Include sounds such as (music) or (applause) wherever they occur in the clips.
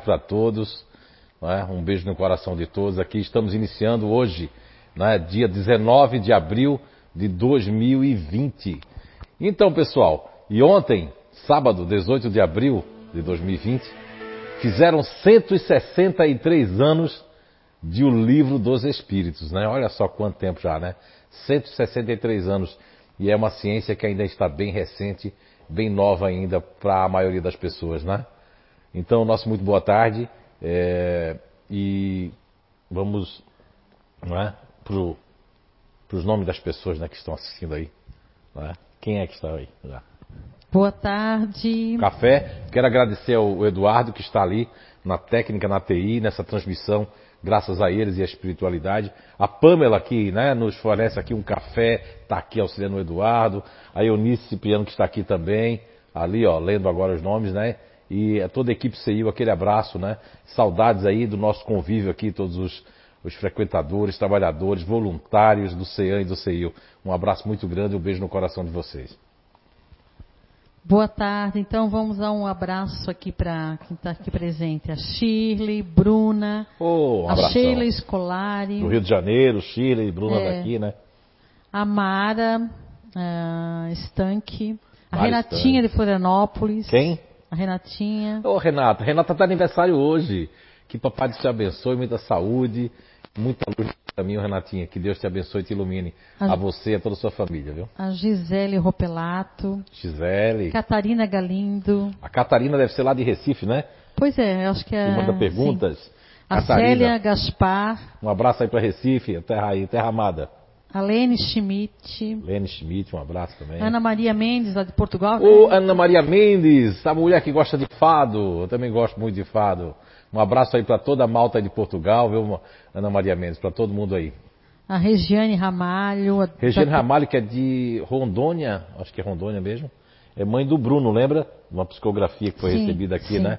para todos. Né? Um beijo no coração de todos. Aqui estamos iniciando hoje, né? dia 19 de abril de 2020. Então, pessoal, e ontem, sábado, 18 de abril de 2020, fizeram 163 anos de O Livro dos Espíritos, né? Olha só quanto tempo já, né? 163 anos. E é uma ciência que ainda está bem recente, bem nova ainda para a maioria das pessoas, né? Então, nosso muito boa tarde. É, e vamos né, para os nomes das pessoas né, que estão assistindo aí. Né? Quem é que está aí? Já? Boa tarde. Café. Quero agradecer ao Eduardo que está ali na técnica, na TI, nessa transmissão, graças a eles e a espiritualidade. A Pamela que né, nos fornece aqui um café, está aqui auxiliando o Eduardo. A Eunice Cipriano que está aqui também, ali ó, lendo agora os nomes, né? E a toda a equipe CIU, aquele abraço, né? Saudades aí do nosso convívio aqui, todos os, os frequentadores, trabalhadores, voluntários do CEAM e do CIU. Um abraço muito grande e um beijo no coração de vocês. Boa tarde. Então vamos dar um abraço aqui para quem está aqui presente. A Shirley, Bruna, oh, um a Sheila Escolari. Do Rio de Janeiro, Shirley, Bruna é, daqui, né? A Mara uh, Stank, a Mara Renatinha Stank. de Florianópolis. Quem? A Renatinha. Ô, Renata, Renata tá aniversário hoje. Que papai te abençoe, muita saúde, muita luz no caminho, Renatinha. Que Deus te abençoe e te ilumine. A, a você e a toda a sua família, viu? A Gisele Ropelato. Gisele. Catarina Galindo. A Catarina deve ser lá de Recife, né? Pois é, acho que é. Que manda perguntas. Sim. A Catarina, Célia Gaspar. Um abraço aí para Recife, terra aí, terra amada. A Lene Schmidt. Lene Schmidt, um abraço também. Ana Maria Mendes, lá de Portugal. Ô, né? Ana Maria Mendes, a mulher que gosta de fado. Eu também gosto muito de fado. Um abraço aí para toda a malta de Portugal, viu, Ana Maria Mendes, para todo mundo aí. A Regiane Ramalho. A... Regiane Ramalho, que é de Rondônia, acho que é Rondônia mesmo. É mãe do Bruno, lembra? Uma psicografia que foi sim, recebida aqui, sim. né?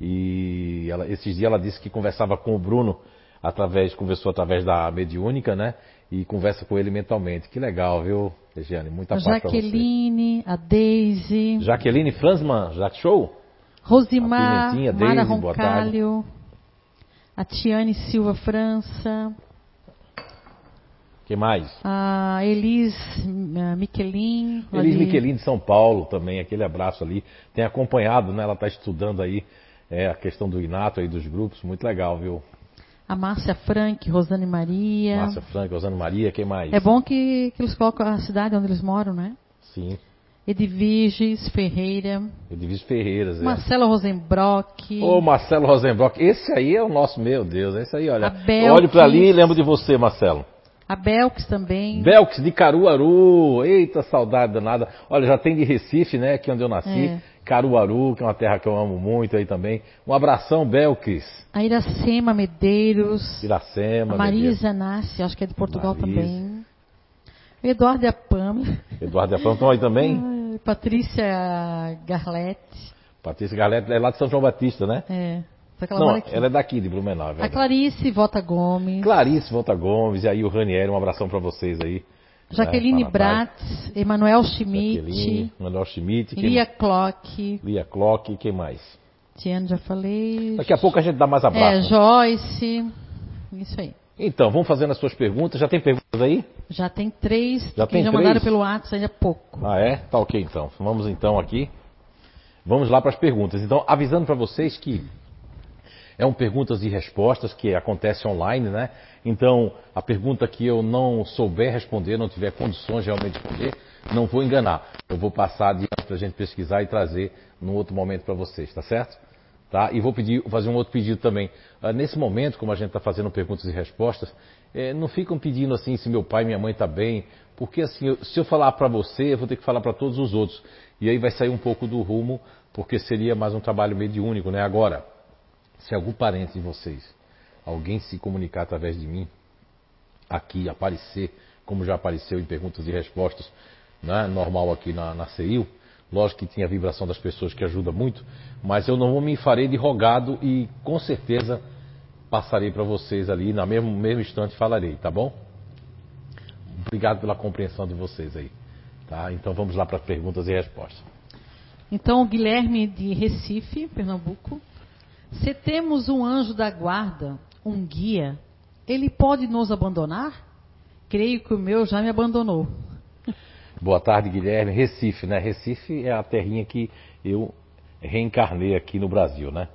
E ela, esses dias ela disse que conversava com o Bruno através, conversou através da mediúnica, né? E conversa com ele mentalmente. Que legal, viu, Regiane? Muita paz. Jaqueline, a Daisy. Jaqueline Franzman, já show? Rosimar, a Mara Roncalho, a Tiane Silva França. Quem mais? A Elis Miquelin. Elis Miquelin de São Paulo também, aquele abraço ali. Tem acompanhado, né? Ela está estudando aí é, a questão do Inato aí dos grupos, muito legal, viu? A Márcia Frank, Rosane Maria. Márcia Frank, Rosane Maria, quem mais? É bom que, que eles colocam a cidade onde eles moram, né? Sim. Edviges Ferreira. Edviges Ferreira, é. Marcelo Rosenbrock. Ô, Marcelo Rosenbrock. Esse aí é o nosso, meu Deus. Esse aí, olha. Eu olho para ali e lembro de você, Marcelo. A Belks também. Belks de Caruaru. Eita, saudade danada. Olha, já tem de Recife, né? Aqui onde eu nasci. É. Caruaru, que é uma terra que eu amo muito aí também. Um abração, Belkis. A Iracema Medeiros. Iracema. A Marisa Nasce, acho que é de Portugal Marisa. também. Eduardo e a Pamela. Eduardo e a Pamela estão aí também? Patrícia Garlete. Patrícia Garlete é lá de São João Batista, né? É. Ela Não, ela é daqui, de Blumenau. É a Clarice Volta Gomes. Clarice Volta Gomes. E aí o Ranieri, um abração para vocês aí. Jaqueline é, Bratz, Emanuel Schmidt. Emanuel Schmidt. Lia Clock. Lia Clock, quem mais? Tiane, já falei. Daqui a pouco a gente dá mais abraço. É, Joyce. Isso aí. Então, vamos fazendo as suas perguntas. Já tem perguntas aí? Já tem três. Já tem já três? mandaram pelo WhatsApp ainda há pouco. Ah, é? Tá ok então. Vamos então aqui. Vamos lá para as perguntas. Então, avisando para vocês que é um perguntas e respostas que acontece online, né? Então, a pergunta que eu não souber responder, não tiver condições de realmente responder, não vou enganar. Eu vou passar adiante para a gente pesquisar e trazer num outro momento para vocês, tá certo? Tá? E vou pedir, fazer um outro pedido também. Uh, nesse momento, como a gente está fazendo perguntas e respostas, eh, não ficam pedindo assim se meu pai e minha mãe estão tá bem, porque assim, eu, se eu falar para você, eu vou ter que falar para todos os outros. E aí vai sair um pouco do rumo, porque seria mais um trabalho mediúnico, né? Agora, se algum parente de vocês, alguém se comunicar através de mim, aqui aparecer, como já apareceu em perguntas e respostas, né, normal aqui na, na CIU, lógico que tinha a vibração das pessoas que ajuda muito, mas eu não me farei de rogado e com certeza passarei para vocês ali, na mesmo, mesmo instante falarei, tá bom? Obrigado pela compreensão de vocês aí. Tá? Então vamos lá para as perguntas e respostas. Então, o Guilherme de Recife, Pernambuco, Se temos um anjo da guarda, um guia, ele pode nos abandonar? Creio que o meu já me abandonou. Boa tarde, Guilherme. Recife, né? Recife é a terrinha que eu reencarnei aqui no Brasil, né?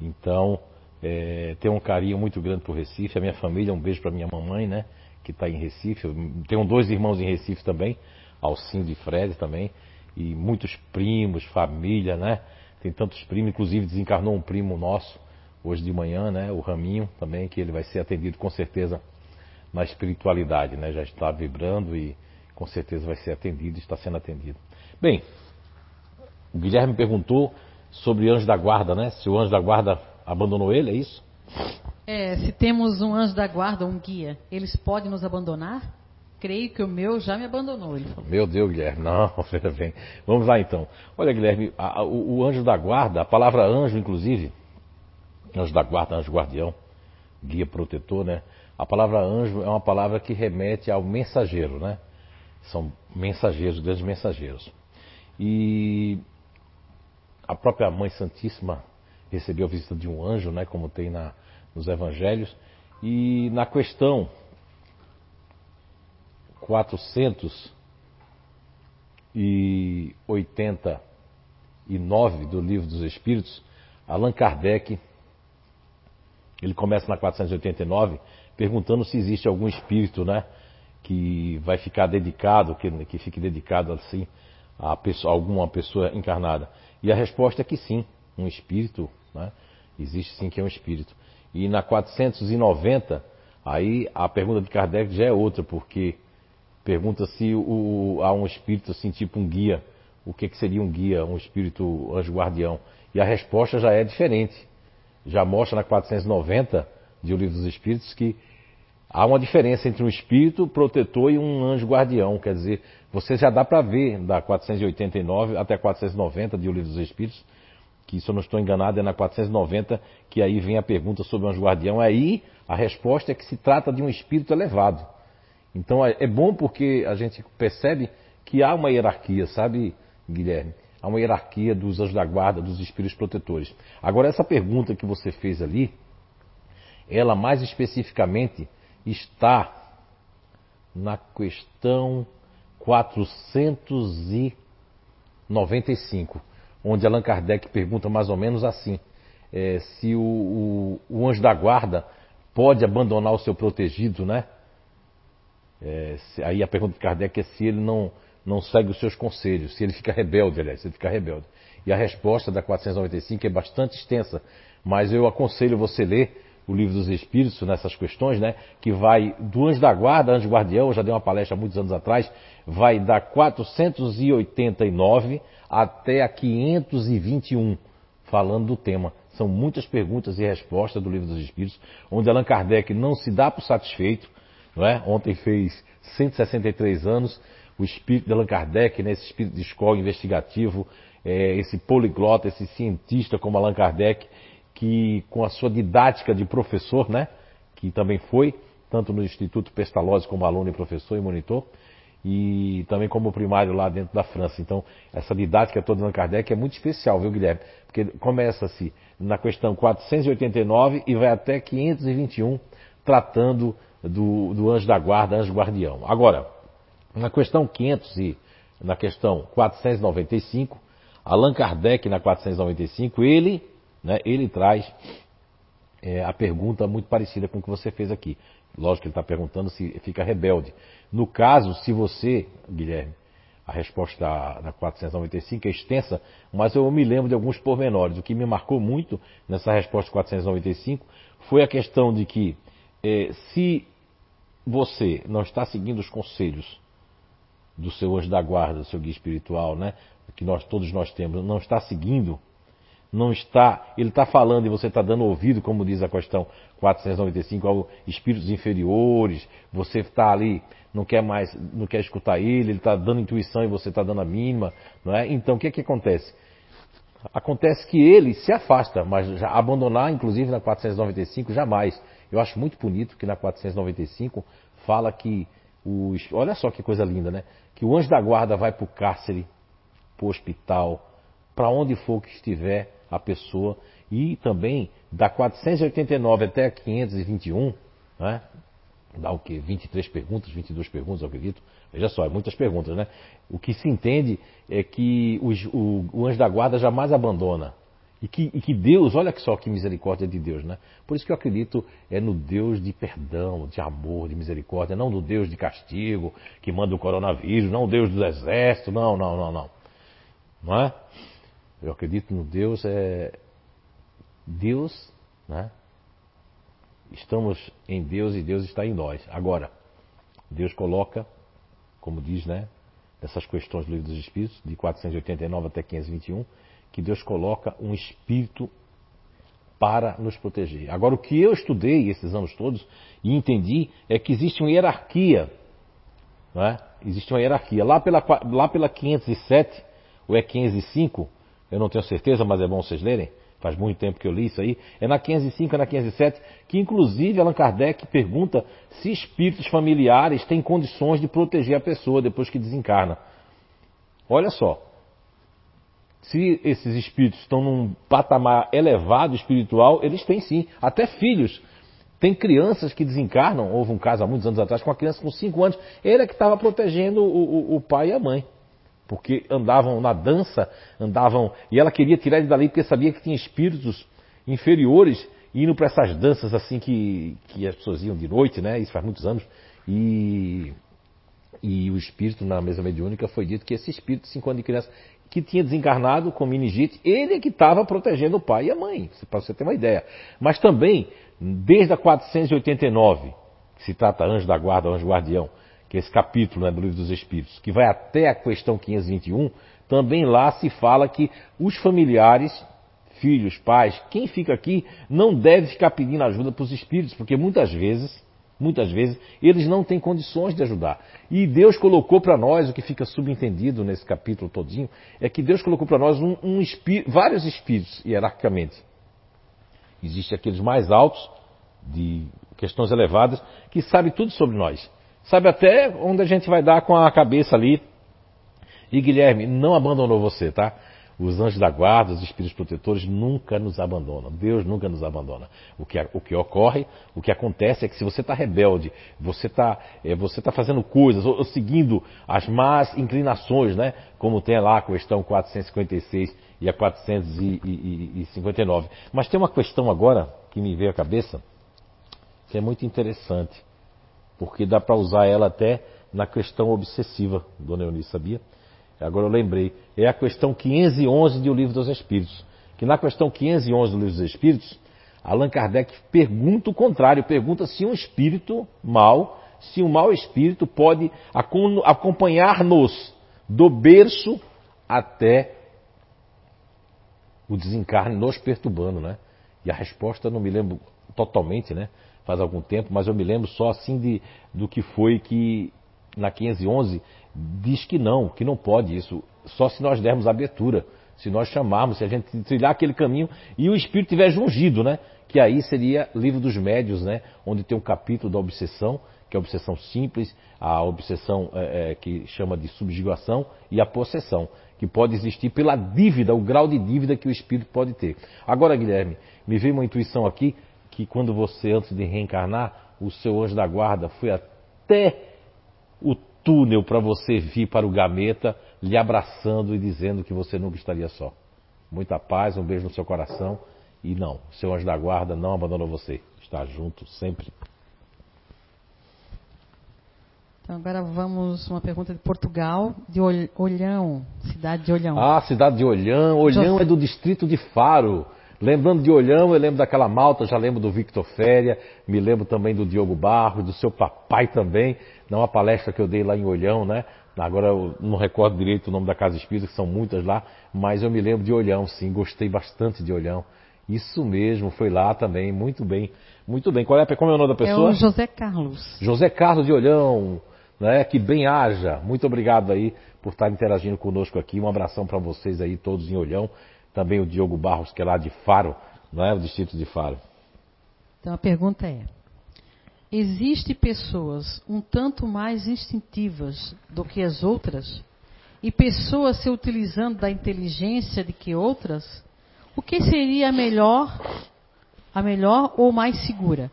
Então, é, tenho um carinho muito grande por Recife. A minha família, um beijo para minha mamãe, né? Que está em Recife. Eu tenho dois irmãos em Recife também, Alcindo e Fred também. E muitos primos, família, né? Tem tantos primos, inclusive desencarnou um primo nosso hoje de manhã, né? O Raminho também, que ele vai ser atendido com certeza na espiritualidade, né? Já está vibrando e com certeza vai ser atendido, está sendo atendido. Bem, o Guilherme perguntou sobre anjo da guarda, né? Se o anjo da guarda abandonou ele, é isso? É, se temos um anjo da guarda, um guia, eles podem nos abandonar? Creio que o meu já me abandonou, ele falou. Meu Deus, Guilherme, não, (laughs) veja bem. Vamos lá então. Olha, Guilherme, a, o, o, anjo da guarda, a palavra anjo, inclusive, anjo da guarda, anjo guardião, guia protetor, né? A palavra anjo é uma palavra que remete ao mensageiro, né? São mensageiros, grandes mensageiros. E a própria Mãe Santíssima recebeu a visita de um anjo, né, como tem na, nos evangelhos. E na questão 489 do Livro dos Espíritos, Allan Kardec, ele começa na 489 perguntando se existe algum espírito, né, que vai ficar dedicado, que, que fique dedicado assim a, pessoa, alguma pessoa encarnada. E a resposta é que sim, um espírito, né? existe sim que é um espírito. E na 490, aí a pergunta de Kardec já é outra, porque pergunta se o, há um espírito assim, tipo um guia. O que, que seria um guia, um espírito anjo guardião? E a resposta já é diferente. Já mostra na 490 de O Livro dos Espíritos que há uma diferença entre um espírito protetor e um anjo guardião. Quer dizer, você já dá para ver da 489 até 490 de O Livro dos Espíritos, que se eu não estou enganado é na 490 que aí vem a pergunta sobre o anjo guardião. Aí a resposta é que se trata de um espírito elevado. Então é, é bom porque a gente percebe que há uma hierarquia, sabe, Guilherme? Há uma hierarquia dos anjos da guarda, dos espíritos protetores. Agora, essa pergunta que você fez ali, ela mais especificamente está na questão 495, onde Allan Kardec pergunta mais ou menos assim: é, se o, o, o, anjo da guarda pode abandonar o seu protegido, né? É, se, aí a pergunta de Kardec é se ele não, não segue os seus conselhos, se ele fica rebelde, aliás, se ele fica rebelde. E a resposta da 495 é bastante extensa, mas eu aconselho você ler o livro dos Espíritos nessas questões, né? Que vai do anjo da guarda, anjo guardião, eu já dei uma palestra muitos anos atrás, vai da 489 até a 521, falando do tema. São muitas perguntas e respostas do livro dos Espíritos, onde Allan Kardec não se dá por satisfeito, não é? Ontem fez 163 anos, o espírito de Allan Kardec, né? esse espírito de escola investigativo, é, esse poliglota, esse cientista como Allan Kardec, que com a sua didática de professor, né, que também foi, tanto no Instituto Pestalozzi como aluno e professor e monitor, e também como primário lá dentro da França. Então, essa didática toda de Kardec é muito especial, viu, Guilherme? Porque começa-se na questão 489 e vai até 521, tratando do, do anjo da guarda, anjo guardião. Agora, na questão 500 e na questão 495, Allan Kardec na 495, ele né, ele traz é, a pergunta muito parecida com o que você fez aqui. Lógico que ele está perguntando se fica rebelde. No caso, se você, Guilherme, a resposta da, da 495 é extensa, mas eu me lembro de alguns pormenores. O que me marcou muito nessa resposta 495 foi a questão de que é, se você não está seguindo os conselhos do seu anjo da guarda, do seu guia espiritual, né, que nós todos nós temos, não está seguindo não está, ele está falando e você está dando ouvido, como diz a questão 495, ao espíritos inferiores, você está ali, não quer mais, não quer escutar ele, ele está dando intuição e você está dando a mínima, não é? Então o que é que acontece? Acontece que ele se afasta, mas abandonar, inclusive na 495, jamais. Eu acho muito bonito que na 495 fala que os, olha só que coisa linda, né? Que o anjo da guarda vai para o cárcere, para o hospital, para onde for que estiver, a pessoa E também da 489 até a 521, né? dá o quê? 23 perguntas, 22 perguntas, eu acredito. Veja só, é muitas perguntas, né? O que se entende é que os, o, o anjo da guarda jamais abandona. E que, e que, Deus, olha só que misericórdia de Deus, né? Por isso que eu acredito é no Deus de perdão, de amor, de misericórdia, não no Deus de castigo, que manda o coronavírus, não o Deus do exército, não, não, não, não. Não é? Eu acredito no Deus, é. Deus, né? Estamos em Deus e Deus está em nós. Agora, Deus coloca, como diz, né? Essas questões do Livro dos Espíritos, de 489 até 521, que Deus coloca um espírito para nos proteger. Agora, o que eu estudei esses anos todos e entendi é que existe uma hierarquia. Não é? Existe uma hierarquia. Lá pela, lá pela 507, ou é 505, eu não tenho certeza, mas é bom vocês lerem. Faz muito tempo que eu li isso aí. É na 505, é na 507, que inclusive Allan Kardec pergunta se espíritos familiares têm condições de proteger a pessoa depois que desencarna. Olha só, se esses espíritos estão num patamar elevado espiritual, eles têm sim, até filhos. Tem crianças que desencarnam, houve um caso há muitos anos atrás com uma criança com 5 anos, ele é que estava protegendo o, o, o, pai e a mãe. Porque andavam na dança, andavam. E ela queria tirar ele dali porque sabia que tinha espíritos inferiores indo para essas danças assim que, que as pessoas iam de noite, né? Isso faz muitos anos. E, e o espírito na mesa mediúnica foi dito que esse espírito 5 anos de criança que tinha desencarnado com meningite, ele é que estava protegendo o pai e a mãe, para você ter uma ideia. Mas também, desde a 489, que se trata anjo da guarda, anjo guardião, que é esse capítulo né, do livro dos Espíritos, que vai até a questão 521, também lá se fala que os familiares, filhos, pais, quem fica aqui, não deve ficar pedindo ajuda para os espíritos, porque muitas vezes muitas vezes, eles não têm condições de ajudar. E Deus colocou para nós, o que fica subentendido nesse capítulo todinho, é que Deus colocou para nós um, um espírito, vários espíritos, hierarquicamente. Existem aqueles mais altos, de questões elevadas, que sabem tudo sobre nós. Sabe até onde a gente vai dar com a cabeça ali. E Guilherme não abandonou você, tá? Os anjos da guarda, os espíritos protetores nunca nos abandonam. Deus nunca nos abandona. O que, o que ocorre, o que acontece é que se você está rebelde, você está é, você tá fazendo coisas, ou, ou, seguindo as más inclinações, né? Como tem lá a questão 456 e a 459. Mas tem uma questão agora que me veio à cabeça, que é muito interessante, porque dá para usar ela até na questão obsessiva, Dona Eunice, sabia? Agora eu lembrei, é a questão 511 do Livro dos Espíritos. Que na questão 511 do Livro dos Espíritos, Allan Kardec pergunta o contrário, pergunta se um espírito mal, se um mau espírito pode acompanhar-nos do berço até o desencarne nos perturbando, né? E a resposta não me lembro totalmente, né? Faz algum tempo, mas eu me lembro só assim de, do que foi que na 511 diz que não, que não pode isso, só se nós dermos abertura, se nós chamarmos, se a gente trilhar aquele caminho e o espírito tiver jungido, né? Que aí seria livro dos médios, né? Onde tem um capítulo da obsessão, que é a obsessão simples, a obsessão é, é, que chama de subjugação e a possessão, que pode existir pela dívida, o grau de dívida que o espírito pode ter. Agora, Guilherme, me veio uma intuição aqui que quando você, antes de reencarnar, o seu anjo da guarda foi até o túnel para você vir para o Gameta, lhe abraçando e dizendo que você nunca estaria só. Muita paz, um beijo no seu coração. E não, seu anjo da guarda não abandonou você. Está junto sempre. Então agora vamos uma pergunta de Portugal, de Olhão, cidade de Olhão. Ah, cidade de Olhão. Olhão é do distrito de Faro. Lembrando de Olhão, eu lembro daquela malta, já lembro do Victor Féria, me lembro também do Diogo Barros, do seu papai também, numa palestra que eu dei lá em Olhão, né? Agora eu não recordo direito o nome da Casa Espírita, que são muitas lá, mas eu me lembro de Olhão, sim, gostei bastante de Olhão. Isso mesmo, foi lá também, muito bem, muito bem. Qual é, como é o nome da pessoa? É o José Carlos. José Carlos de Olhão, né? Que bem haja. Muito obrigado aí por estar interagindo conosco aqui. Um abração para vocês aí, todos em Olhão também o Diogo Barros, que é lá de Faro, não é? O distrito de Faro. Então a pergunta é: existe pessoas um tanto mais instintivas do que as outras? E pessoas se utilizando da inteligência de que outras? O que seria a melhor, a melhor ou mais segura?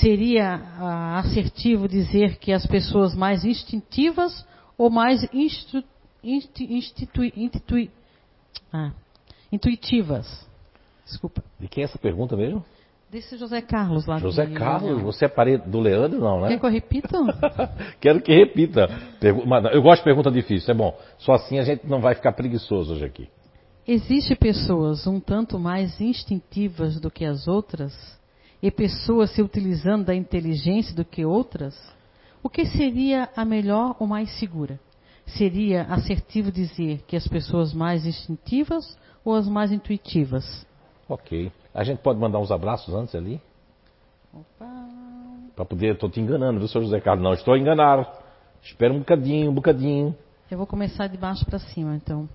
Seria ah, assertivo dizer que as pessoas mais instintivas ou mais instru, institui, institui, ah, intuitivas? Desculpa. De quem é essa pergunta mesmo? Desse José Carlos lá. José Carlos, você é parede do Leandro, não, né? Quer que eu repita? (laughs) Quero que repita. Eu gosto de pergunta difícil, é bom. Só assim a gente não vai ficar preguiçoso hoje aqui. Existem pessoas um tanto mais instintivas do que as outras? E pessoas se utilizando da inteligência do que outras? O que seria a melhor ou mais segura? Seria assertivo dizer que as pessoas mais instintivas ou as mais intuitivas? Ok. A gente pode mandar uns abraços antes ali? Opa. Para poder, estou te enganando, viu, senhor José Carlos? Não, estou enganado. Espera um bocadinho, um bocadinho. Eu vou começar de baixo para cima, então.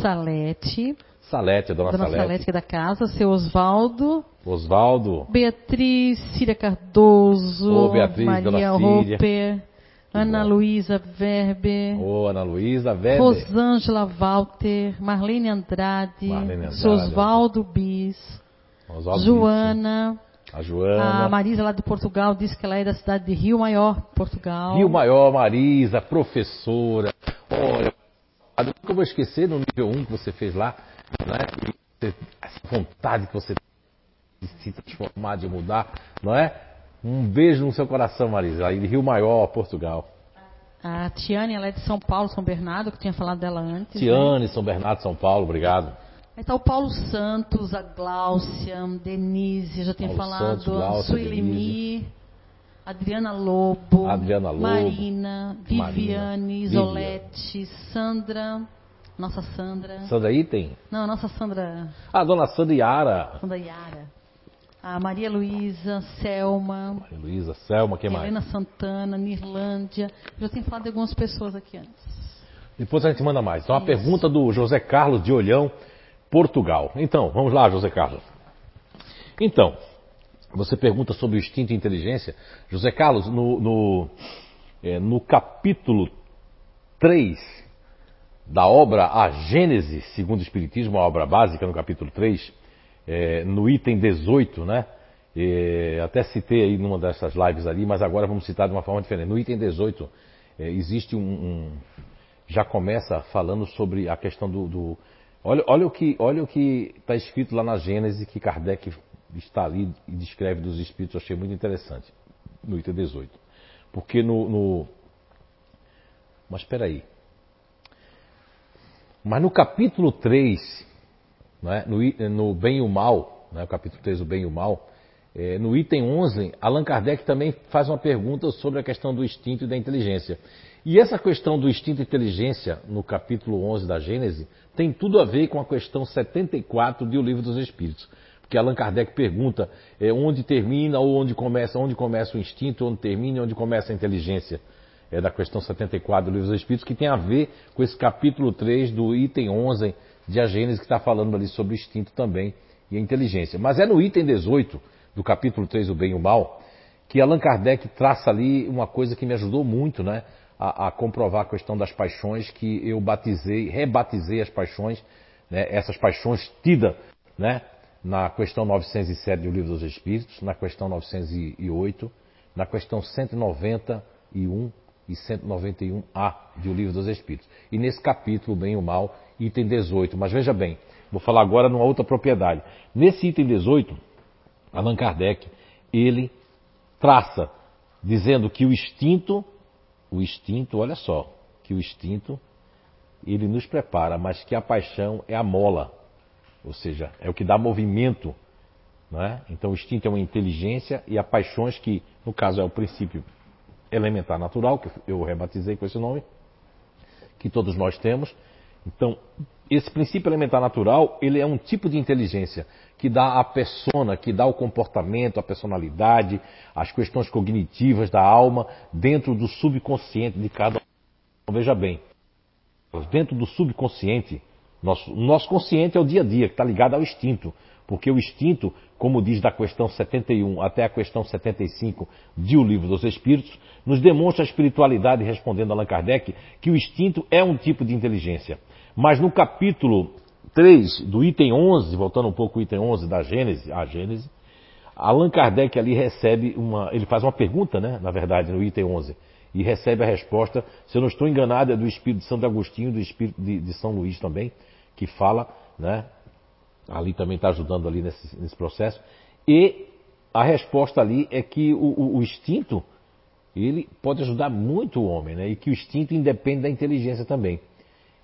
Salete. Salete, dona, dona Salete. Salete que é da casa, seu Osvaldo. Osvaldo. Beatriz, Círia Cardoso. Ô, Beatriz, Maria Roper. Ana Luísa Verbe. Ana Luísa Verbe. Rosângela Walter. Marlene Andrade. Marlene Andrade. Osvaldo Bis. Osvaldo Joana. A Joana. A Marisa lá de Portugal disse que ela é da cidade de Rio Maior, Portugal. Rio Maior, Marisa, professora. Olha, nunca vou esquecer no nível 1 que você fez lá, né? Essa vontade que você tem de se transformar, de mudar, não é? Um beijo no seu coração, Marisa, aí de Rio Maior, Portugal. A Tiane, ela é de São Paulo, São Bernardo, que eu tinha falado dela antes. Né? Tiane, né? São Bernardo, São Paulo, obrigado. Aí está o Paulo Santos, a Gláucia, Denise, já tenho Paulo falado, Santos, Suelimi, Adriana Lobo, Adriana Lobo, Marina, Viviane, Marina, Isolete, Sandra, nossa Sandra. Sandra Item? Não, nossa Sandra. Ah, dona Sandra Yara. Sandra Yara. A Maria Luísa, Selma. Maria Luísa, Selma, quem mais? Helena Santana, Nirlândia. Já tenho falado de algumas pessoas aqui antes. Depois a gente manda mais. Então, a pergunta do José Carlos de Olhão, Portugal. Então, vamos lá, José Carlos. Então, você pergunta sobre o instinto e inteligência. José Carlos, no, no, é, no capítulo 3 da obra A Gênese, segundo o Espiritismo, a obra básica, no capítulo 3, é, no item 18, né? Até citei aí numa dessas lives ali, mas agora vamos citar de uma forma diferente. No item 18, é, existe um, um, Já começa falando sobre a questão do. do olha, olha o que olha o que está escrito lá na Gênese que Kardec está ali e descreve dos espíritos, eu achei muito interessante. No item 18. Porque no. no... Mas espera aí. Mas no capítulo 3, né, no, no Bem e o Mal, né, o capítulo 3, o Bem e o Mal, é, no item 11, Allan Kardec também faz uma pergunta sobre a questão do instinto e da inteligência. E essa questão do instinto e inteligência, no capítulo 11 da Gênese, tem tudo a ver com a questão 74 do Livro dos Espíritos. Porque Allan Kardec pergunta é, onde termina ou onde começa, onde começa o instinto, onde termina e onde começa a inteligência. É da questão 74 do Livro dos Espíritos, que tem a ver com esse capítulo 3 do item 11 de A Gênesis, que está falando ali sobre o instinto também e a inteligência. Mas é no item 18 do capítulo 3, o bem e o mal, que Allan Kardec traça ali uma coisa que me ajudou muito, né? A, a comprovar a questão das paixões, que eu batizei, rebatizei as paixões, né, essas paixões tidas, né? Na questão 907 do Livro dos Espíritos, na questão 908, na questão 191 e 191A do Livro dos Espíritos. E nesse capítulo, bem e o mal, item 18. Mas veja bem, vou falar agora numa outra propriedade. Nesse item 18, Allan Kardec, ele traça, dizendo que o instinto, o instinto, olha só, que o instinto, ele nos prepara, mas que a paixão é a mola, ou seja, é o que dá movimento. Não é? Então o instinto é uma inteligência e a paixões que, no caso, é o princípio elementar natural, que eu rebatizei com esse nome, que todos nós temos, então, esse princípio elementar natural, ele é um tipo de inteligência que dá a persona, que dá o comportamento, a personalidade, as questões cognitivas da alma dentro do subconsciente de cada um. Veja bem, dentro do subconsciente, nosso, nosso consciente é o dia a dia, que está ligado ao instinto. Porque o instinto, como diz da questão 71 até a questão 75 de O Livro dos Espíritos, nos demonstra a espiritualidade, respondendo a Allan Kardec, que o instinto é um tipo de inteligência. Mas no capítulo 3 do item 11, voltando um pouco ao item 11 da Gênese, a Gênese, Allan Kardec ali recebe uma, ele faz uma pergunta, né, na verdade, no item 11, e recebe a resposta, se eu não estou enganado, é do Espírito de Santo Agostinho, do Espírito de, de São Luís também, que fala, né, ali também está ajudando ali nesse, nesse, processo, e a resposta ali é que o, o, o instinto, ele pode ajudar muito o homem, né, e que o instinto independe da inteligência também.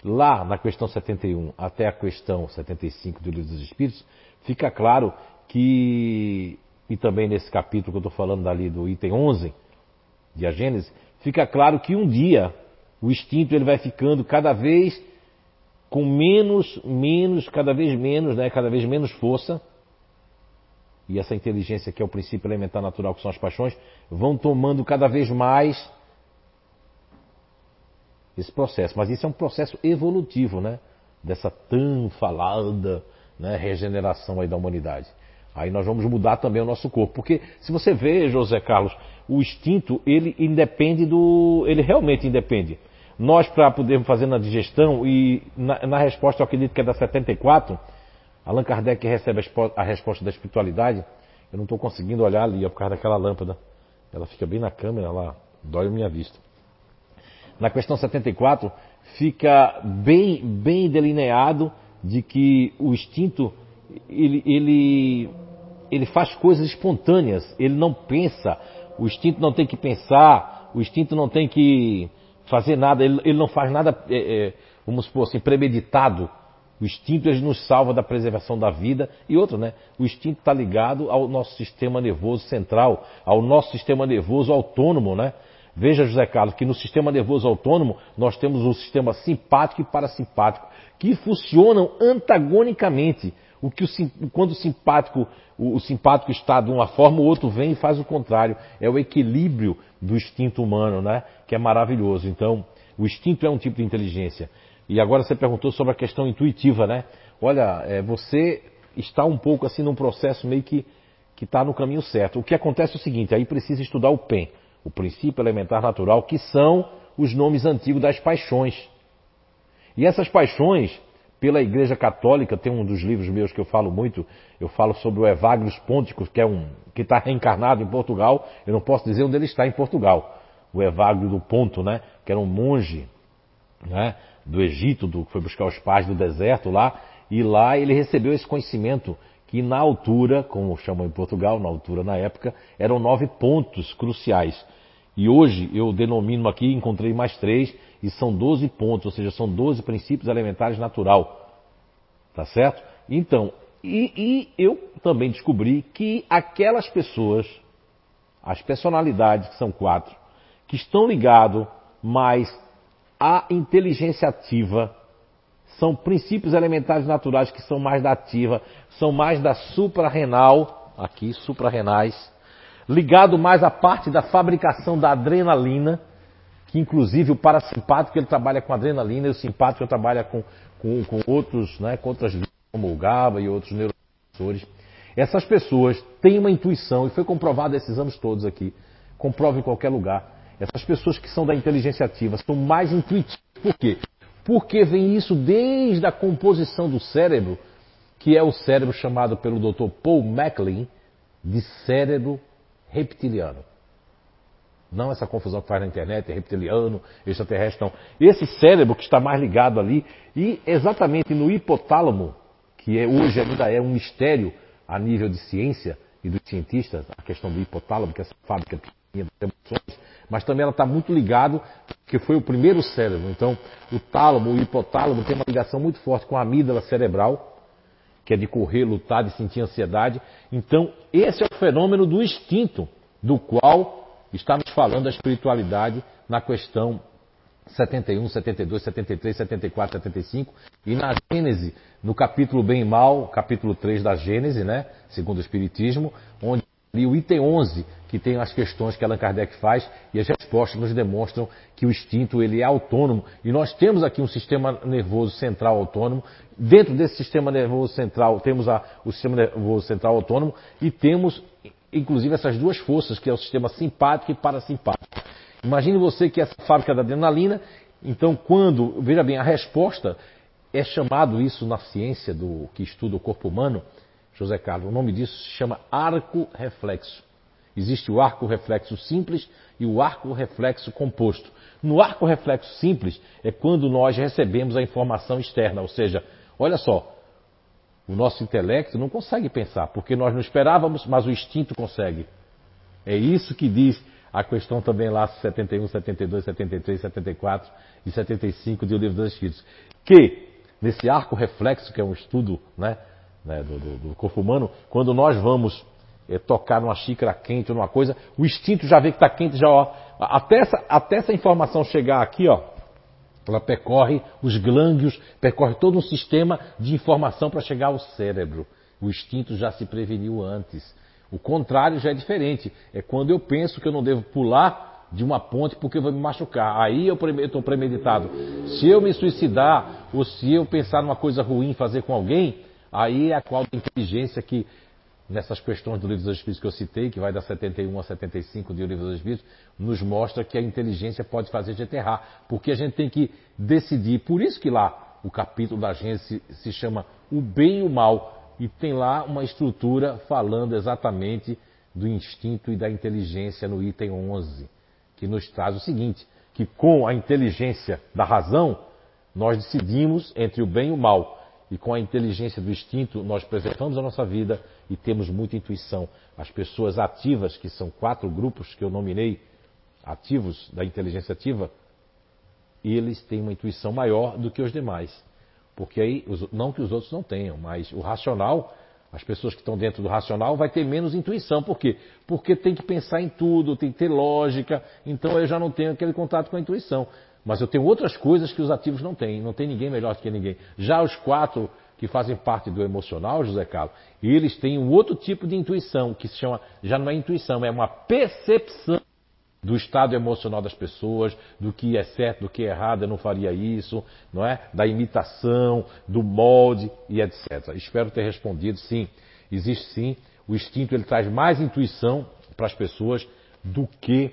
Lá na questão 71 até a questão 75 do Livro dos Espíritos, fica claro que, e também nesse capítulo que eu estou falando ali do item 11 de A Gênese, fica claro que um dia o instinto ele vai ficando cada vez com menos, menos, cada vez menos, né, cada vez menos força. E essa inteligência que é o princípio elementar natural, que são as paixões, vão tomando cada vez mais esse processo. Mas isso é um processo evolutivo, né? Dessa tão falada né, regeneração aí da humanidade. Aí nós vamos mudar também o nosso corpo. Porque se você vê, José Carlos, o instinto, ele independe do. ele realmente independe. Nós, para podermos fazer na digestão, e na, na, resposta, eu acredito que é da 74, Allan Kardec recebe a, a resposta da espiritualidade. Eu não estou conseguindo olhar ali, ó, por causa daquela lâmpada. Ela fica bem na câmera lá, dói a minha vista. Na questão 74, fica bem, bem delineado de que o instinto ele, ele, ele faz coisas espontâneas, ele não pensa, o instinto não tem que pensar, o instinto não tem que fazer nada, ele, ele não faz nada, é, é, vamos supor assim, premeditado. O instinto ele nos salva da preservação da vida. E outra, né? O instinto está ligado ao nosso sistema nervoso central, ao nosso sistema nervoso autônomo, né? Veja, José Carlos, que no sistema nervoso autônomo nós temos o sistema simpático e parasimpático, que funcionam antagonicamente. O que o, quando o simpático, o, o simpático está de uma forma, o outro vem e faz o contrário. É o equilíbrio do instinto humano, né? Que é maravilhoso. Então, o instinto é um tipo de inteligência. E agora você perguntou sobre a questão intuitiva, né? Olha, é, você está um pouco assim num processo meio que que está no caminho certo. O que acontece é o seguinte: aí precisa estudar o PEN o princípio elementar natural, que são os nomes antigos das paixões. E essas paixões, pela Igreja Católica, tem um dos livros meus que eu falo muito, eu falo sobre o Evagrius Ponticus, que é um que está reencarnado em Portugal. Eu não posso dizer onde ele está em Portugal. O Evagrio do Ponto, né? Que era um monge, né? Do Egito, do, que foi buscar os pais do deserto lá, e lá ele recebeu esse conhecimento que na altura, como chamam em Portugal, na altura na época, eram nove pontos cruciais. E hoje eu denomino aqui, encontrei mais três, e são doze pontos, ou seja, são doze princípios elementares natural. Tá certo? Então, e, e eu também descobri que aquelas pessoas, as personalidades, que são quatro, que estão ligados mais à inteligência ativa, são princípios elementares naturais que são mais da ativa, são mais da suprarrenal, aqui, suprarrenais, ligado mais à parte da fabricação da adrenalina, que inclusive o parasimpático ele trabalha com adrenalina e o simpático trabalha com, com, com outros, né, com outras como o GABA e outros neurotransmissores. Essas pessoas têm uma intuição, e foi comprovado esses anos todos aqui, comprova em qualquer lugar. Essas pessoas que são da inteligência ativa são mais intuitivas. Por quê? Porque vem isso desde a composição do cérebro, que é o cérebro chamado pelo Dr. Paul MacLean de cérebro reptiliano. Não essa confusão que faz na internet, é reptiliano, extraterrestre, não. Esse cérebro que está mais ligado ali, e exatamente no hipotálamo, que é, hoje ainda é um mistério a nível de ciência e dos cientistas, a questão do hipotálamo, que é essa fábrica de emoções, mas também ela está muito ligado, que foi o primeiro cérebro. Então, o tálamo, o hipotálamo tem uma ligação muito forte com a amígdala cerebral, que é de correr, lutar, de sentir ansiedade. Então, esse é o fenômeno do instinto, do qual estamos falando a espiritualidade na questão 71, 72, 73, 74, 75 e na Gênese, no capítulo Bem e Mal, capítulo 3 da Gênese, né, segundo o Espiritismo, onde ali o item 11, que tem as questões que Allan Kardec faz e as respostas nos demonstram que o instinto ele é autônomo e nós temos aqui um sistema nervoso central autônomo. Dentro desse sistema nervoso central temos a, o sistema nervoso central autônomo e temos inclusive essas duas forças que é o sistema simpático e parasimpático. Imagine você que essa fábrica da adrenalina, então quando, veja bem, a resposta é chamado isso na ciência do que estuda o corpo humano, José Carlos, o nome disso se chama arco reflexo. Existe o arco reflexo simples e o arco reflexo composto. No arco reflexo simples é quando nós recebemos a informação externa, ou seja, olha só, o nosso intelecto não consegue pensar, porque nós não esperávamos, mas o instinto consegue. É isso que diz a questão também lá 71, 72, 73, 74 e 75 de O Livro dos Espíritos. Que nesse arco reflexo, que é um estudo né, né, do, do, do, corpo humano, quando nós vamos é, tocar numa xícara quente ou numa coisa, o instinto já vê que está quente, já ó, até essa, até essa informação chegar aqui, ó, ela percorre os glândulos, percorre todo um sistema de informação para chegar ao cérebro. O instinto já se preveniu antes. O contrário já é diferente. É quando eu penso que eu não devo pular de uma ponte porque eu vou me machucar. Aí eu estou premeditado. Se eu me suicidar ou se eu pensar numa coisa ruim fazer com alguém, aí é a qual inteligência que nessas questões do livro dos Espíritos que eu citei, que vai da 71 a 75 do livro dos Espíritos, nos mostra que a inteligência pode fazer a gente errar, porque a gente tem que decidir. Por isso que lá o capítulo da Gênesis se chama o bem e o mal e tem lá uma estrutura falando exatamente do instinto e da inteligência no item 11, que nos traz o seguinte: que com a inteligência da razão, nós decidimos entre o bem e o mal. E com a inteligência do instinto, nós preservamos a nossa vida e temos muita intuição. As pessoas ativas, que são quatro grupos que eu nominei, ativos da inteligência ativa, eles têm uma intuição maior do que os demais. Porque aí, não que os outros não tenham, mas o racional, as pessoas que estão dentro do racional, vai ter menos intuição. Por quê? Porque tem que pensar em tudo, tem que ter lógica, então eu já não tenho aquele contato com a intuição. Mas eu tenho outras coisas que os ativos não têm, não tem ninguém melhor que ninguém. Já os quatro que fazem parte do emocional, José Carlos, eles têm um outro tipo de intuição, que se chama, já não é intuição, é uma percepção do estado emocional das pessoas, do que é certo, do que é errado, eu não faria isso, não é? Da imitação, do molde e etc. Espero ter respondido, sim. Existe sim, o instinto ele traz mais intuição para as pessoas do que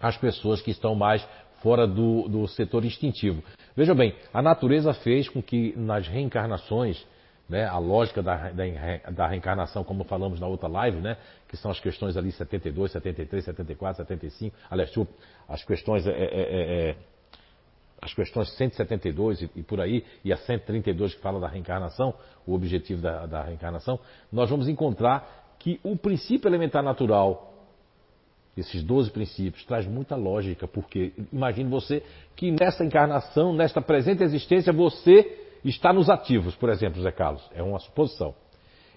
as pessoas que estão mais fora do, do setor instintivo. Veja bem, a natureza fez com que nas reencarnações né, a lógica da, da, da, reencarnação, como falamos na outra live, né, que são as questões ali 72, 73, 74, 75, aliás, as questões, é, é, é, é as questões 172 e, e, por aí, e a 132 que fala da reencarnação, o objetivo da, da reencarnação, nós vamos encontrar que o princípio elementar natural, esses 12 princípios, traz muita lógica, porque imagine você que nessa encarnação, nesta presente existência, você está nos ativos, por exemplo, Zé Carlos, é uma suposição.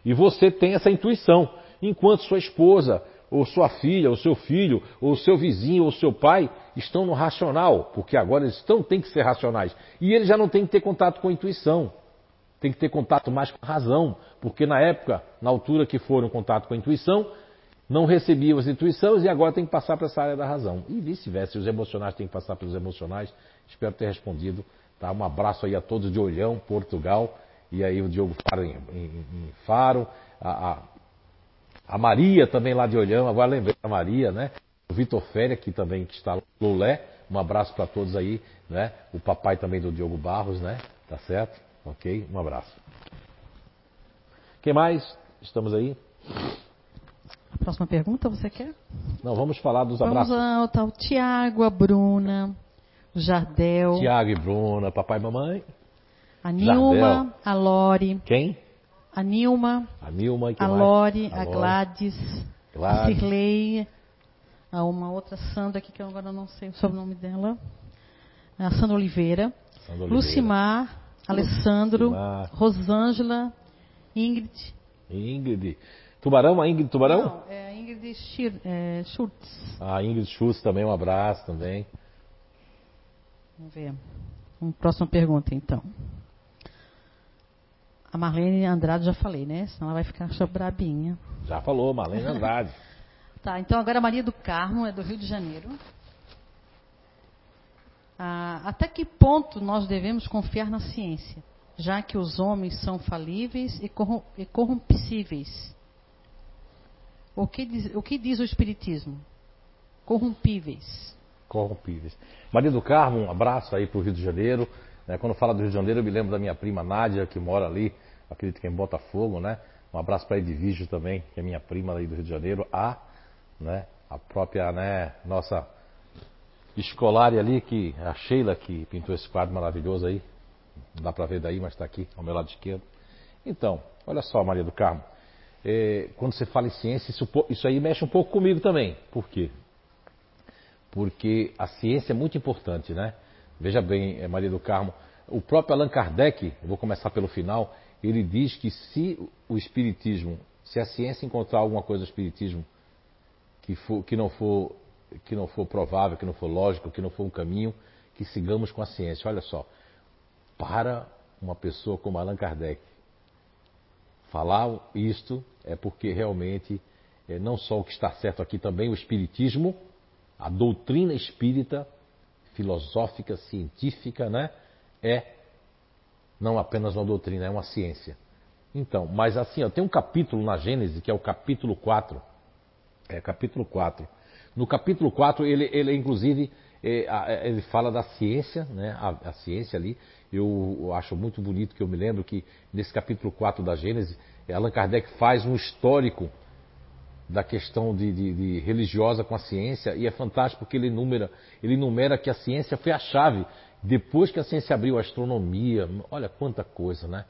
E você tem essa intuição, enquanto sua esposa, ou sua filha, ou seu filho, ou seu vizinho, ou seu pai estão no racional, porque agora eles estão, têm que ser racionais. E eles já não têm que ter contato com a intuição, tem que ter contato mais com a razão, porque na época, na altura que foram contato com a intuição, não recebiam as intuições e agora tem que passar para essa área da razão. E vice-versa, os emocionais têm que passar pelos emocionais. Espero ter respondido Tá? Um abraço aí a todos de Olhão, Portugal. E aí o Diogo Faro em, em, em Faro. A, a, a, Maria também lá de Olhão. Agora lembrei da Maria, né? O Vitor Féria, que também que está Lulé. Um abraço para todos aí, né? O papai também do Diogo Barros, né? Tá certo? Ok? Um abraço. Quem mais? Estamos aí? Próxima pergunta, você quer? Não, vamos falar dos abraços. Vamos ao, ao Tiago, a Bruna, Jardel. Tiago e Bruna, papai e mamãe. A Nilma, Jardel. a Lore. Quem? A Nilma. A Nilma, a Lore, a, a Gladys, Gladys, a Cirlei, a uma outra Sandra aqui que eu agora não sei o sobrenome dela. A Sandra Oliveira. Sandra Oliveira. Lucimar, Alessandro, Lucimar. Rosângela, Ingrid. Ingrid. Tubarão, a Ingrid Tubarão? Não, é a Ingrid Schir, é, Schultz. A Ingrid Schultz também, um abraço também. Vamos ver. Uma próxima pergunta, então. A Marlene Andrade já falei, né? Senão ela vai ficar brabinha. Já falou, Marlene (laughs) Andrade. tá, então agora a Maria do Carmo é do Rio de Janeiro. Ah, até que ponto nós devemos confiar na ciência, já que os homens são falíveis e, corrompíveis? O que diz o, que diz o Espiritismo? Corrompíveis corrompíveis. Maria do Carmo, um abraço aí para o Rio de Janeiro. Né? Quando fala do Rio de Janeiro, eu me lembro da minha prima Nádia, que mora ali, acredito que em Botafogo, né? Um abraço para Edvígio também, que é minha prima aí do Rio de Janeiro. A, né? A própria, né? Nossa escolar ali, que a Sheila que pintou esse quadro maravilhoso aí. Não dá para ver daí, mas está aqui, ao meu lado esquerdo. Então, olha só, Maria do Carmo. É, quando você fala em ciência, isso, isso aí mexe um pouco comigo também. Por quê? Porque a ciência é muito importante, né? Veja bem, é, Maria do Carmo, o próprio Allan Kardec, vou começar pelo final, ele diz que se o espiritismo, se a ciência encontrar alguma coisa do espiritismo que, for, que, não for, que não for provável, que não for lógico, que não for um caminho, que sigamos com a ciência. Olha só, para uma pessoa como Allan Kardec falar isto é porque realmente é, não só o que está certo aqui também o espiritismo, a doutrina espírita filosófica, científica, né, é não apenas uma doutrina, é uma ciência. Então, mas assim, ó, tem um capítulo na Gênesis, que é o capítulo 4. É, capítulo 4. No capítulo 4, ele, ele inclusive, é, é, ele fala da ciência, né, a, a ciência ali. Eu, acho muito bonito que eu me lembro que nesse capítulo 4 da Gênesis, Allan Kardec faz um histórico da questão de, de, de, religiosa com a ciência e é fantástico porque ele enumera, ele enumera que a ciência foi a chave. Depois que a ciência abriu a astronomia, olha quanta coisa, né?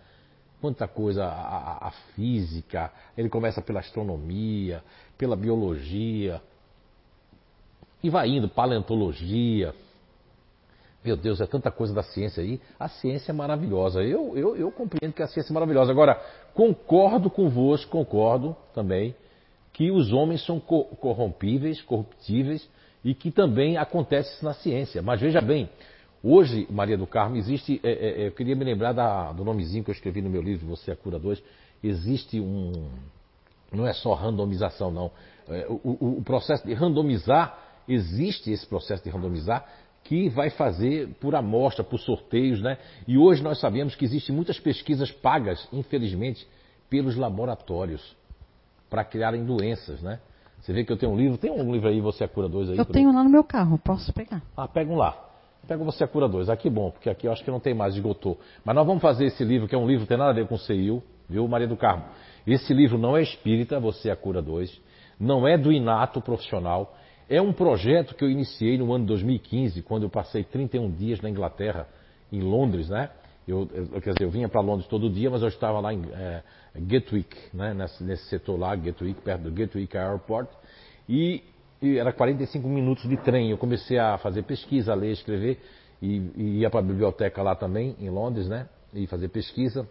Quanta coisa, a, a, a física, ele começa pela astronomia, pela biologia, e vai indo, paleontologia. Meu Deus, é tanta coisa da ciência aí. A ciência é maravilhosa. Eu, eu, eu compreendo que a ciência é maravilhosa. Agora, concordo convosco, concordo também que os homens são corrompíveis, corruptíveis e que também acontece isso na ciência. Mas veja bem, hoje, Maria do Carmo, existe. É, é, é eu queria me lembrar da, do nomezinho que eu escrevi no meu livro, Você é Cura 2. Existe um. Não é só randomização, não. É, o, o, o processo de randomizar, existe esse processo de randomizar que vai fazer por amostra, por sorteios, né? E hoje nós sabemos que existem muitas pesquisas pagas, infelizmente, pelos laboratórios para criarem doenças, né? Você vê que eu tenho um livro, tem um livro aí, Você é Cura 2 aí? Eu tenho lá no meu carro, posso pegar. Ah, pega um lá. Pega Você é Cura 2. Aqui bom, porque aqui eu acho que não tem mais, esgotou. Mas nós vamos fazer esse livro, que é um livro que tem nada a ver com o CIU, viu, Maria do Carmo? Esse livro não é espírita, Você é Cura 2. Não é do inato profissional. É um projeto que eu iniciei no ano 2015, quando eu passei 31 dias na Inglaterra, em Londres, né? Eu, eu, quer dizer, eu vinha para Londres todo dia, mas eu estava lá em é, Gatwick, né, nesse, nesse, setor lá, Gatwick, perto do Gatwick Airport, e, e, era 45 minutos de trem. Eu comecei a fazer pesquisa, a ler, escrever, e, e ia para a biblioteca lá também, em Londres, né, e fazer pesquisa.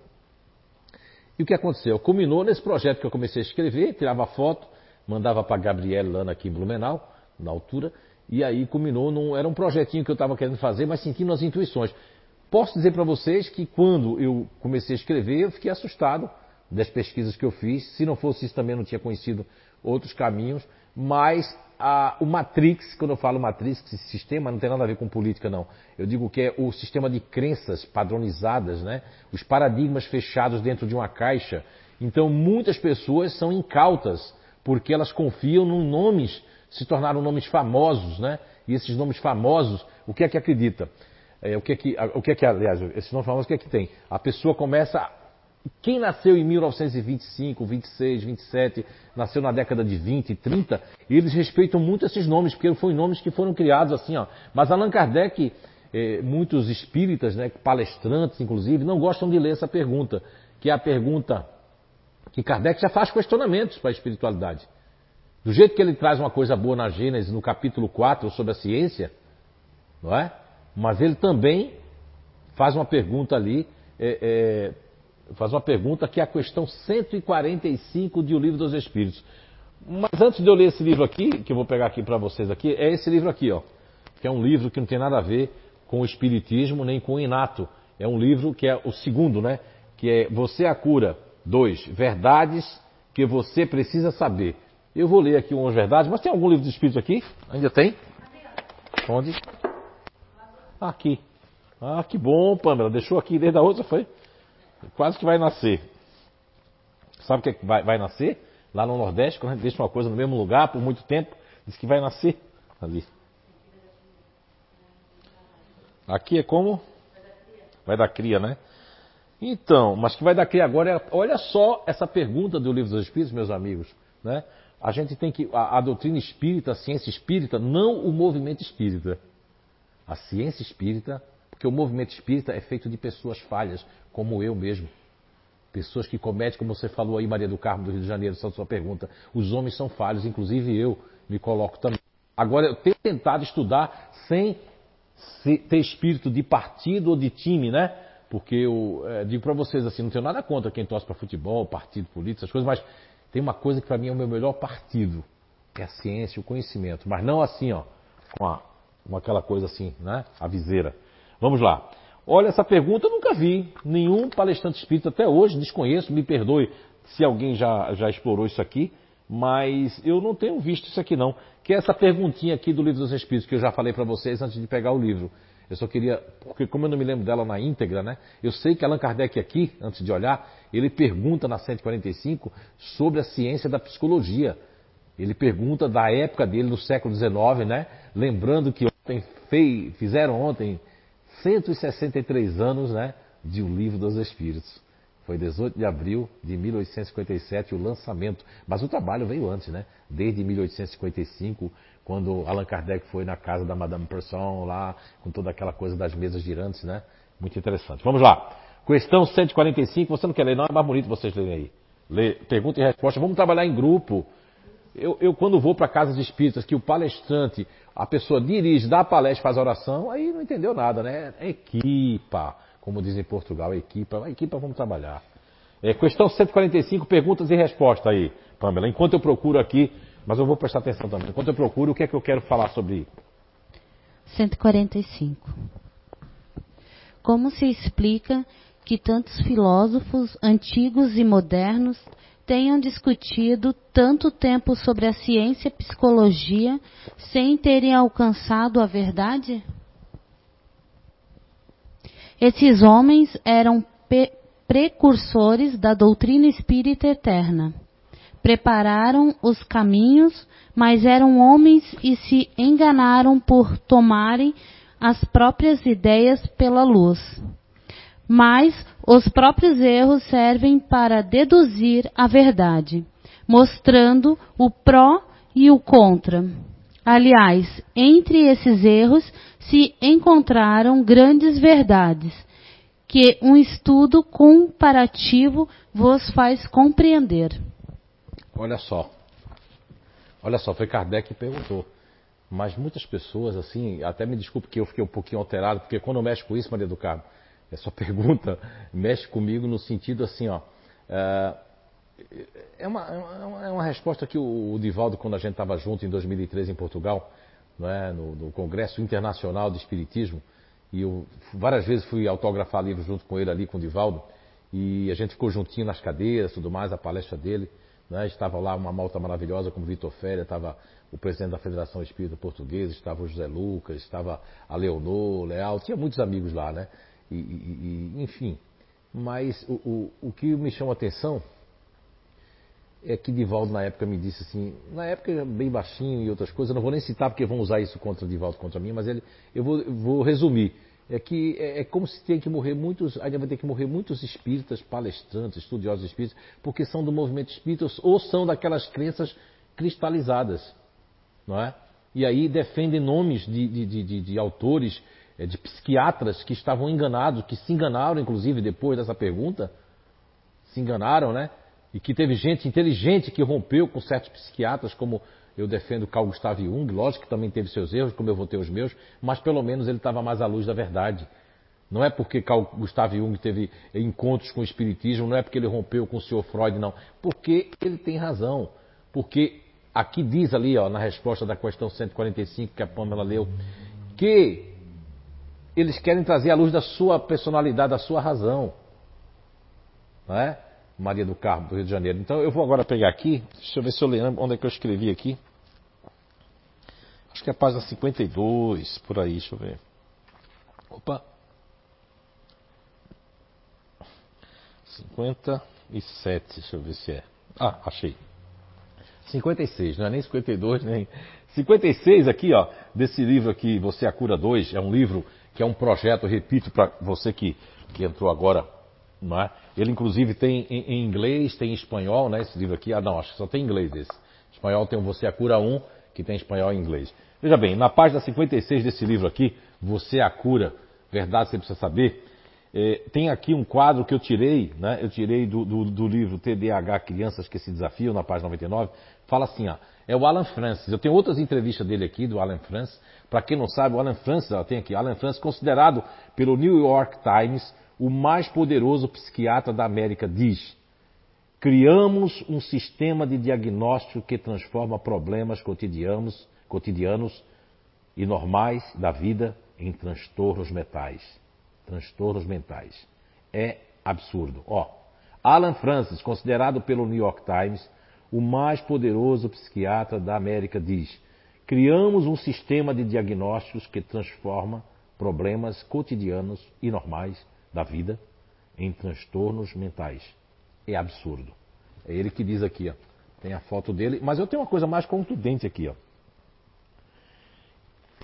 E o que aconteceu? Culminou nesse projeto que eu comecei a escrever, tirava foto, mandava para Gabriel Lana aqui em Blumenau, na altura, e aí culminou num. Era um projetinho que eu estava querendo fazer, mas sentindo as intuições. Posso dizer para vocês que quando eu comecei a escrever, eu fiquei assustado das pesquisas que eu fiz. Se não fosse isso, também não tinha conhecido outros caminhos. Mas a, o Matrix, quando eu falo Matrix, sistema não tem nada a ver com política, não. Eu digo que é o sistema de crenças padronizadas, né? os paradigmas fechados dentro de uma caixa. Então, muitas pessoas são incautas, porque elas confiam em nomes, se tornaram nomes famosos, né? E esses nomes famosos, o que é que acredita? É, o que é que, o que é que, aliás, esse nome famoso, o que é que tem? A pessoa começa. Quem nasceu em 1925, 26, 27, nasceu na década de 20, 30, eles respeitam muito esses nomes, porque foram nomes que foram criados assim, ó. Mas Allan Kardec, é, muitos espíritas, né, palestrantes inclusive, não gostam de ler essa pergunta, que é a pergunta que Kardec já faz questionamentos para a espiritualidade. Do jeito que ele traz uma coisa boa na Gênesis, no capítulo 4, sobre a ciência, não é? Mas ele também faz uma pergunta ali, é, é, faz uma pergunta que é a questão 145 de O Livro dos Espíritos. Mas antes de eu ler esse livro aqui, que eu vou pegar aqui para vocês aqui, é esse livro aqui, ó. Que é um livro que não tem nada a ver com o Espiritismo nem com o Inato. É um livro que é o segundo, né? Que é Você é a Cura. Dois, Verdades que você precisa saber. Eu vou ler aqui umas verdades, mas tem algum livro de Espíritos aqui? Ainda tem? Onde? Aqui. Ah, que bom, Pamela. Deixou aqui desde a outra, foi? Quase que vai nascer. Sabe o que, é que vai, vai nascer? Lá no Nordeste, quando a gente deixa uma coisa no mesmo lugar por muito tempo, diz que vai nascer ali. Aqui é como? Vai dar cria, né? Então, mas que vai dar cria agora é, olha só essa pergunta do Livro dos Espíritos, meus amigos, né? A gente tem que, a, a doutrina espírita, a ciência espírita, não o movimento espírita. A ciência espírita, porque o movimento espírita é feito de pessoas falhas, como eu mesmo. Pessoas que cometem, como você falou aí, Maria do Carmo, do Rio de Janeiro, só sua pergunta. Os homens são falhos, inclusive eu me coloco também. Agora, eu tenho tentado estudar sem ter espírito de partido ou de time, né? Porque eu é, digo para vocês assim, não tenho nada contra quem torce para futebol, partido político, essas coisas, mas tem uma coisa que para mim é o meu melhor partido, que é a ciência o conhecimento. Mas não assim, ó, com, a, com aquela coisa assim, né? A viseira. Vamos lá. Olha, essa pergunta eu nunca vi. Nenhum palestrante espírita até hoje, desconheço, me perdoe se alguém já, já explorou isso aqui mas eu não tenho visto isso aqui não. Que é essa perguntinha aqui do Livro dos Espíritos, que eu já falei para vocês antes de pegar o livro. Eu só queria, porque como eu não me lembro dela na íntegra, né? Eu sei que Allan Kardec aqui, antes de olhar, ele pergunta na 145 sobre a ciência da psicologia. Ele pergunta da época dele, no século XIX, né? Lembrando que ontem fizeram ontem 163 anos, né? De O Livro dos Espíritos. Foi 18 de abril de 1857 o lançamento. Mas o trabalho veio antes, né? Desde 1855, quando Allan Kardec foi na casa da Madame Persson, lá, com toda aquela coisa das mesas girantes, né? Muito interessante. Vamos lá. Questão 145. Você não quer ler, não? É mais bonito vocês lerem aí. Lê, pergunta e resposta. Vamos trabalhar em grupo. Eu, eu quando vou para casas espíritas, que o palestrante, a pessoa dirige, dá a palestra, faz a oração, aí não entendeu nada, né? É equipa como diz em Portugal, equipa, equipa vamos trabalhar. É, questão 145, perguntas e respostas aí, Pamela. Enquanto eu procuro aqui, mas eu vou prestar atenção também. Enquanto eu procuro, o que é que eu quero falar sobre 145. Como se explica que tantos filósofos antigos e modernos tenham discutido tanto tempo sobre a ciência e psicologia sem terem alcançado a verdade? Esses homens eram precursores da doutrina espírita eterna. Prepararam os caminhos, mas eram homens e se enganaram por tomarem as próprias ideias pela luz. Mas os próprios erros servem para deduzir a verdade, mostrando o pró e o contra. Aliás, entre esses erros se encontraram grandes verdades, que um estudo comparativo vos faz compreender. Olha só. Olha só, foi Kardec que perguntou. Mas muitas pessoas, assim, até me desculpe que eu fiquei um pouquinho alterado, porque quando eu mexo com isso, Maria do Carmo, essa (laughs) pergunta mexe comigo no sentido assim, ó. É, é uma, é uma, é uma resposta que o, Divaldo, quando a gente estava junto em 2013 em Portugal, é, no, no, Congresso Internacional de Espiritismo, e eu várias vezes fui autografar livros junto com ele ali, com o Divaldo, e a gente ficou juntinho nas cadeiras, tudo mais, a palestra dele. Né? Estava lá uma malta maravilhosa como Vitor Féria, estava o presidente da Federação Espírita Portuguesa, estava o José Lucas, estava a Leonor, Leal, tinha muitos amigos lá, né? E, e, e enfim. Mas o, o, o que me chama a atenção é que Divaldo na época me disse assim, na época bem baixinho e outras coisas, eu não vou nem citar porque vão usar isso contra Divaldo contra mim, mas ele, eu vou, vou resumir. É que é, é, como se tem que morrer muitos, ainda vai ter que morrer muitos espíritas, palestrantes, estudiosos espíritas, porque são do movimento espírita ou são daquelas crenças cristalizadas, não é? E aí defendem nomes de, de, de, de autores, é, de psiquiatras que estavam enganados, que se enganaram inclusive depois dessa pergunta, se enganaram, né? e que teve gente inteligente que rompeu com certos psiquiatras, como eu defendo Carl Gustav Jung, lógico que também teve seus erros, como eu vou ter os meus, mas pelo menos ele estava mais à luz da verdade. Não é porque Carl Gustav Jung teve encontros com o Espiritismo, não é porque ele rompeu com o Sr. Freud, não. Porque ele tem razão. Porque aqui diz ali, ó, na resposta da questão 145 que a Pamela leu, que eles querem trazer a luz da sua personalidade, da sua razão. Não é? Maria do Carmo, do Rio de Janeiro. Então eu vou agora pegar aqui, deixa eu ver se eu lembro onde é que eu escrevi aqui. Acho que é a página 52, por aí, deixa eu ver. Opa! 57, deixa eu ver se é. Ah, achei. 56, não é nem 52, nem. 56 aqui, ó, desse livro aqui, Você é a Cura 2, é um livro que é um projeto, repito para você que, que entrou agora, não é? Ele inclusive tem em, em, inglês, tem em espanhol, né? Esse livro aqui, ah não, acho que só tem em inglês esse. Espanhol tem o Você a Cura 1, que tem espanhol e inglês. Veja bem, na página 56 desse livro aqui, Você a Cura, Verdade Você Precisa Saber, é, tem aqui um quadro que eu tirei, né? Eu tirei do, do, do, livro TDAH Crianças que se desafiam, na página 99. Fala assim, ó, é o Alan Francis. Eu tenho outras entrevistas dele aqui, do Alan Francis. Para quem não sabe, o Alan Francis, ó, tem aqui, Alan Francis, considerado pelo New York Times o mais poderoso psiquiatra da América, diz: Criamos um sistema de diagnóstico que transforma problemas cotidianos, cotidianos e normais da vida em transtornos mentais. Transtornos mentais. É absurdo. Ó, Alan Francis, considerado pelo New York Times o mais poderoso psiquiatra da América, diz: Criamos um sistema de diagnósticos que transforma problemas cotidianos e normais da vida em transtornos mentais. É absurdo. É ele que diz aqui, ó. Tem a foto dele, mas eu tenho uma coisa mais contundente aqui, ó.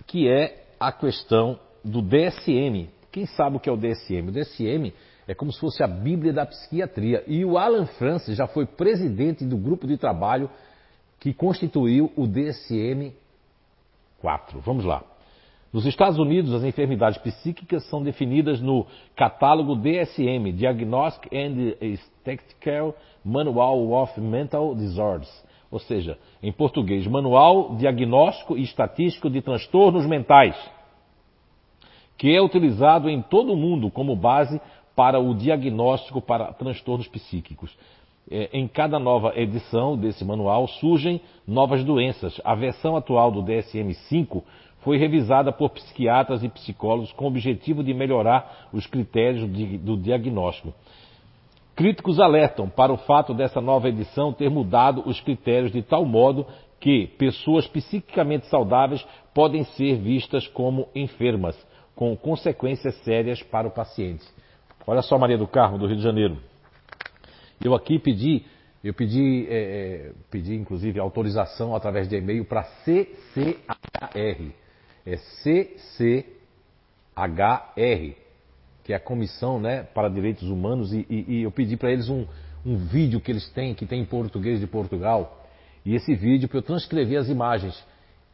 Que é a questão do DSM. Quem sabe o que é o DSM? O DSM é como se fosse a Bíblia da psiquiatria. E o Alan Francis já foi presidente do grupo de trabalho que constituiu o DSM 4. Vamos lá. Nos Estados Unidos, as enfermidades psíquicas são definidas no catálogo DSM, Diagnostic and Statistical Manual of Mental Disorders, ou seja, em português, Manual Diagnóstico e Estatístico de Transtornos Mentais, que é utilizado em todo o mundo como base para o diagnóstico para transtornos psíquicos. É, em cada nova edição desse manual surgem novas doenças. A versão atual do DSM-5 foi revisada por psiquiatras e psicólogos com o objetivo de melhorar os critérios do diagnóstico. Críticos alertam para o fato dessa nova edição ter mudado os critérios de tal modo que pessoas psiquicamente saudáveis podem ser vistas como enfermas, com consequências sérias para o paciente. Olha só, Maria do Carmo, do Rio de Janeiro. Eu aqui pedi, eu pedi, é pedi inclusive autorização através de e-mail para CCHR, é CCHR, que é a Comissão né, para Direitos Humanos, e, e, e eu pedi para eles um, um vídeo que eles têm, que tem em português de Portugal, e esse vídeo para eu transcrever as imagens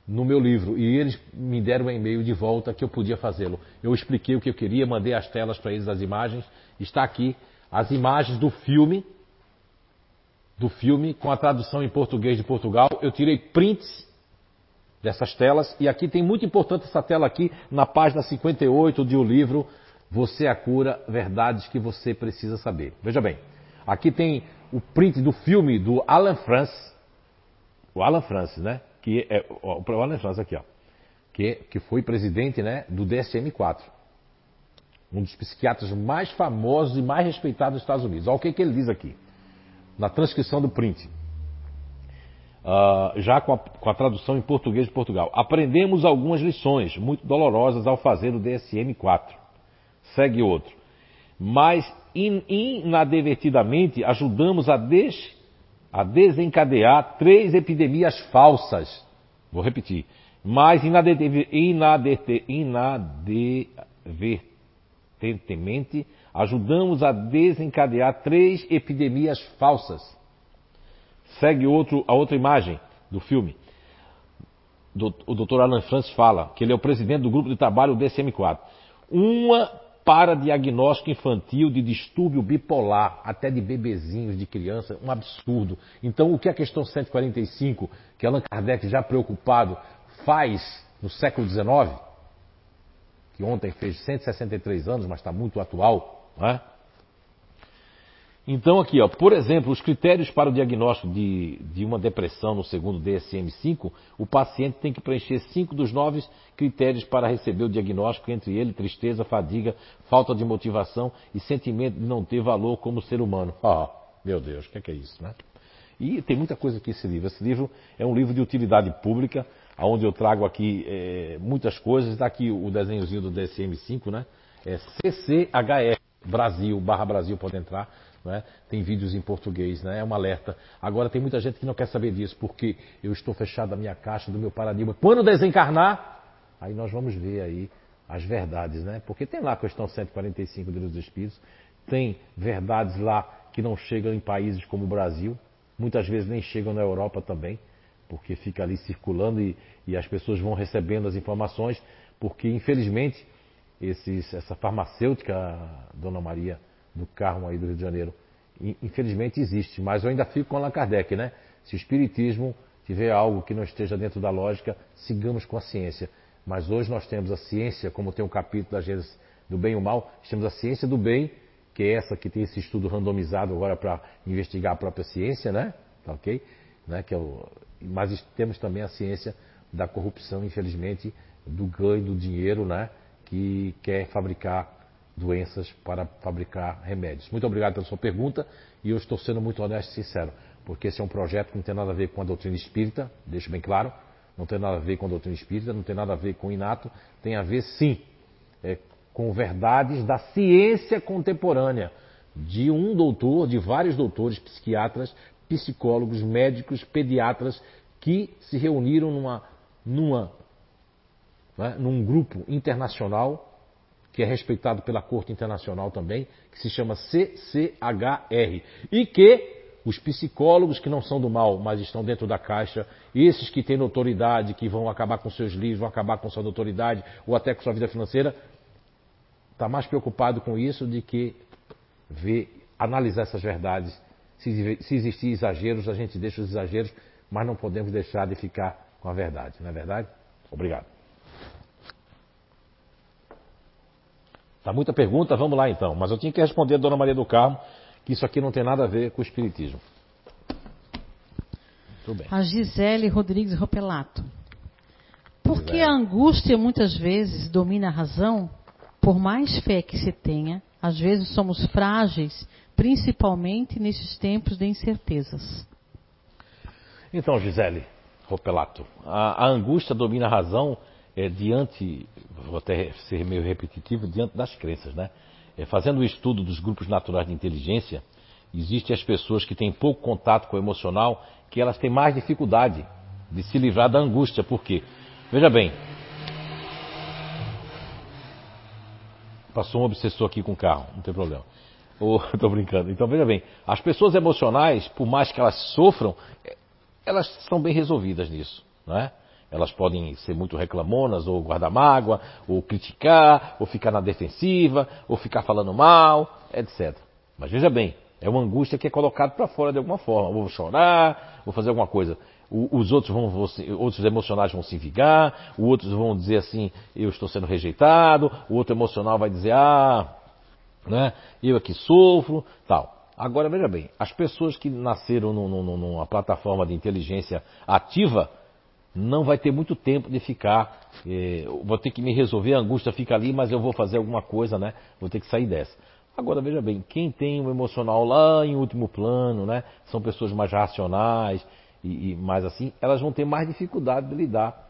no meu livro. E eles me deram um e-mail de volta que eu podia fazê-lo. Eu expliquei o que eu queria, mandei as telas para eles das imagens. Está aqui as imagens do filme, do filme com a tradução em português de Portugal. Eu tirei prints dessas telas. E aqui tem muito importante essa tela aqui, na página 58 de o livro Você é a Cura, Verdades que Você Precisa Saber. Veja bem, aqui tem o print do filme do Alan Francis, o Alan Francis, né? Que é, ó, o Alan Francis aqui, ó. Que, que foi presidente né, do DSM-4. Um dos psiquiatras mais famosos e mais respeitados dos Estados Unidos. Olha o que, que ele diz aqui, na transcrição do print uh, já com a, com a, tradução em português de Portugal. Aprendemos algumas lições muito dolorosas ao fazer o DSM-4. Segue outro. Mas in, inadvertidamente ajudamos a, des, a desencadear três epidemias falsas. Vou repetir. Mas inadvertentemente ajudamos a desencadear três epidemias falsas Segue outro, a outra imagem do filme. O Dr. Alan Francis fala que ele é o presidente do grupo de trabalho DSM-4. Uma para diagnóstico infantil de distúrbio bipolar, até de bebezinhos, de criança, um absurdo. Então, o que a questão 145, que Allan Kardec, já preocupado, faz no século XIX, que ontem fez 163 anos, mas está muito atual, não é? Então, aqui, ó, por exemplo, os critérios para o diagnóstico de, de uma depressão no segundo DSM-5, o paciente tem que preencher cinco dos nove critérios para receber o diagnóstico, entre eles tristeza, fadiga, falta de motivação e sentimento de não ter valor como ser humano. Ah, meu Deus, o que é, que é isso, né? E tem muita coisa aqui nesse livro. Esse livro é um livro de utilidade pública, onde eu trago aqui é, muitas coisas. Está aqui o desenhozinho do DSM-5, né? É CCHR, Brasil, barra Brasil, pode entrar né? Tem vídeos em português, né? é um alerta. Agora tem muita gente que não quer saber disso, porque eu estou fechado da minha caixa, do meu paradigma. Quando desencarnar, aí nós vamos ver aí as verdades, né? Porque tem lá a questão 145 do Livro dos Espíritos, tem verdades lá que não chegam em países como o Brasil, muitas vezes nem chegam na Europa também, porque fica ali circulando e, e as pessoas vão recebendo as informações, porque infelizmente esses, essa farmacêutica, Dona Maria, do Carmo aí do Rio de Janeiro, infelizmente existe, mas eu ainda fico com Allan Kardec, né? Se o Espiritismo tiver algo que não esteja dentro da lógica, sigamos com a ciência. Mas hoje nós temos a ciência, como tem um capítulo da Gênesis do bem e o mal, temos a ciência do bem, que é essa que tem esse estudo randomizado agora para investigar a própria ciência, né? Tá ok? Né? Que é o... Mas temos também a ciência da corrupção, infelizmente, do ganho do dinheiro, né? Que quer fabricar doenças para fabricar remédios. Muito obrigado pela sua pergunta e eu estou sendo muito honesto e sincero, porque esse é um projeto que não tem nada a ver com a doutrina espírita, deixo bem claro, não tem nada a ver com a doutrina espírita, não tem nada a ver com o inato, tem a ver sim é, com verdades da ciência contemporânea, de um doutor, de vários doutores, psiquiatras, psicólogos, médicos, pediatras que se reuniram numa, numa, né, num grupo internacional que é respeitado pela Corte Internacional também, que se chama CCHR, e que os psicólogos que não são do mal, mas estão dentro da caixa, esses que têm notoriedade, que vão acabar com seus livros, vão acabar com sua notoriedade ou até com sua vida financeira, está mais preocupado com isso do que ver, analisar essas verdades. Se, se existir exageros, a gente deixa os exageros, mas não podemos deixar de ficar com a verdade, não é verdade? Obrigado. Tá muita pergunta, vamos lá então. Mas eu tinha que responder a Dona Maria do Carmo que isso aqui não tem nada a ver com o Espiritismo. Tudo bem. A Gisele Rodrigues Ropelato. Por que a angústia muitas vezes domina a razão? Por mais fé que se tenha, às vezes somos frágeis, principalmente nesses tempos de incertezas. Então, Gisele Ropelato, a, a angústia domina a razão é, diante, vou até ser meio repetitivo, diante das crenças, né? É, fazendo o estudo dos grupos naturais de inteligência, existem as pessoas que têm pouco contato com o emocional, que elas têm mais dificuldade de se livrar da angústia. Por quê? Veja bem. Passou um obsessor aqui com o carro, não tem problema. Estou (laughs) brincando. Então veja bem, as pessoas emocionais, por mais que elas sofram, elas são bem resolvidas nisso, não é? Elas podem ser muito reclamonas, ou guardar mágoa, ou criticar, ou ficar na defensiva, ou ficar falando mal, etc. Mas veja bem, é uma angústia que é colocada para fora de alguma forma. Vou chorar, vou fazer alguma coisa. os outros vão, outros emocionais vão se vingar, os outros vão dizer assim, eu estou sendo rejeitado, o outro emocional vai dizer, ah, né, eu aqui sofro, tal. Agora veja bem, as pessoas que nasceram numa plataforma de inteligência ativa, não vai ter muito tempo de ficar. Eh, vou ter que me resolver, a angústia fica ali, mas eu vou fazer alguma coisa, né? Vou ter que sair dessa. Agora veja bem, quem tem um emocional lá em último plano, né? São pessoas mais racionais e, e mais assim, elas vão ter mais dificuldade de lidar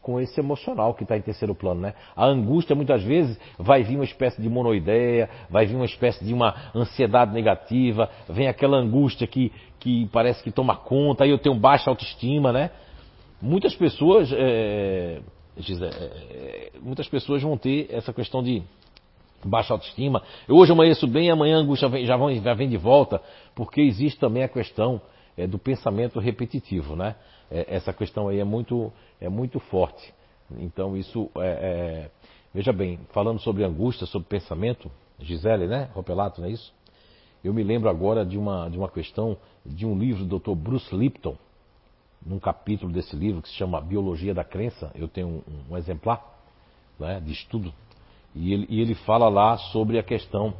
com esse emocional que está em terceiro plano, né? A angústia muitas vezes vai vir uma espécie de monoideia, vai vir uma espécie de uma ansiedade negativa, vem aquela angústia que, que parece que toma conta, aí eu tenho baixa autoestima, né? Muitas pessoas, é, é, muitas pessoas vão ter essa questão de baixa autoestima. Eu hoje amanheço bem, amanhã a angústia vem, já, vem, já vem de volta, porque existe também a questão é, do pensamento repetitivo, né? É, essa questão aí é muito, é muito forte. Então isso é, é, veja bem, falando sobre angústia, sobre pensamento, Gisele, né? Ropelato, não é isso? Eu me lembro agora de uma, de uma questão de um livro do Dr. Bruce Lipton, num capítulo desse livro que se chama Biologia da Crença, eu tenho um, um exemplar né, de estudo, e ele, e ele fala lá sobre a questão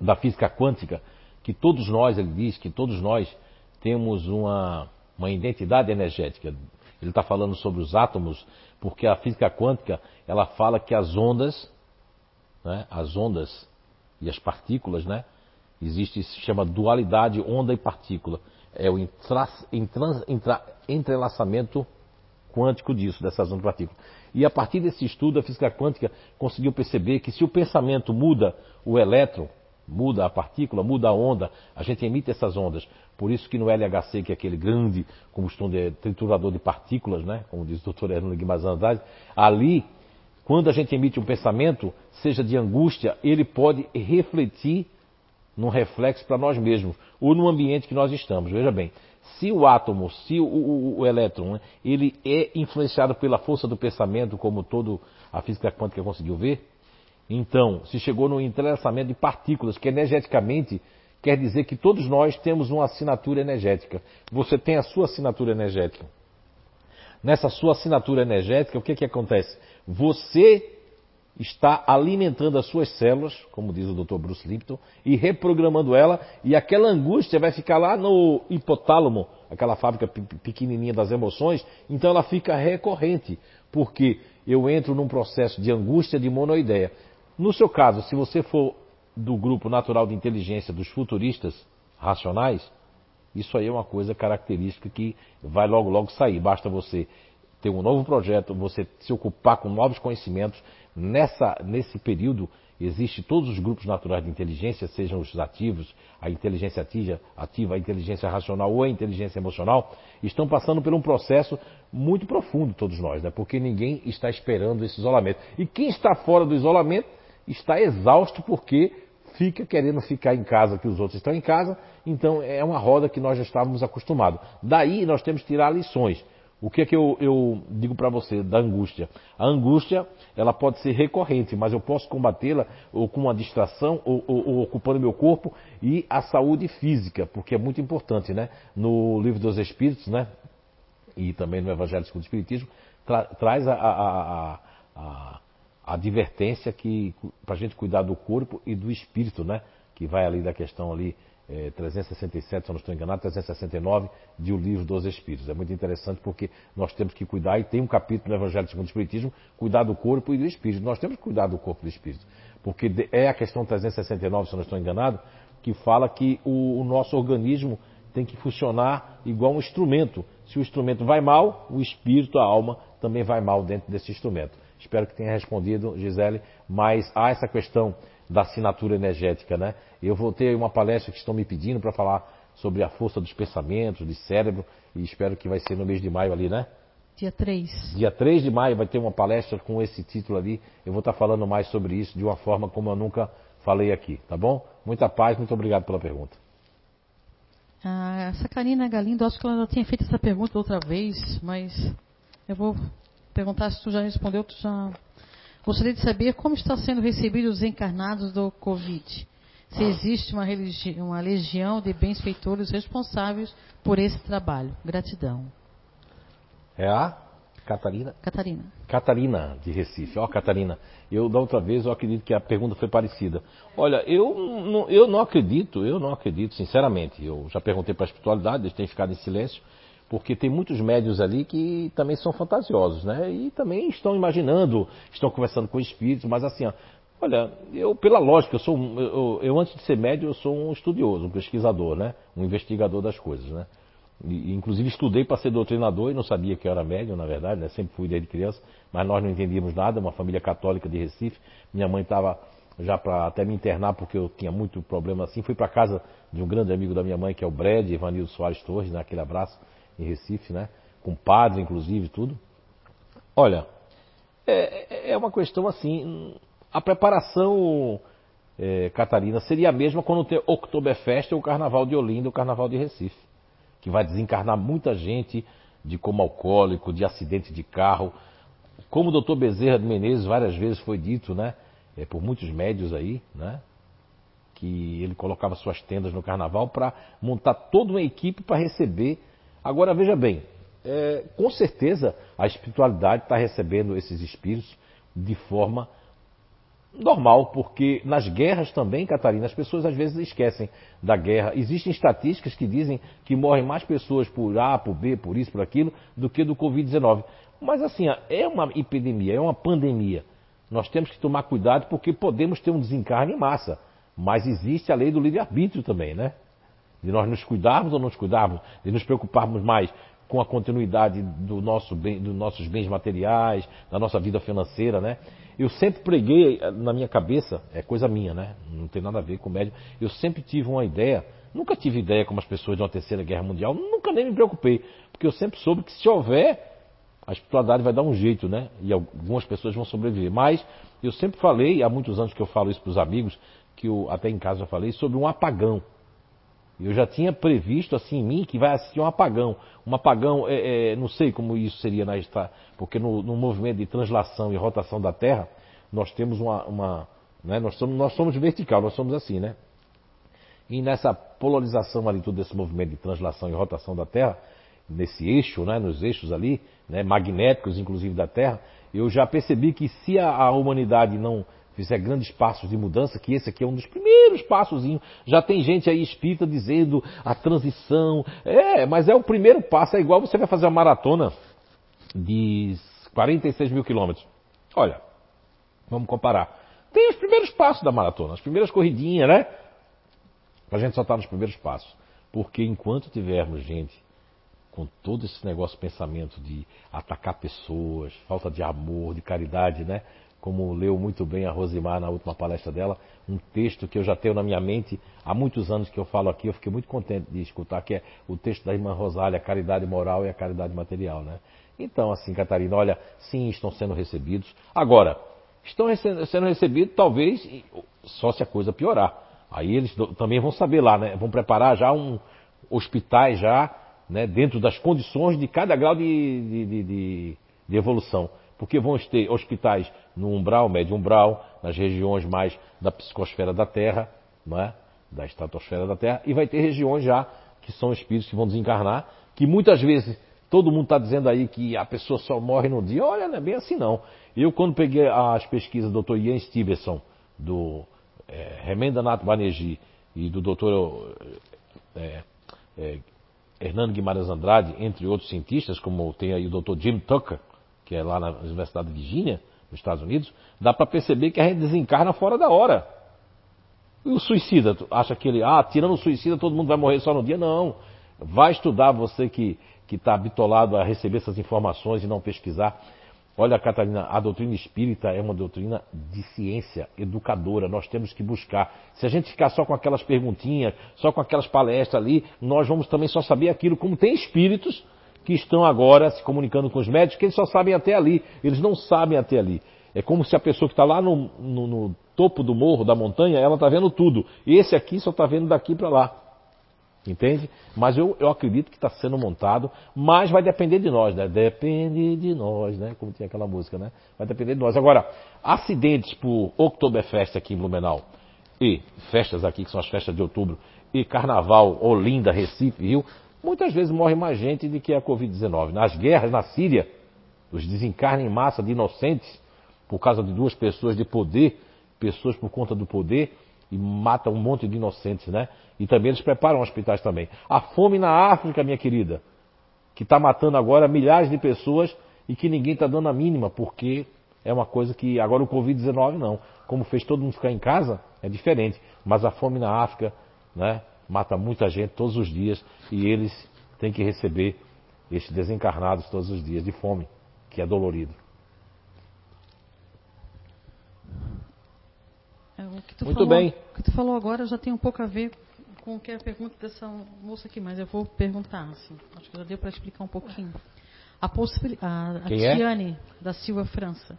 da física quântica, que todos nós, ele diz que todos nós temos uma, uma identidade energética. Ele está falando sobre os átomos, porque a física quântica ela fala que as ondas, né, as ondas e as partículas, né, existe se chama dualidade onda e partícula é o entrelaçamento quântico disso, dessas ondas partículas. E a partir desse estudo, a física quântica conseguiu perceber que se o pensamento muda o elétron, muda a partícula, muda a onda, a gente emite essas ondas. Por isso que no LHC, que é aquele grande combustão de triturador de partículas, né, como diz o Dr. Hernando Guimarães Andrade, ali Quando a gente emite um pensamento, seja de angústia, ele pode refletir num reflexo para nós mesmos, ou no ambiente que nós estamos. Veja bem, se o átomo, se o, o, o elétron, né, ele é influenciado pela força do pensamento, como todo a física quântica conseguiu ver, então se chegou no entrelaçamento de partículas, que energeticamente quer dizer que todos nós temos uma assinatura energética. Você tem a sua assinatura energética. Nessa sua assinatura energética, o que, que acontece? Você está alimentando as suas células, como diz o Dr. Bruce Lipton, e reprogramando ela, e aquela angústia vai ficar lá no hipotálamo, aquela fábrica pequenininha das emoções, então ela fica recorrente, porque eu entro num processo de angústia de monoideia. No seu caso, se você for do grupo natural de inteligência dos futuristas racionais, isso aí é uma coisa característica que vai logo, logo sair. Basta você ter um novo projeto, você se ocupar com novos conhecimentos. Nessa, nesse período, existe todos os grupos naturais de inteligência, sejam os ativos, a inteligência ativa, a inteligência racional ou a inteligência emocional, estão passando por um processo muito profundo, todos nós, né? porque ninguém está esperando esse isolamento. E quem está fora do isolamento está exausto porque fica querendo ficar em casa, que os outros estão em casa, então é uma roda que nós já estávamos acostumados. Daí nós temos que tirar lições. O que é que eu, eu digo para você da angústia? A angústia, ela pode ser recorrente, mas eu posso combatê-la ou com uma distração, ou, ou, ou, ocupando meu corpo, e a saúde física, porque é muito importante, né? No livro dos Espíritos, né? E também no Evangelho segundo o Espiritismo, tra traz a, a, a, a advertência que para a gente cuidar do corpo e do espírito, né? Que vai ali da questão ali é, 367, se eu não estou enganado, 369 de O Livro dos Espíritos. É muito interessante porque nós temos que cuidar, e tem um capítulo no Evangelho segundo o Espiritismo, cuidar do corpo e do espírito. Nós temos que cuidar do corpo e do espírito. Porque é a questão 369, se eu não estou enganado, que fala que o, o nosso organismo tem que funcionar igual um instrumento. Se o instrumento vai mal, o espírito, a alma, também vai mal dentro desse instrumento. Espero que tenha respondido, Gisele. Mas há essa questão da assinatura energética, né? Eu vou ter uma palestra que estão me pedindo para falar sobre a força dos pensamentos, de cérebro, e espero que vai ser no mês de maio ali, né? Dia 3. Dia 3 de maio vai ter uma palestra com esse título ali. Eu vou estar falando mais sobre isso de uma forma como eu nunca falei aqui, tá bom? Muita paz, muito obrigado pela pergunta. Ah, essa Karina Galindo, acho que ela já tinha feito essa pergunta outra vez, mas eu vou perguntar se tu já respondeu, tu já. Gostaria de saber como está sendo recebidos os encarnados do Covid. Se existe uma, religi uma legião de benfeitores responsáveis por esse trabalho. Gratidão. É a Catarina? Catarina. Catarina, de Recife. Ó, Catarina, eu da outra vez eu acredito que a pergunta foi parecida. Olha, eu não, eu não acredito, eu não acredito, sinceramente. Eu já perguntei para a espiritualidade, eles têm ficado em silêncio porque tem muitos médios ali que também são fantasiosos, né? E também estão imaginando, estão conversando com espíritos, mas assim, ó, olha, eu pela lógica, eu sou, eu, eu, antes de ser médio, eu sou um estudioso, um pesquisador, né? Um investigador das coisas, né? E, inclusive estudei para ser doutrinador e não sabia que eu era médio, na verdade, né? Sempre fui desde criança, mas nós não entendíamos nada, uma família católica de Recife, minha mãe estava já para até me internar porque eu tinha muito problema assim, fui para casa de um grande amigo da minha mãe que é o Brad, Ivanildo Soares Torres, né? Aquele abraço em Recife, né? Com padre, inclusive, tudo. Olha, é, é uma questão assim. A preparação, é, Catarina, seria a mesma quando tem Oktoberfest ou o Carnaval de Olinda, o Carnaval de Recife, que vai desencarnar muita gente de coma alcoólico, de acidente de carro. Como o doutor Bezerra de Menezes várias vezes foi dito, né? É, por muitos médios aí, né? Que ele colocava suas tendas no carnaval para montar toda uma equipe para receber Agora veja bem, é, com certeza a espiritualidade está recebendo esses espíritos de forma normal, porque nas guerras também, Catarina, as pessoas às vezes esquecem da guerra. Existem estatísticas que dizem que morrem mais pessoas por A, por B, por isso, por aquilo, do que do Covid-19. Mas assim, é uma epidemia, é uma pandemia. Nós temos que tomar cuidado porque podemos ter um desencarne em massa. Mas existe a lei do livre-arbítrio também, né? De nós nos cuidarmos ou não nos cuidarmos, de nos preocuparmos mais com a continuidade do nosso bem, dos nossos bens materiais, da nossa vida financeira, né? Eu sempre preguei na minha cabeça, é coisa minha, né? Não tem nada a ver com médio. Eu sempre tive uma ideia, nunca tive ideia como as pessoas de uma terceira guerra mundial, nunca nem me preocupei, porque eu sempre soube que se houver, a espiritualidade vai dar um jeito, né? E algumas pessoas vão sobreviver. Mas eu sempre falei, há muitos anos que eu falo isso para os amigos, que eu até em casa já falei, sobre um apagão. Eu já tinha previsto assim em mim que vai assistir um apagão. Um apagão, é, é, não sei como isso seria na porque no, no, movimento de translação e rotação da Terra, nós temos uma. uma né, nós, somos, nós somos vertical, nós somos assim, né? E nessa polarização ali, todo esse movimento de translação e rotação da Terra, nesse eixo, né, nos eixos ali, né, magnéticos inclusive da Terra, eu já percebi que se a, a humanidade não fizer grandes passos de mudança, que esse aqui é um dos primeiros passos. Já tem gente aí espírita dizendo a transição. É, mas é o primeiro passo. É igual você vai fazer uma maratona de 46 mil quilômetros. Olha, vamos comparar. Tem os primeiros passos da maratona, as primeiras corridinhas, né? A gente só está nos primeiros passos. Porque enquanto tivermos gente com todo esse negócio, pensamento de atacar pessoas, falta de amor, de caridade, né? Como leu muito bem a Rosimar na última palestra dela, um texto que eu já tenho na minha mente há muitos anos que eu falo aqui, eu fiquei muito contente de escutar, que é o texto da irmã Rosália, a caridade moral e a caridade material, né? Então, assim, Catarina, olha, sim, estão sendo recebidos. Agora, estão sendo recebidos, talvez, só se a coisa piorar. Aí eles também vão saber lá, né? Vão preparar já um hospitais já, né? Dentro das condições de cada grau de, de, de, de evolução porque vão ter hospitais no umbral, médio umbral, nas regiões mais da psicosfera da Terra, não é? da estratosfera da Terra, e vai ter regiões já que são espíritos que vão desencarnar, que muitas vezes todo mundo está dizendo aí que a pessoa só morre no dia. Olha, não é bem assim não. Eu, quando peguei as pesquisas do Dr. Ian Stevenson, do é, Remendranath Banerjee e do Dr. É, é, Hernando Guimarães Andrade, entre outros cientistas, como tem aí o Dr. Jim Tucker, que é lá na Universidade de Virgínia, nos Estados Unidos, dá para perceber que a gente desencarna fora da hora. E o suicida, acha que ele, ah, tirando o suicida todo mundo vai morrer só no dia? Não. Vai estudar você que está habitolado a receber essas informações e não pesquisar. Olha, Catarina, a doutrina espírita é uma doutrina de ciência educadora. Nós temos que buscar. Se a gente ficar só com aquelas perguntinhas, só com aquelas palestras ali, nós vamos também só saber aquilo. Como tem espíritos que estão agora se comunicando com os médicos, que eles só sabem até ali, eles não sabem até ali. É como se a pessoa que está lá no, no, no, topo do morro, da montanha, ela está vendo tudo. Esse aqui só está vendo daqui para lá. Entende? Mas eu, eu acredito que está sendo montado, mas vai depender de nós, né? Depende de nós, né? Como tinha aquela música, né? Vai depender de nós. Agora, acidentes por Oktoberfest aqui em Blumenau, e festas aqui, que são as festas de outubro, e Carnaval, Olinda, Recife, Rio, Muitas vezes morre mais gente do que a Covid-19. Nas guerras, na Síria, os desencarnes em massa de inocentes, por causa de duas pessoas de poder, pessoas por conta do poder, e matam um monte de inocentes, né? E também eles preparam hospitais também. A fome na África, minha querida, que está matando agora milhares de pessoas e que ninguém está dando a mínima, porque é uma coisa que agora o Covid-19 não. Como fez todo mundo ficar em casa, é diferente. Mas a fome na África, né? Mata muita gente todos os dias e eles têm que receber estes desencarnados todos os dias de fome, que é dolorido. É, Muito falou, bem. O que tu falou agora já tem um pouco a ver com o que é a pergunta dessa moça aqui, mas eu vou perguntar, assim, acho que já deu para explicar um pouquinho. A, a, a é? Tiane, é? da Silva França.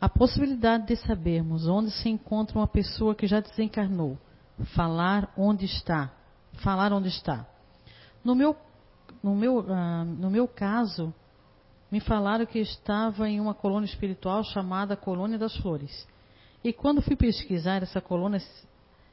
A possibilidade de sabermos onde se encontra uma pessoa que já desencarnou falar onde está. Falar onde está. No meu, no meu, uh, no meu caso, me falaram que estava em uma colônia espiritual chamada Colônia das Flores. E quando fui pesquisar, essa colônia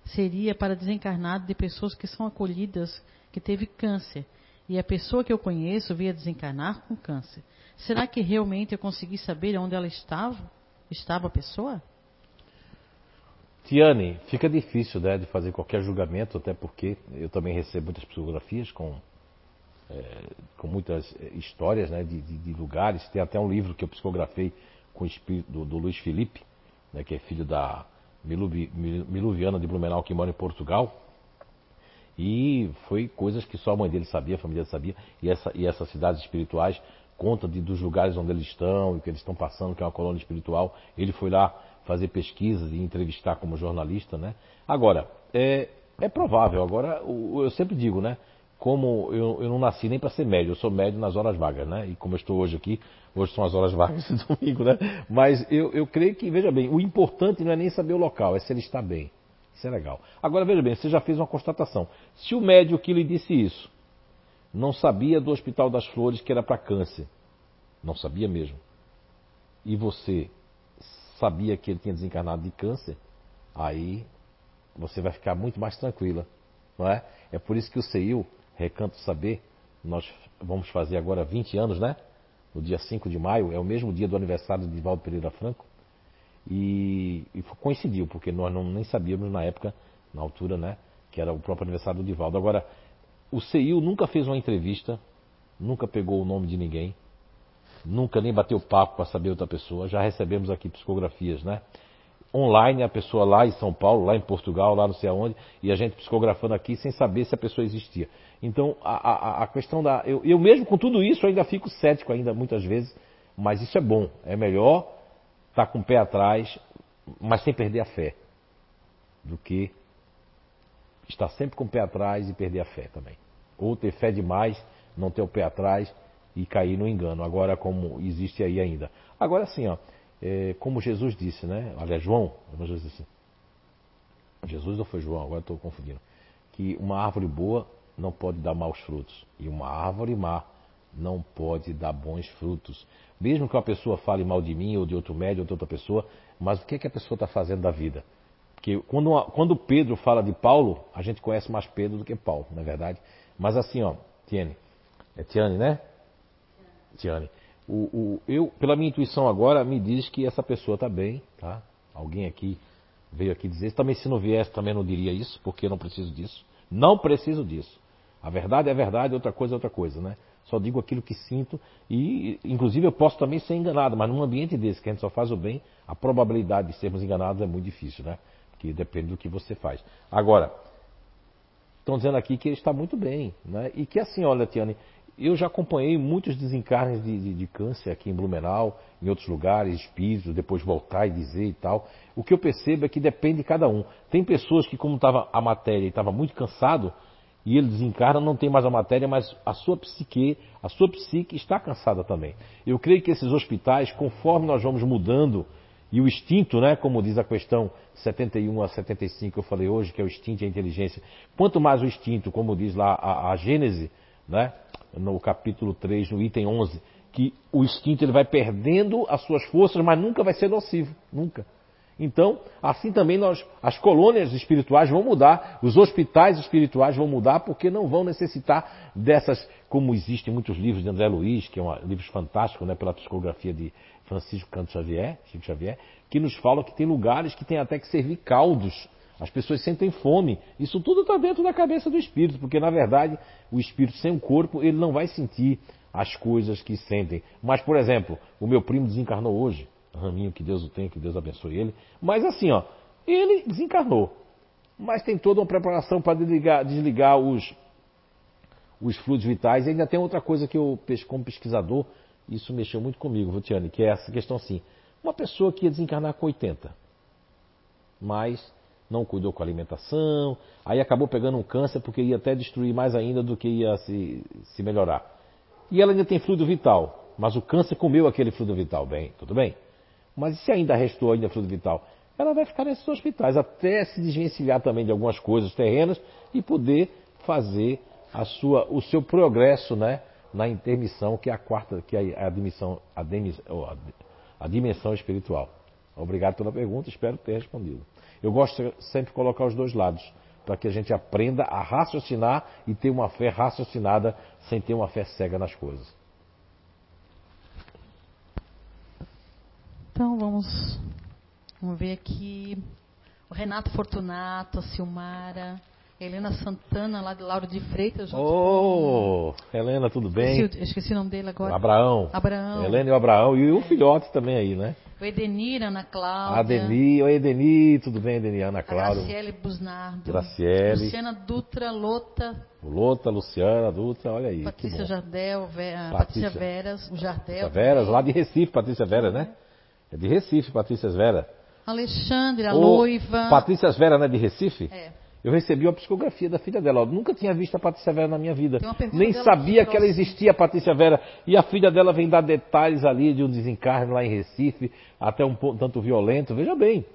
seria para desencarnado de pessoas que são acolhidas, que teve câncer. E a pessoa que eu conheço veio desencarnar com câncer. Será que realmente eu consegui saber onde ela estava? Estava a pessoa? Tiane, fica difícil né, de fazer qualquer julgamento, até porque eu também recebo muitas psicografias com, é, com muitas histórias né, de, de, de, lugares. Tem até um livro que eu psicografei com o espírito do, do Luiz Felipe, né, que é filho da Miluvi, Miluviana de Blumenau, que mora em Portugal. E foi coisas que só a mãe dele sabia, a família dele sabia, e, essa, e essas cidades espirituais conta de, dos lugares onde eles estão, o que eles estão passando, que é uma colônia espiritual. Ele foi lá fazer pesquisas e entrevistar como jornalista, né? Agora, é, é provável, agora, eu sempre digo, né? como eu, eu não nasci nem para ser médio, eu sou médio nas horas vagas, né? E como eu estou hoje aqui, hoje são as horas vagas (laughs) de domingo, né? Mas eu, eu creio que, veja bem, o importante não é nem saber o local, é se ele está bem. Isso é legal. Agora, veja bem, você já fez uma constatação. Se o médico que lhe disse isso não sabia do Hospital das Flores que era para câncer, não sabia mesmo, e você sabia que ele tinha desencarnado de câncer, aí você vai ficar muito mais tranquila, não é? É por isso que o CEIU, Recanto Saber, nós vamos fazer agora 20 anos, né? No dia 5 de maio, é o mesmo dia do aniversário de Valdo Pereira Franco. E, e coincidiu, porque nós não, nem sabíamos na época, na altura, né? Que era o próprio aniversário do Divaldo. Agora, o CEIU nunca fez uma entrevista, nunca pegou o nome de ninguém, nunca nem bateu papo para saber outra pessoa. Já recebemos aqui psicografias, né? Online, a pessoa lá em São Paulo, lá em Portugal, lá não sei aonde, e a gente psicografando aqui sem saber se a pessoa existia. Então, a, a, a questão da. Eu, eu mesmo com tudo isso ainda fico cético ainda muitas vezes, mas isso é bom. É melhor estar tá com o pé atrás, mas sem perder a fé, do que estar sempre com o pé atrás e perder a fé também. Ou ter fé demais, não ter o pé atrás e cair no engano. Agora, como existe aí ainda. Agora sim, ó, é, como Jesus disse, né? Olha, João, Jesus disse. Jesus ou foi João? Agora estou confundindo. Que uma árvore boa não pode dar maus frutos. E uma árvore má não pode dar bons frutos. Mesmo que uma pessoa fale mal de mim, ou de outro médium, ou de outra pessoa, mas o que, é que a pessoa está fazendo da vida? Porque quando, uma, quando Pedro fala de Paulo, a gente conhece mais Pedro do que Paulo, não é verdade? Mas assim, ó, Tiane, é Tiane, né? Tiane. O, o, eu, pela minha intuição agora, me diz que essa pessoa está bem, tá? Alguém aqui veio aqui dizer. Também se não viesse, também não diria isso, porque eu não preciso disso. Não preciso disso. A verdade é verdade, outra coisa é outra coisa, né? Só digo aquilo que sinto e, inclusive, eu posso também ser enganado, mas num ambiente desse que a gente só faz o bem, a probabilidade de sermos enganados é muito difícil, né? Porque depende do que você faz. Agora, estão dizendo aqui que ele está muito bem, né? E que assim, olha, Tiane, eu já acompanhei muitos desencarnes de, de, de, câncer aqui em Blumenau, em outros lugares, espíritos, depois voltar e dizer e tal. O que eu percebo é que depende de cada um. Tem pessoas que, como estava a matéria e estava muito cansado, e ele desencarna, não tem mais a matéria, mas a sua psique, a sua psique está cansada também. Eu creio que esses hospitais, conforme nós vamos mudando, e o instinto, né, como diz a questão 71 a 75 que eu falei hoje, que é o instinto e a inteligência, quanto mais o instinto, como diz lá a, a Gênese, né, no capítulo 3, no item 11, que o instinto ele vai perdendo as suas forças, mas nunca vai ser nocivo, nunca. Então, assim também nós, as colônias espirituais vão mudar, os hospitais espirituais vão mudar, porque não vão necessitar dessas, como existem muitos livros de André Luiz, que é um livros fantásticos, né, pela psicografia de Francisco Canto Xavier, Chico Xavier, que nos fala que tem lugares que tem até que servir caldos as pessoas sentem fome. Isso tudo está dentro da cabeça do espírito, porque na verdade o espírito sem o corpo ele não vai sentir as coisas que sentem. Mas, por exemplo, o meu primo desencarnou hoje. Raminho, que Deus o tenha, que Deus abençoe ele. Mas assim, ó, ele desencarnou. Mas tem toda uma preparação para desligar, desligar os, os fluidos vitais. E ainda tem outra coisa que eu, como pesquisador, isso mexeu muito comigo, Vutiane, que é essa questão assim. Uma pessoa que ia desencarnar com 80, mas não cuidou com a alimentação, aí acabou pegando um câncer porque ia até destruir mais ainda do que ia se, se melhorar. E ela ainda tem fluido vital, mas o câncer comeu aquele fluido vital, bem, tudo bem. Mas se ainda restou ainda fluido vital? Ela vai ficar nesses hospitais até se desvencilhar também de algumas coisas terrenas e poder fazer a sua, o seu progresso né, na intermissão, que é a quarta, que é a, dimissão, a, a, a dimensão espiritual. Obrigado pela pergunta, espero ter respondido. Eu gosto de sempre colocar os dois lados, para que a gente aprenda a raciocinar e ter uma fé raciocinada sem ter uma fé cega nas coisas. Então vamos, vamos ver aqui. O Renato Fortunato, a Silmara, Helena Santana, lá de Lauro de Freitas. Ô, oh, Helena, tudo bem? Esqueci, esqueci, o nome dele agora. Abraão. Abraão. Helena e o Abraão. E o filhote também aí, né? O Edenir, Ana Cláudia. Adeni, oi Edeni, tudo bem, Edeni, Ana Cláudia. Graciele Busnardo. Graciele. Luciana Dutra, Lota. Lota, Luciana, Dutra, olha aí. Patrícia Jardel, Vera, Patrícia, Patrícia Veras, o Jardel. Veras, lá de Recife, Patrícia Vera, né? É de Recife, Patrícia Vera. Alexandre, a Ô, Loiva. Patrícia Vera não é de Recife? É. Eu recebi uma psicografia da filha dela. Eu nunca tinha visto a Patrícia Vera na minha vida. Nem sabia que ela existia, a Patrícia Vera. E a filha dela vem dar detalhes ali de um desencarne lá em Recife, até um ponto tanto violento. Veja bem.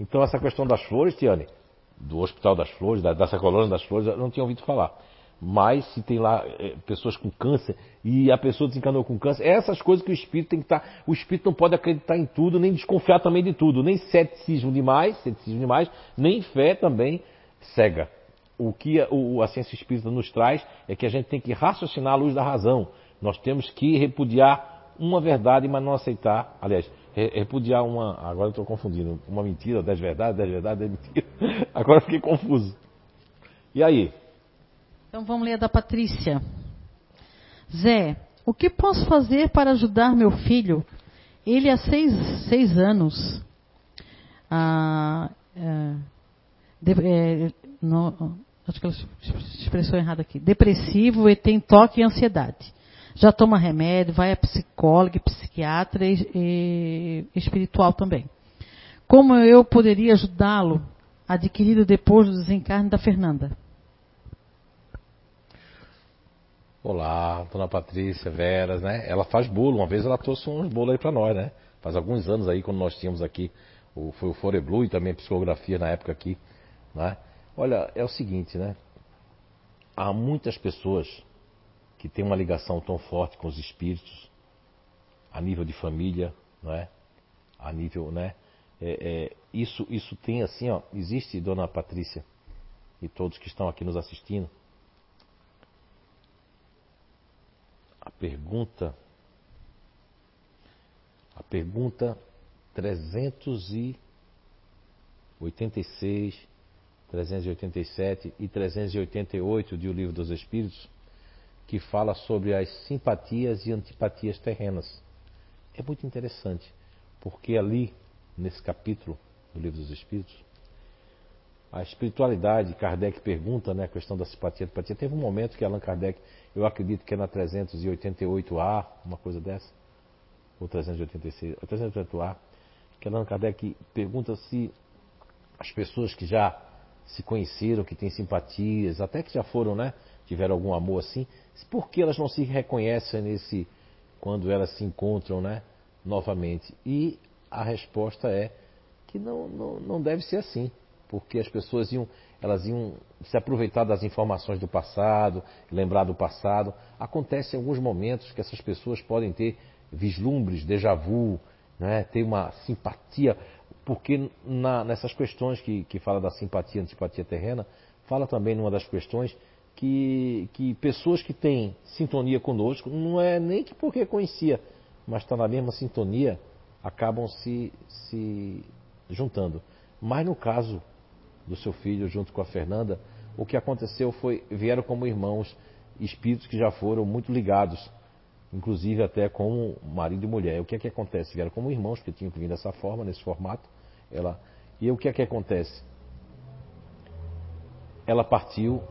Então essa questão das flores, Tiane, do Hospital das Flores, da, dessa colônia das flores, eu não tinha ouvido falar. Mas se tem lá eh, pessoas com câncer e a pessoa desencanou com câncer, essas coisas que o espírito tem que estar. O espírito não pode acreditar em tudo, nem desconfiar também de tudo, nem ceticismo demais, ceticismo demais, nem fé também cega. O que a, o- a ciência espírita nos traz é que a gente tem que raciocinar à luz da razão. Nós temos que repudiar uma verdade, mas não aceitar. Aliás, re- repudiar uma. Agora eu estou confundindo. Uma mentira, dez verdades, dez verdades, dez mentiras. (laughs) Agora eu fiquei confuso. E aí? Então vamos ler a da Patrícia. Zé, o que posso fazer para ajudar meu filho? Ele há seis, seis anos. Ah, é, de- é, no- acho que ela expressou errado aqui. Depressivo e tem toque e ansiedade. Já toma remédio, vai a psicóloga, psiquiatra e, e espiritual também. Como eu poderia ajudá-lo adquirido depois do desencarne da Fernanda? Olá, dona Patrícia, Veras, né? Ela faz bolo. Uma vez ela trouxe uns bolos aí pra nós, né? Faz alguns anos aí, quando nós tínhamos aqui, o, foi o Foreblu e também a psicografia na época aqui, né? Olha, é o seguinte, né? Há muitas pessoas que têm uma ligação tão forte com os espíritos, a nível de família, não é? A nível, né? É, é, isso, isso tem assim, ó. Existe, dona Patrícia, e todos que estão aqui nos assistindo, a pergunta a pergunta 386 387 e 388 de O Livro dos Espíritos que fala sobre as simpatias e antipatias terrenas. É muito interessante, porque ali nesse capítulo do Livro dos Espíritos a espiritualidade, Kardec pergunta, né, a questão da simpatia antipatia. Teve um momento que Allan Kardec, eu acredito que é na 388A, uma coisa dessa, ou 386, 388A, que Allan Kardec pergunta se as pessoas que já se conheceram, que têm simpatias, até que já foram, né, tiveram algum amor assim, por que elas não se reconhecem nesse, quando elas se encontram, né, novamente? E a resposta é que não, não, não deve ser assim porque as pessoas iam, elas iam se aproveitar das informações do passado, lembrar do passado. Acontece em alguns momentos que essas pessoas podem ter vislumbres, déjà vu, né, ter uma simpatia, porque na, nessas questões que, que fala da simpatia, antipatia terrena, fala também numa das questões que, que pessoas que têm sintonia conosco, não é nem que porque conhecia, mas está na mesma sintonia, acabam se, se juntando. Mas no caso do seu filho junto com a Fernanda, o que aconteceu foi vieram como irmãos espíritos que já foram muito ligados, inclusive até como marido e mulher. O que é que acontece? Vieram como irmãos que tinham que vir dessa forma, nesse formato. Ela e o que é que acontece? Ela partiu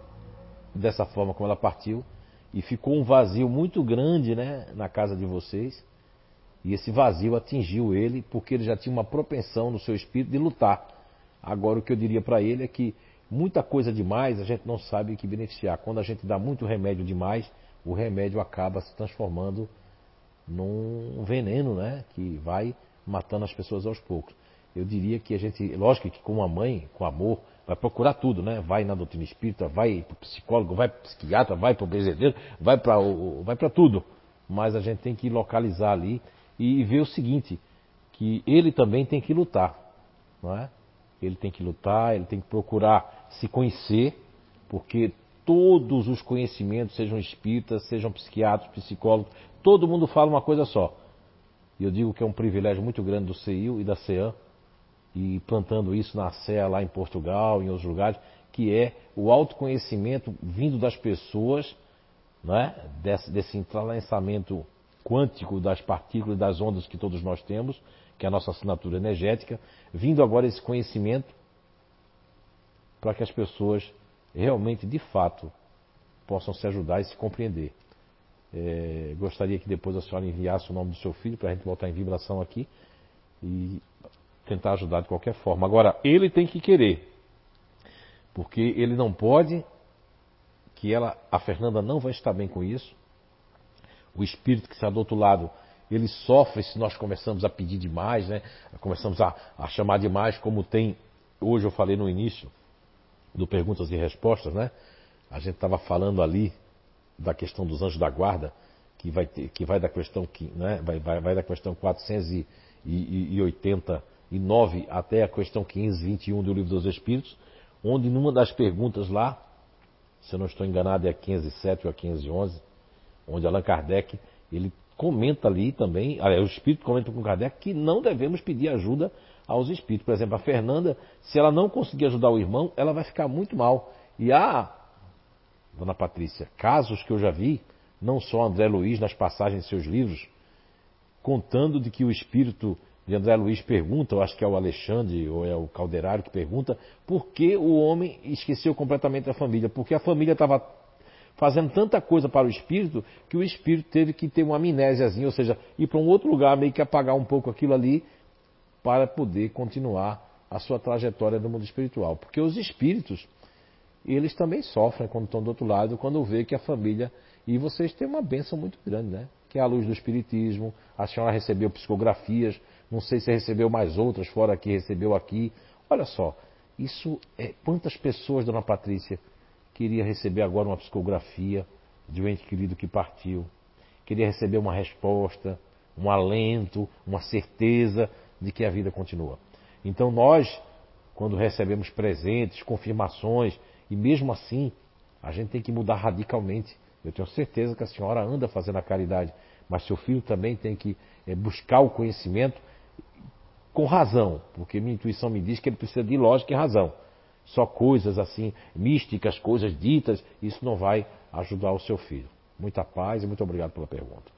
dessa forma como ela partiu e ficou um vazio muito grande, né, na casa de vocês. E esse vazio atingiu ele porque ele já tinha uma propensão no seu espírito de lutar. Agora, o que eu diria para ele é que muita coisa demais a gente não sabe que beneficiar. Quando a gente dá muito remédio demais, o remédio acaba se transformando num veneno, né? Que vai matando as pessoas aos poucos. Eu diria que a gente, lógico que com uma mãe, com amor, vai procurar tudo, né? Vai na doutrina espírita, vai para o psicólogo, vai para o psiquiatra, vai para o benzedeiro, vai para vai para tudo. Mas a gente tem que localizar ali e ver o seguinte, que ele também tem que lutar, não é? Ele tem que lutar, ele tem que procurar se conhecer, porque todos os conhecimentos, sejam espíritas, sejam psiquiatras, psicólogos, todo mundo fala uma coisa só. E eu digo que é um privilégio muito grande do CEIU e da CEAM, e plantando isso na CEA lá em Portugal, em outros lugares, que é o autoconhecimento vindo das pessoas, né? desse, desse entrelaçamento quântico das partículas das ondas que todos nós temos, que é a nossa assinatura energética, vindo agora esse conhecimento para que as pessoas realmente, de fato, possam se ajudar e se compreender. É, gostaria que depois a senhora enviasse o nome do seu filho para a gente botar em vibração aqui e tentar ajudar de qualquer forma. Agora, ele tem que querer. Porque ele não pode, que ela, a Fernanda não vai estar bem com isso. O espírito que está do outro lado, ele sofre se nós começamos a pedir demais, né? Começamos a, a chamar demais, como tem hoje eu falei no início do perguntas e respostas, né? A gente estava falando ali da questão dos anjos da guarda, que vai, ter, que vai da questão que, né? vai, vai, vai da questão 489 até a questão 521 do livro dos Espíritos, onde numa das perguntas lá, se eu não estou enganado é a 507 ou a 511, onde Allan Kardec ele comenta ali também, o Espírito comenta com Kardec que não devemos pedir ajuda aos espíritos. Por exemplo, a Fernanda, se ela não conseguir ajudar o irmão, ela vai ficar muito mal. E há, dona Patrícia, casos que eu já vi, não só André Luiz nas passagens de seus livros, contando de que o espírito de André Luiz pergunta, eu acho que é o Alexandre ou é o Calderário que pergunta, por que o homem esqueceu completamente a família? Porque a família estava fazendo tanta coisa para o espírito que o espírito teve que ter uma amnésiazinha, ou seja, ir para um outro lugar, meio que apagar um pouco aquilo ali para poder continuar a sua trajetória no mundo espiritual. Porque os espíritos, eles também sofrem quando estão do outro lado, quando vê que a família. E vocês têm uma benção muito grande, né? Que é a luz do Espiritismo. A senhora recebeu psicografias, não sei se recebeu mais outras, fora que recebeu aqui. Olha só, isso é. Quantas pessoas, dona Patrícia, queria receber agora uma psicografia de um ente querido que partiu, queria receber uma resposta, um alento, uma certeza de que a vida continua. Então nós, quando recebemos presentes, confirmações, e mesmo assim, a gente tem que mudar radicalmente. Eu tenho certeza que a senhora anda fazendo a caridade, mas seu filho também tem que é, buscar o conhecimento com razão, porque minha intuição me diz que ele precisa de lógica e razão só coisas assim místicas, coisas ditas, isso não vai ajudar o seu filho. Muita paz e muito obrigado pela pergunta.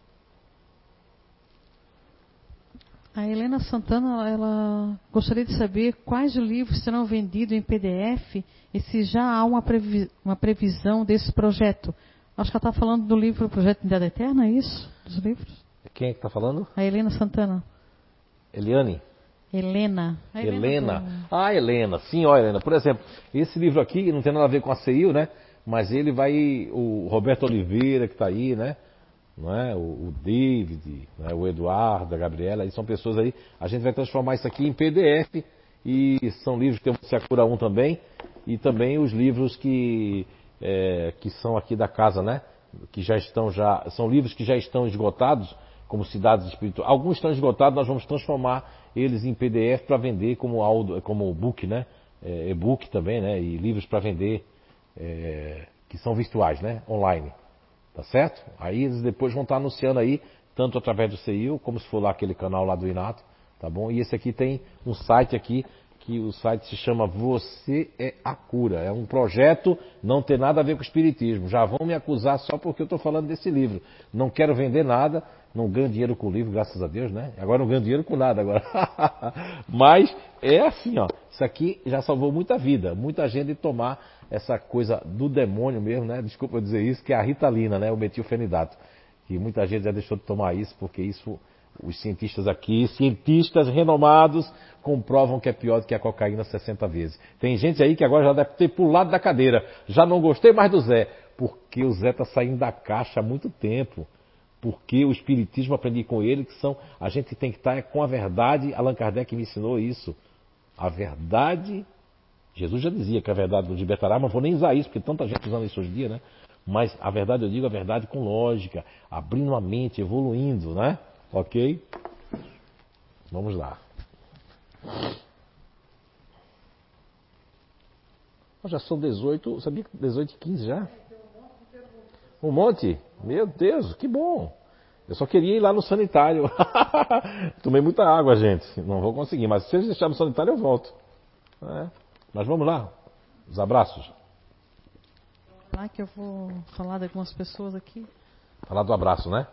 A Helena Santana, ela gostaria de saber quais livros serão vendidos em PDF e se já há uma, previ uma previsão desse projeto. Acho que ela está falando do livro Projeto Idade Eterna, é isso? Dos livros? Quem é que está falando? A Helena Santana. Eliane? Helena. A Helena. Helena. Ah, Helena. Sim, ó, Helena. Por exemplo, esse livro aqui não tem nada a ver com a CEIU, né? Mas ele vai. O Roberto Oliveira, que está aí, né? Não é? o, o David, né? o Eduardo, a Gabriela, aí são pessoas aí. A gente vai transformar isso aqui em PDF. E são livros que tem o Secura 1 também. E também os livros que, é, que são aqui da casa, né? Que já estão já. São livros que já estão esgotados, como Cidades Espirituais. Alguns estão esgotados, nós vamos transformar eles em PDF para vender como audio, como book, né? É, e-book também, né? E livros para vender é, que são virtuais, né? Online. Tá certo? Aí eles depois vão estar tá anunciando aí, tanto através do CIU, como se for lá aquele canal lá do Inato, tá bom? E esse aqui tem um site aqui, que o site se chama Você é a Cura. É um projeto, não tem nada a ver com o Espiritismo. Já vão me acusar só porque eu estou falando desse livro. Não quero vender nada, não ganho dinheiro com o livro, graças a Deus, né? Agora não ganho dinheiro com nada agora. (laughs) Mas é assim, ó. Isso aqui já salvou muita vida, muita gente de tomar essa coisa do demônio mesmo, né? Desculpa eu dizer isso, que é a ritalina, né? O metilfenidato. Que muita gente já deixou de tomar isso porque isso os cientistas aqui, cientistas renomados, comprovam que é pior do que a cocaína 60 vezes. Tem gente aí que agora já deve ter pulado da cadeira. Já não gostei mais do Zé, porque o Zé está saindo da caixa há muito tempo porque o Espiritismo aprendi com ele que são a gente tem que estar com a verdade. Allan Kardec me ensinou isso. A verdade, Jesus já dizia que a verdade nos libertará, mas vou nem usar isso, porque tanta gente usando isso hoje em dia, né? Mas a verdade, eu digo a verdade com lógica, abrindo a mente, evoluindo, né? Ok? Vamos lá. Já são 18, sabia que 18 e 15 já? Um monte? Meu Deus, que bom. Eu só queria ir lá no sanitário. (laughs) Tomei muita água, gente. Não vou conseguir, mas se eles deixarem no sanitário, eu volto. É. Mas vamos lá. Os abraços. Lá que eu vou falar de algumas pessoas aqui. Falar do abraço, né?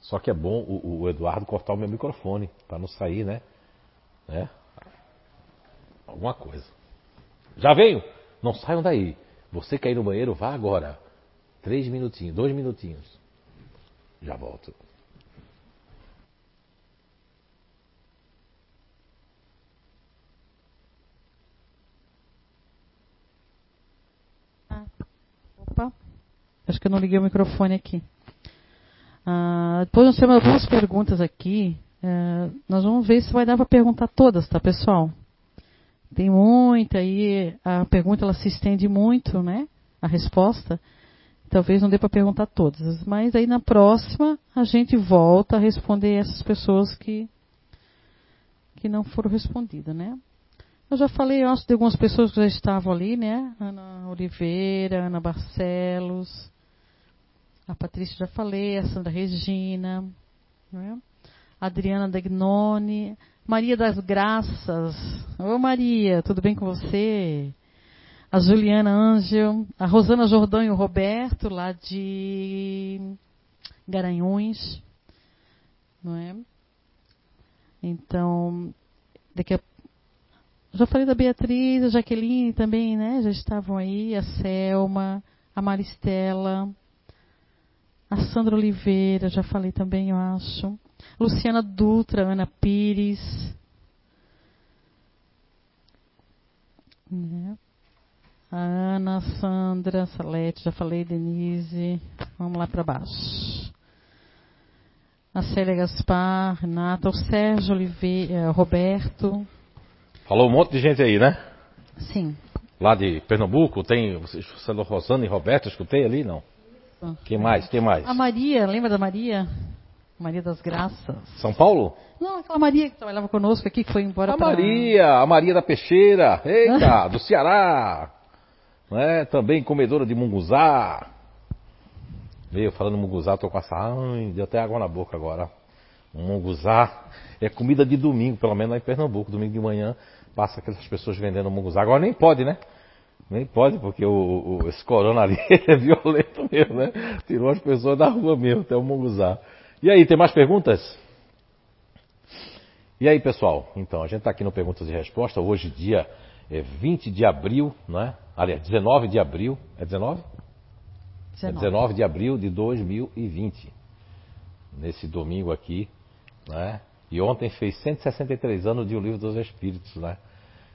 Só que é bom o, o Eduardo cortar o meu microfone, para não sair, né? né? Alguma coisa. Já venho? Não saiam daí. Você quer ir no banheiro? Vá agora. Três minutinhos, dois minutinhos. Já volto. Acho que eu não liguei o microfone aqui. Ah, depois nós temos algumas perguntas aqui. É, nós vamos ver se vai dar para perguntar todas, tá, pessoal? Tem muita aí. A pergunta ela se estende muito, né? A resposta. Talvez não dê para perguntar todas. Mas aí na próxima a gente volta a responder essas pessoas que, que não foram respondidas, né? Eu já falei, acho, de algumas pessoas que já estavam ali, né? Ana Oliveira, Ana Barcelos, a Patrícia já falei, a Sandra Regina, né? Adriana Dagnoni, Maria das Graças. Ô Maria, tudo bem com você? A Juliana Ângel, a Rosana Jordão e o Roberto, lá de Garanhuns. Não é? Então, daqui a já falei da Beatriz, a Jaqueline também, né? Já estavam aí, a Selma, a Maristela, a Sandra Oliveira, já falei também, eu acho. Luciana Dutra, Ana Pires. Né? A Ana, Sandra, Salete, já falei, Denise. Vamos lá para baixo. A Célia Gaspar, Renata, o Sérgio Oliveira, eh, Roberto. Falou um monte de gente aí, né? Sim. Lá de Pernambuco, tem. Falou Rosana e Roberto, escutei ali, não? Quem mais? Quem mais? A Maria, lembra da Maria? Maria das Graças. São Paulo? Não, aquela Maria que trabalhava conosco aqui, que foi embora A pra... Maria, a Maria da Peixeira, eita, (laughs) do Ceará. Né? Também comedora de munguzá. Veio falando munguzá, tô com essa. Ai, deu até água na boca agora. Munguzá é comida de domingo, pelo menos lá em Pernambuco. Domingo de manhã passa aquelas pessoas vendendo munguzá. Agora nem pode, né? Nem pode, porque o, o, esse corona ali (laughs) é violento mesmo, né? Tirou as pessoas da rua mesmo, até o munguzá. E aí, tem mais perguntas? E aí, pessoal? Então, a gente está aqui no Perguntas e Respostas. Hoje, dia é 20 de abril, não é? Aliás, 19 de abril. É 19? 19. É 19 de abril de 2020. Nesse domingo aqui, né? E ontem fez 163 anos de O Livro dos Espíritos, né?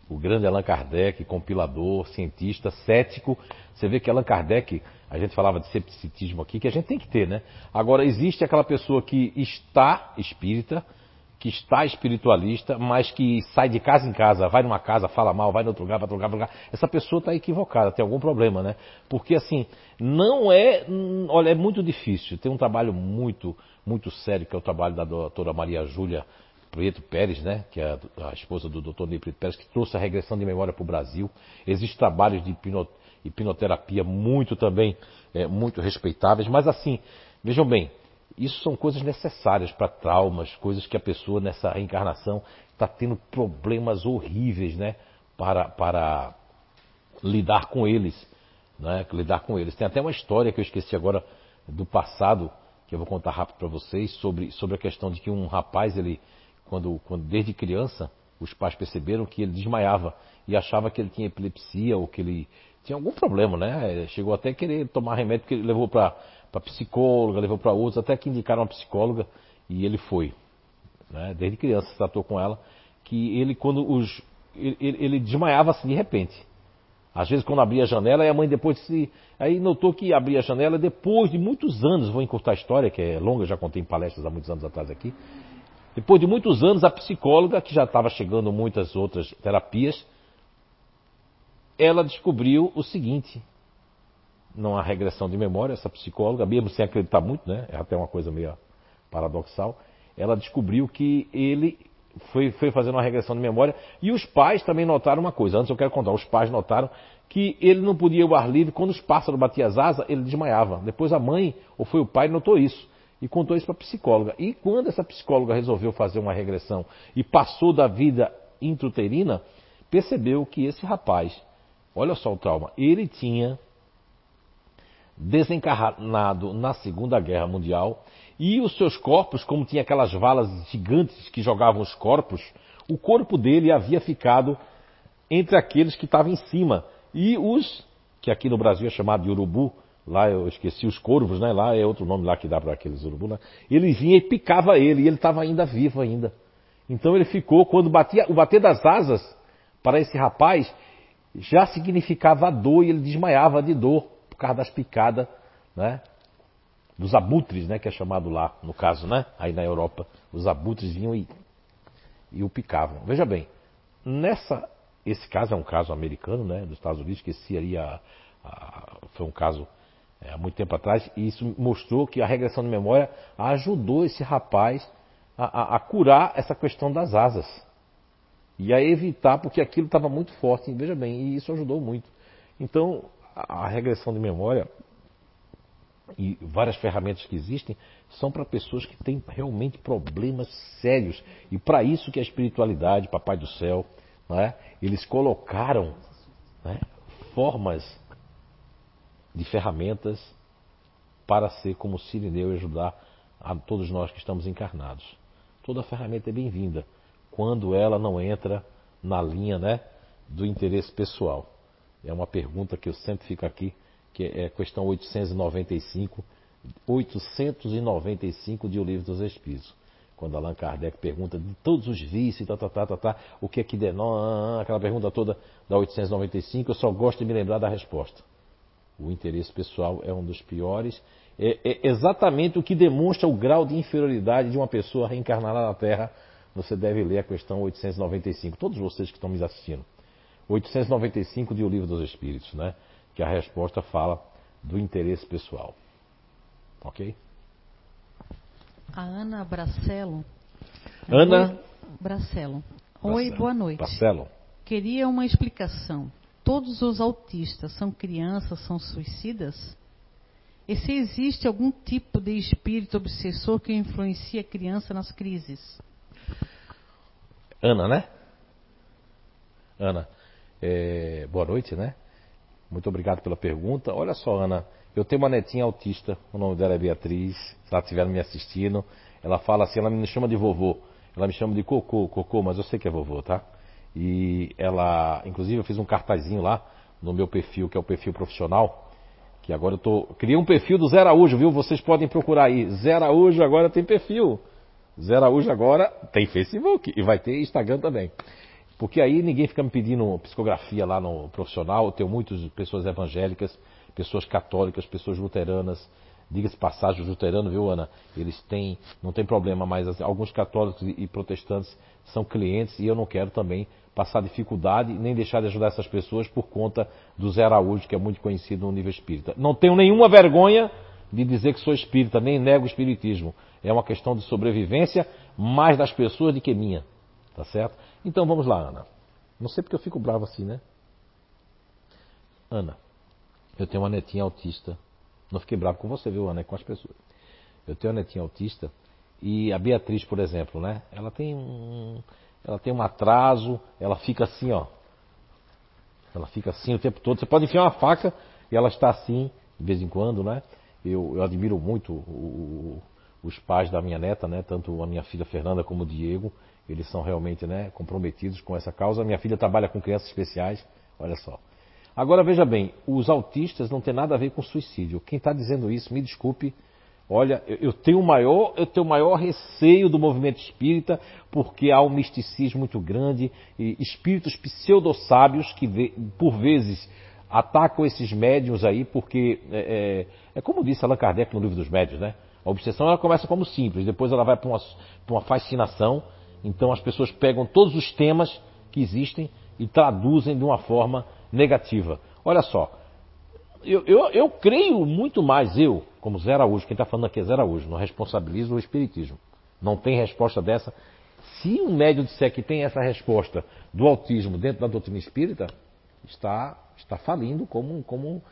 O grande Allan Kardec, compilador, cientista, cético. Você vê que Allan Kardec, a gente falava de cepticismo aqui, que a gente tem que ter, né? Agora, existe aquela pessoa que está espírita, que está espiritualista, mas que sai de casa em casa, vai numa casa, fala mal, vai no outro lugar, vai no outro lugar, lugar. Essa pessoa está equivocada, tem algum problema, né? Porque assim, não é. Olha, é muito difícil. Tem um trabalho muito, muito sério, que é o trabalho da doutora Maria Júlia Prieto Pérez, né, que é a, esposa do Dr. Ney Prieto Pérez, que trouxe a regressão de memória para o Brasil. Existem trabalhos de hipno, hipnoterapia muito também, é, muito respeitáveis, mas assim, vejam bem, isso são coisas necessárias para traumas, coisas que a pessoa nessa reencarnação está tendo problemas horríveis, né? Para, para lidar com eles, né? Lidar com eles. Tem até uma história que eu esqueci agora do passado, que eu vou contar rápido para vocês, sobre, sobre a questão de que um rapaz, ele, quando, quando desde criança, os pais perceberam que ele desmaiava e achava que ele tinha epilepsia ou que ele tinha algum problema, né? Chegou até a querer tomar remédio que ele levou para para psicóloga, levou para outros, até que indicaram uma psicóloga e ele foi. Né? Desde criança tratou com ela, que ele quando os. Ele, ele desmaiava assim de repente. Às vezes quando abria a janela, e a mãe depois se. Aí notou que abria a janela depois de muitos anos, vou encurtar a história, que é longa, já contei em palestras há muitos anos atrás aqui. Depois de muitos anos, a psicóloga, que já estava chegando muitas outras terapias, ela descobriu o seguinte: não há regressão de memória, essa psicóloga, mesmo sem acreditar muito, né? É até uma coisa meio paradoxal. Ela descobriu que ele foi, foi fazendo uma regressão de memória e os pais também notaram uma coisa. Antes eu quero contar, os pais notaram que ele não podia ir ao ar livre, quando os pássaros batiam as asas, ele desmaiava. Depois a mãe, ou foi o pai, notou isso e contou isso para a psicóloga. E quando essa psicóloga resolveu fazer uma regressão e passou da vida intrauterina, percebeu que esse rapaz, olha só o trauma, ele tinha desencarnado na Segunda Guerra Mundial e os seus corpos, como tinha aquelas valas gigantes que jogavam os corpos, o corpo dele havia ficado entre aqueles que estavam em cima e os que aqui no Brasil é chamado de urubu, lá eu esqueci os corvos, né? Lá é outro nome lá que dá para aqueles urubu, né? Ele vinha e picava ele e ele estava ainda vivo ainda. Então ele ficou quando batia o bater das asas para esse rapaz já significava dor e ele desmaiava de dor causa das picadas né? Dos abutres, né? Que é chamado lá, no caso, né? Aí na Europa, os abutres vinham e, e o picavam. Veja bem, nessa, esse caso é um caso americano, né? Dos Estados Unidos, que seria, a, foi um caso é, há muito tempo atrás, e isso mostrou que a regressão de memória ajudou esse rapaz a, a, a curar essa questão das asas e a evitar, porque aquilo estava muito forte, veja bem, e isso ajudou muito. Então, a regressão de memória e várias ferramentas que existem são para pessoas que têm realmente problemas sérios. E para isso que a espiritualidade, Papai do Céu, é? eles colocaram é? formas de ferramentas para ser como Sirineu e ajudar a todos nós que estamos encarnados. Toda ferramenta é bem-vinda quando ela não entra na linha né, do interesse pessoal. É uma pergunta que eu sempre fico aqui, que é a questão 895, 895 de O Livro dos Espíritos. Quando Allan Kardec pergunta de todos os vícios, tá, tá, tá, tá, tá, o que é que denota, aquela pergunta toda da 895, eu só gosto de me lembrar da resposta. O interesse pessoal é um dos piores, é, é exatamente o que demonstra o grau de inferioridade de uma pessoa reencarnada na Terra. Você deve ler a questão 895, todos vocês que estão me assistindo. 895 de O Livro dos Espíritos, né? Que a resposta fala do interesse pessoal. Ok? A Ana Bracelo. Ana Oi, Bracelo. Oi, boa noite. Bracelo. Queria uma explicação. Todos os autistas são crianças, são suicidas? E se existe algum tipo de espírito obsessor que influencia a criança nas crises? Ana, né? Ana, é, boa noite, né? Muito obrigado pela pergunta. Olha só, Ana, eu tenho uma netinha autista, o nome dela é Beatriz, se ela estiver me assistindo, ela fala assim, ela me chama de vovô, ela me chama de cocô, cocô, mas eu sei que é vovô, tá? E ela, inclusive eu fiz um cartazinho lá no meu perfil, que é o perfil profissional, que agora eu tô, criei um perfil do Zé Araújo, viu? Vocês podem procurar aí, Zé Araújo agora tem perfil. Zé Araújo agora tem Facebook e vai ter Instagram também. Porque aí ninguém fica me pedindo psicografia lá no profissional. Eu tenho muitas pessoas evangélicas, pessoas católicas, pessoas luteranas. Diga-se passagem, os luteranos, viu, Ana? Eles têm, não tem problema, mas alguns católicos e protestantes são clientes e eu não quero também passar dificuldade nem deixar de ajudar essas pessoas por conta do Zé Araújo, que é muito conhecido no nível espírita. Não tenho nenhuma vergonha de dizer que sou espírita, nem nego o espiritismo. É uma questão de sobrevivência mais das pessoas do que minha. Tá certo? Então vamos lá, Ana. Não sei porque eu fico bravo assim, né? Ana, eu tenho uma netinha autista. Não fiquei bravo com você, viu, Ana? É com as pessoas. Eu tenho uma netinha autista e a Beatriz, por exemplo, né? Ela tem um, ela tem um atraso, ela fica assim, ó. Ela fica assim o tempo todo. Você pode enfiar uma faca e ela está assim de vez em quando, né? Eu, eu admiro muito o, os pais da minha neta, né? Tanto a minha filha Fernanda como o Diego. Eles são realmente né, comprometidos com essa causa. Minha filha trabalha com crianças especiais, olha só. Agora veja bem, os autistas não tem nada a ver com suicídio. Quem está dizendo isso, me desculpe. Olha, eu tenho maior, eu tenho maior receio do movimento espírita porque há um misticismo muito grande e espíritos pseudo-sábios que por vezes atacam esses médiums aí porque é, é, é, como disse Allan Kardec no livro dos médios, né? A obsessão ela começa como simples, depois ela vai para uma, uma fascinação então as pessoas pegam todos os temas que existem e traduzem de uma forma negativa. Olha só, eu, eu, eu creio muito mais, eu, como Zé Araújo, quem está falando aqui é Zé Araújo, não responsabilizo o Espiritismo. Não tem resposta dessa. Se um médium disser que tem essa resposta do autismo dentro da doutrina espírita, está, está falindo como, como,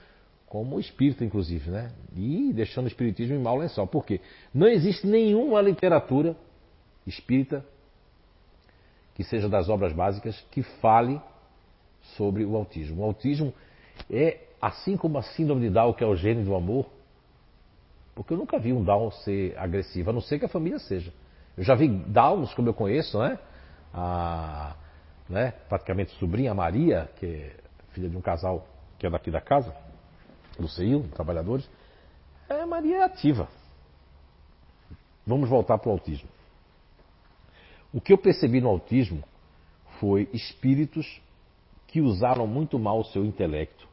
como espírito, inclusive, né? E deixando o espiritismo em mau lençol. Por quê? Não existe nenhuma literatura espírita que seja das obras básicas, que fale sobre o autismo. O autismo é, assim como a síndrome de Down, que é o gênio do amor, porque eu nunca vi um Down ser agressivo, a não ser que a família seja. Eu já vi Downs, como eu conheço, né? A, né? praticamente sobrinha Maria, que é filha de um casal que é daqui da casa, do CEIU, trabalhadores. É, Maria é ativa. Vamos voltar para o autismo. O que eu percebi no autismo foi espíritos que usaram muito mal o seu intelecto,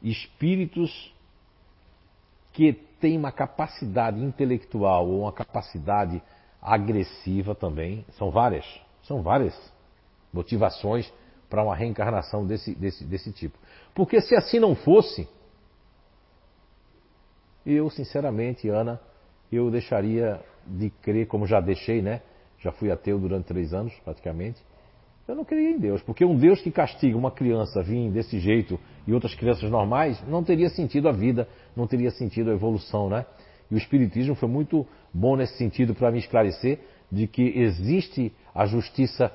espíritos que tem uma capacidade intelectual ou uma capacidade agressiva também. São várias, são várias motivações para uma reencarnação desse, desse, desse tipo. Porque se assim não fosse, eu, sinceramente, Ana, eu deixaria de crer, como já deixei, né? Já fui ateu durante três anos, praticamente. Eu não creia em Deus, porque um Deus que castiga uma criança vir desse jeito e outras crianças normais, não teria sentido a vida, não teria sentido a evolução, né? E o Espiritismo foi muito bom nesse sentido para me esclarecer de que existe a justiça,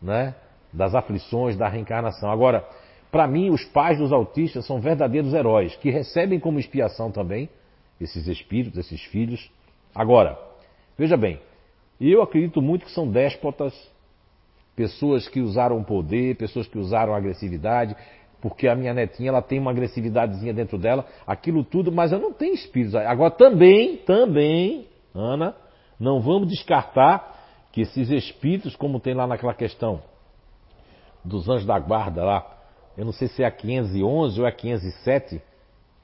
né? Das aflições, da reencarnação. Agora, para mim, os pais dos autistas são verdadeiros heróis, que recebem como expiação também esses espíritos, esses filhos. Agora, veja bem, eu acredito muito que são déspotas, pessoas que usaram poder, pessoas que usaram agressividade, porque a minha netinha ela tem uma agressividadezinha dentro dela, aquilo tudo, mas eu não tenho espíritos. Agora também, também, Ana, não vamos descartar que esses espíritos, como tem lá naquela questão dos anjos da guarda lá, eu não sei se é a 511 ou é a 507,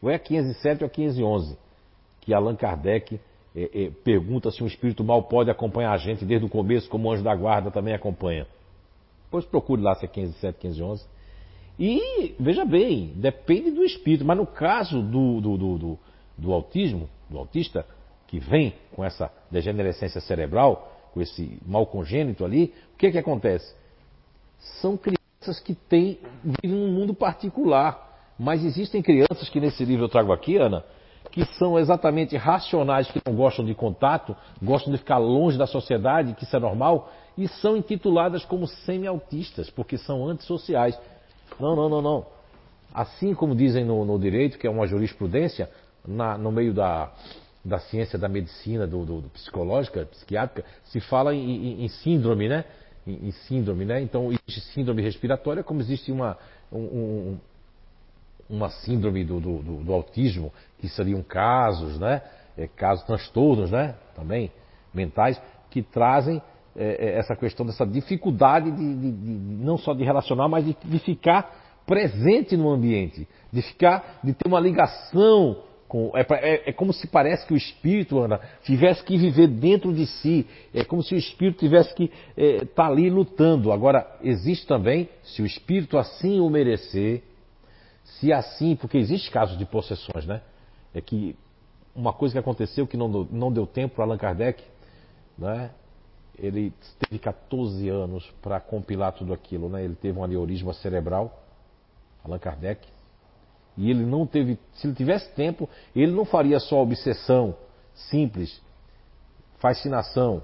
ou é a 507 ou a 511, que Allan Kardec é, é, pergunta se um espírito mal pode acompanhar a gente desde o começo, como o anjo da guarda também acompanha. Depois procure lá se é 507, 511. E, veja bem, depende do espírito, mas no caso do, do, do, do, do autismo, do autista, que vem com essa degenerescência cerebral, com esse mal congênito ali, o que, que acontece? São crianças que têm, vivem num mundo particular. Mas existem crianças que nesse livro eu trago aqui, Ana, que são exatamente racionais, que não gostam de contato, gostam de ficar longe da sociedade, que isso é normal, e são intituladas como semi-autistas, porque são antissociais. Não, não, não, não. Assim como dizem no, no direito, que é uma jurisprudência, na, no meio da, da ciência da medicina, do, do, do psicológica, psiquiátrica, se fala em, em, em síndrome, né? Em, em, síndrome, né? Então, existe síndrome respiratória, como existe uma, um, uma síndrome do, do, do, do autismo, que seriam casos, né? É, casos, transtornos, né? Também mentais, que trazem é, é, essa questão dessa dificuldade de, de, de, não só de relacionar, mas de, de ficar presente no ambiente, de ficar, de ter uma ligação com, é, é, é, como se parece que o espírito, Ana, tivesse que viver dentro de si. É como se o espírito tivesse que estar é, tá ali lutando. Agora, existe também, se o espírito assim o merecer, se assim, porque existe casos de possessões, né? É que uma coisa que aconteceu que não, não deu tempo para Allan Kardec, né? Ele teve 14 anos para compilar tudo aquilo, né? Ele teve um aneurisma cerebral, Allan Kardec, e ele não teve, se ele tivesse tempo, ele não faria só obsessão simples, fascinação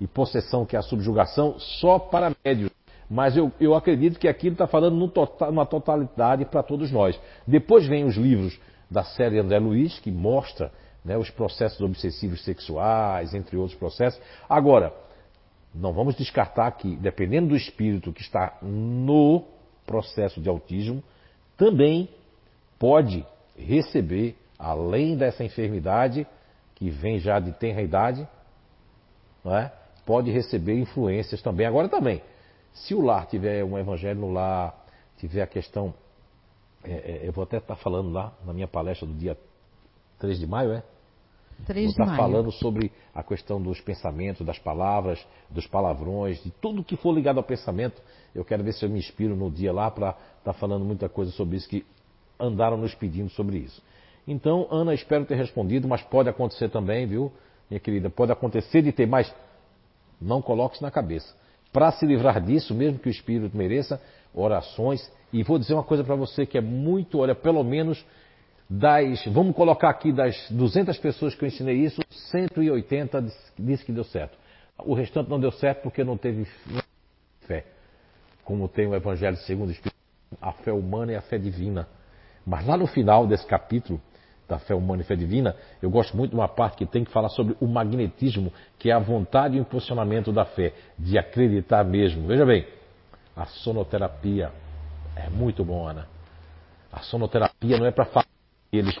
e possessão, que é a subjugação, só para médios. Mas eu, eu acredito que aqui ele está falando total, numa totalidade para todos nós. Depois vem os livros da série André Luiz, que mostra né, os processos obsessivos sexuais, entre outros processos. Agora, não vamos descartar que, dependendo do espírito que está no processo de autismo, também pode receber, além dessa enfermidade, que vem já de tenra idade, não é? pode receber influências também. Agora também, se o lar tiver um evangelho no lar, tiver a questão. É, é, eu vou até estar falando lá na minha palestra do dia 3 de maio, é? 3 vou de estar maio. falando sobre a questão dos pensamentos, das palavras, dos palavrões, de tudo que for ligado ao pensamento. Eu quero ver se eu me inspiro no dia lá para estar falando muita coisa sobre isso que andaram nos pedindo sobre isso. Então, Ana, espero ter respondido, mas pode acontecer também, viu, minha querida? Pode acontecer de ter, mas não coloque isso na cabeça para se livrar disso, mesmo que o espírito mereça, orações. E vou dizer uma coisa para você que é muito, olha, pelo menos das, vamos colocar aqui das 200 pessoas que eu ensinei isso, 180 disse que deu certo. O restante não deu certo porque não teve fé. Como tem o Evangelho segundo o Espírito, a fé humana e a fé divina. Mas lá no final desse capítulo, da fé humana e fé divina, eu gosto muito de uma parte que tem que falar sobre o magnetismo, que é a vontade e o impulsionamento da fé, de acreditar mesmo. Veja bem, a sonoterapia é muito bom, Ana. A sonoterapia não é para falar eles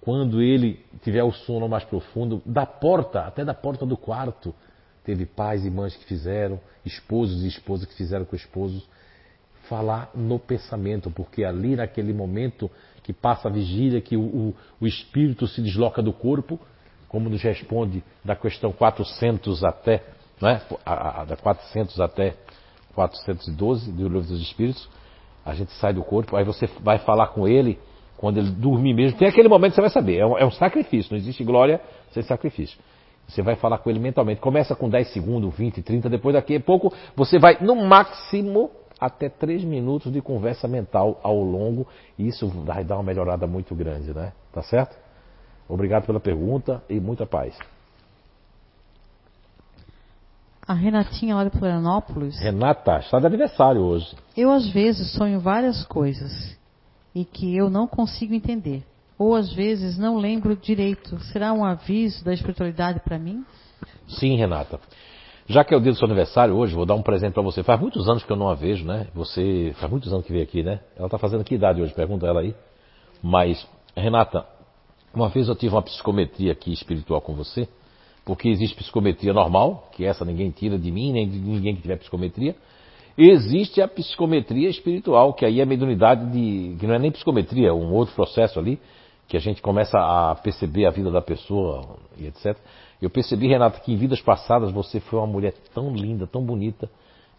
quando ele tiver o sono mais profundo, da porta, até da porta do quarto. Teve pais e mães que fizeram, esposos e esposas que fizeram com esposos. falar no pensamento, porque ali naquele momento que passa a vigília, que o, o, o espírito se desloca do corpo, como nos responde da questão 400 até, né, da 400 até 412 do Livro dos Espíritos, a gente sai do corpo, aí você vai falar com ele quando ele dormir mesmo. Tem aquele momento que você vai saber, é um, é um sacrifício, não existe glória sem sacrifício. Você vai falar com ele mentalmente. Começa com 10 segundos, 20, 30, depois daqui a pouco você vai, no máximo, até 3 minutos de conversa mental ao longo, e isso vai dar uma melhorada muito grande, né? Tá certo? Obrigado pela pergunta e muita paz. A Renatinha lá de Florianópolis. Renata, está de aniversário hoje. Eu às vezes sonho várias coisas e que eu não consigo entender. Ou às vezes não lembro direito. Será um aviso da espiritualidade para mim? Sim, Renata. Já que é o dia do seu aniversário hoje, vou dar um presente para você. Faz muitos anos que eu não a vejo, né? Você faz muitos anos que veio aqui, né? Ela está fazendo que idade hoje? Pergunta ela aí. Mas, Renata, uma vez eu tive uma psicometria aqui espiritual com você porque existe psicometria normal, que essa ninguém tira de mim, nem de ninguém que tiver psicometria. Existe a psicometria espiritual, que aí é mediunidade de. que não é nem psicometria, é um outro processo ali, que a gente começa a perceber a vida da pessoa e etc. Eu percebi, Renata, que em vidas passadas você foi uma mulher tão linda, tão bonita.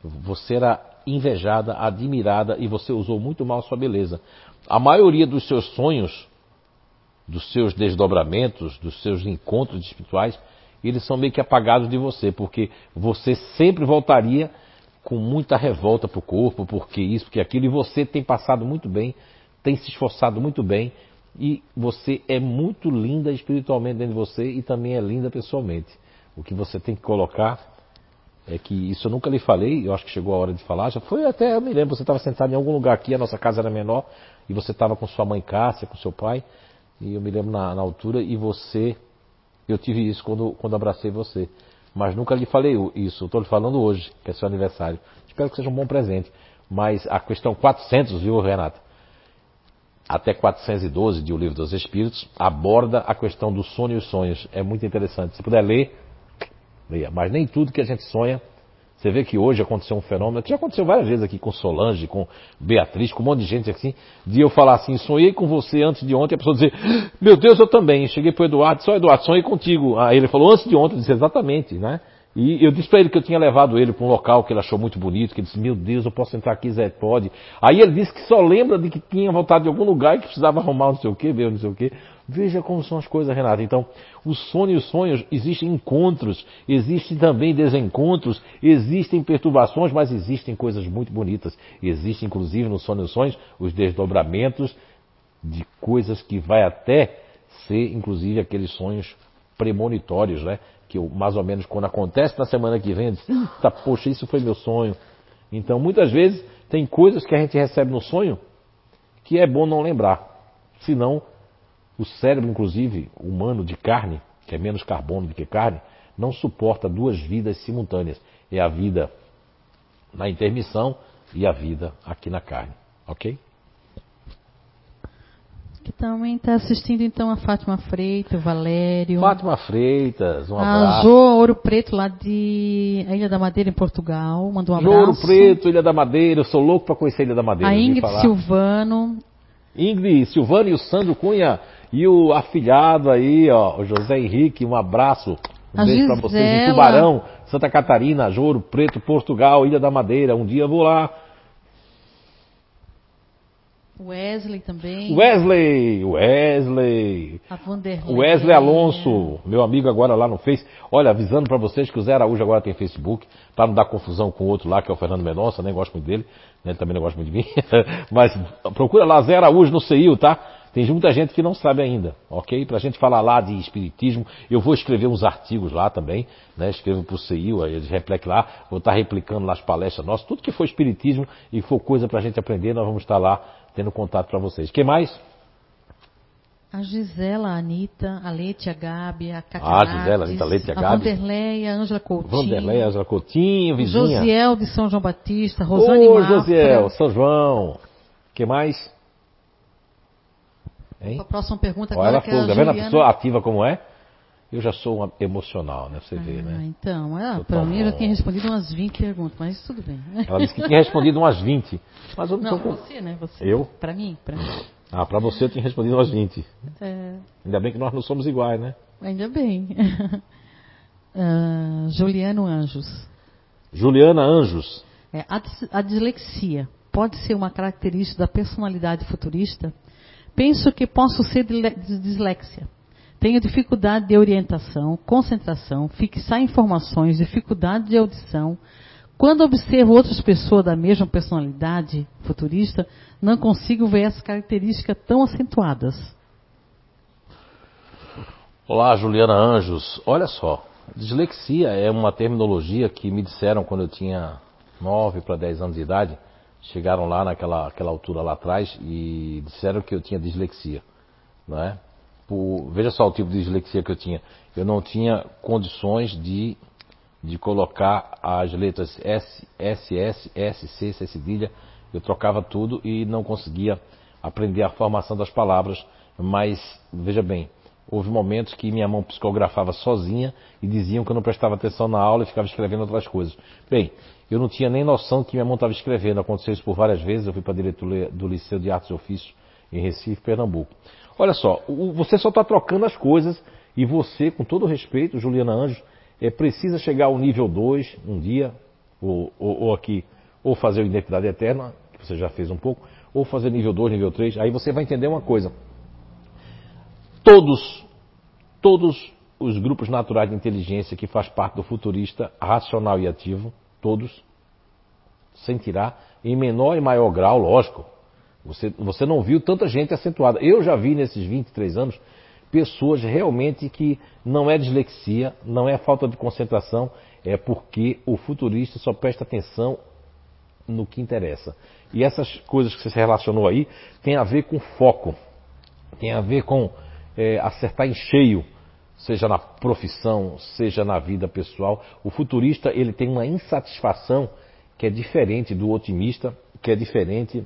Você era invejada, admirada e você usou muito mal a sua beleza. A maioria dos seus sonhos, dos seus desdobramentos, dos seus encontros espirituais, eles são meio que apagados de você, porque você sempre voltaria com muita revolta para o corpo, porque isso, porque aquilo, e você tem passado muito bem, tem se esforçado muito bem, e você é muito linda espiritualmente dentro de você e também é linda pessoalmente. O que você tem que colocar é que isso eu nunca lhe falei, eu acho que chegou a hora de falar, já foi até, eu me lembro, você estava sentado em algum lugar aqui, a nossa casa era menor, e você estava com sua mãe Cássia, com seu pai, e eu me lembro na, na altura, e você eu tive isso quando, quando abracei você. Mas nunca lhe falei isso. Estou lhe falando hoje, que é seu aniversário. Espero que seja um bom presente. Mas a questão 400, viu, Renata? Até 412 de O Livro dos Espíritos aborda a questão do sono e os sonhos. É muito interessante. Se puder ler, leia. Mas nem tudo que a gente sonha você vê que hoje aconteceu um fenômeno, que já aconteceu várias vezes aqui com Solange, com Beatriz, com um monte de gente assim, de eu falar assim, sonhei com você antes de ontem, a pessoa dizer, meu Deus, eu também. Cheguei para o Eduardo, só Eduardo, sonhei contigo. Aí ele falou, antes de ontem, eu disse, exatamente, né? E eu disse para ele que eu tinha levado ele para um local que ele achou muito bonito, que ele disse, meu Deus, eu posso entrar aqui, Zé, pode. Aí ele disse que só lembra de que tinha voltado de algum lugar e que precisava arrumar não sei o que, ver não sei o que. Veja como são as coisas, Renata. Então, o sonho e os sonhos, existem encontros, existem também desencontros, existem perturbações, mas existem coisas muito bonitas. Existem, inclusive, no sonho e os sonhos, os desdobramentos de coisas que vai até ser, inclusive, aqueles sonhos premonitórios, né? Que eu, mais ou menos quando acontece na semana que vem, eita, poxa, isso foi meu sonho. Então, muitas vezes, tem coisas que a gente recebe no sonho que é bom não lembrar. Senão, o cérebro, inclusive, humano de carne, que é menos carbono do que carne, não suporta duas vidas simultâneas. É a vida na intermissão e a vida aqui na carne. Ok? Que também está assistindo então a Fátima Freitas, o Valério. Fátima Freitas, um a abraço. Jo Ouro Preto, lá de a Ilha da Madeira, em Portugal. Mandou um Jo abraço. Ouro Preto, Ilha da Madeira, eu sou louco para conhecer a Ilha da Madeira. A Ingrid. Silvano. Ingrid Silvano e o Sandro Cunha e o afilhado aí, ó, o José Henrique, um abraço. Um A beijo para vocês em. Tubarão, Santa Catarina, Jouro Preto, Portugal, Ilha da Madeira. Um dia eu vou lá. Wesley também. Wesley, Wesley. A Vanderlei. Wesley Alonso, meu amigo agora lá no Face. Olha, avisando para vocês que o Zé Araújo agora tem Facebook, para não dar confusão com o outro lá, que é o Fernando Mendonça, nem gosto muito dele, né, ele também não gosta muito de mim. (laughs) Mas procura lá Zé Araújo no CIU, tá? Tem muita gente que não sabe ainda, ok? Pra gente falar lá de espiritismo, eu vou escrever uns artigos lá também, né? Escrevo pro CIU, aí eles replicam lá, vou estar replicando lá as palestras nossas, tudo que for espiritismo e for coisa pra gente aprender, nós vamos estar lá tendo contato para vocês. que mais? A Gisela, a Anitta, a Leite, a Gabi, a Cacá. Ah, Gisela, Anitta, Leite, a Gabi. Vanderlei, a Ângela Coutinho. Vanderlei, Angela Coutinho, vizinha. Josiel de São João Batista, Rosane Ô, Mafra. Josiel, São João. que mais? Hein? A próxima pergunta Olha ela que é a falou, tá vendo a Juliana. pessoa ativa como é? Eu já sou uma emocional, né? Você vê, Ah, né? então, ah, Tô para mim eu tinha respondido umas 20 perguntas, mas tudo bem. Ela disse que tinha respondido umas 20. Mas eu não, com... você, né? Você. Eu? Para mim, para mim. Ah, pra você eu tinha respondido umas 20. É, Ainda bem que nós não somos iguais, né? ainda bem. (laughs) Ah, Juliano Anjos. Juliana Anjos. É, a, a dislexia pode ser uma característica da personalidade futurista? Penso que posso ser dislexia. Tenho dificuldade de orientação, concentração, fixar informações, dificuldade de audição. Quando observo outras pessoas da mesma personalidade futurista, não consigo ver essas características tão acentuadas. Olá, Juliana Anjos. Olha só, dislexia é uma terminologia que me disseram quando eu tinha 9 para 10 anos de idade. Chegaram lá naquela aquela altura lá atrás e disseram que eu tinha dislexia. Não é? Por- veja só o tipo de dislexia que eu tinha. Eu não tinha condições de, de colocar as letras S, S, S, S, C, C cedilha. Eu trocava tudo e não conseguia aprender a formação das palavras. Mas, veja bem, houve momentos que minha mão psicografava sozinha e diziam que eu não prestava atenção na aula e ficava escrevendo outras coisas. Bem, eu não tinha nem noção que minha mão estava escrevendo. Aconteceu isso por várias vezes. Eu fui para a diretoria do Liceu de Artes e Ofícios em Recife, Pernambuco. Olha só, você só está trocando as coisas e você, com todo respeito, Juliana Anjos, é, precisa chegar ao nível 2 um dia, ou, ou- ou aqui, ou fazer o Identidade Eterna, que você já fez um pouco, ou fazer nível 2, nível 3. Aí você vai entender uma coisa. Todos, todos os grupos naturais de inteligência que faz parte do futurista racional e ativo, todos, sentirá em menor e maior grau, lógico. Você, você não viu tanta gente acentuada. Eu já vi nesses 23 anos pessoas realmente que não é dislexia, não é falta de concentração, é porque o futurista só presta atenção no que interessa. E essas coisas que você se relacionou aí tem a ver com foco, tem a ver com é, acertar em cheio, seja na profissão, seja na vida pessoal. O futurista ele tem uma insatisfação que é diferente do otimista, que é diferente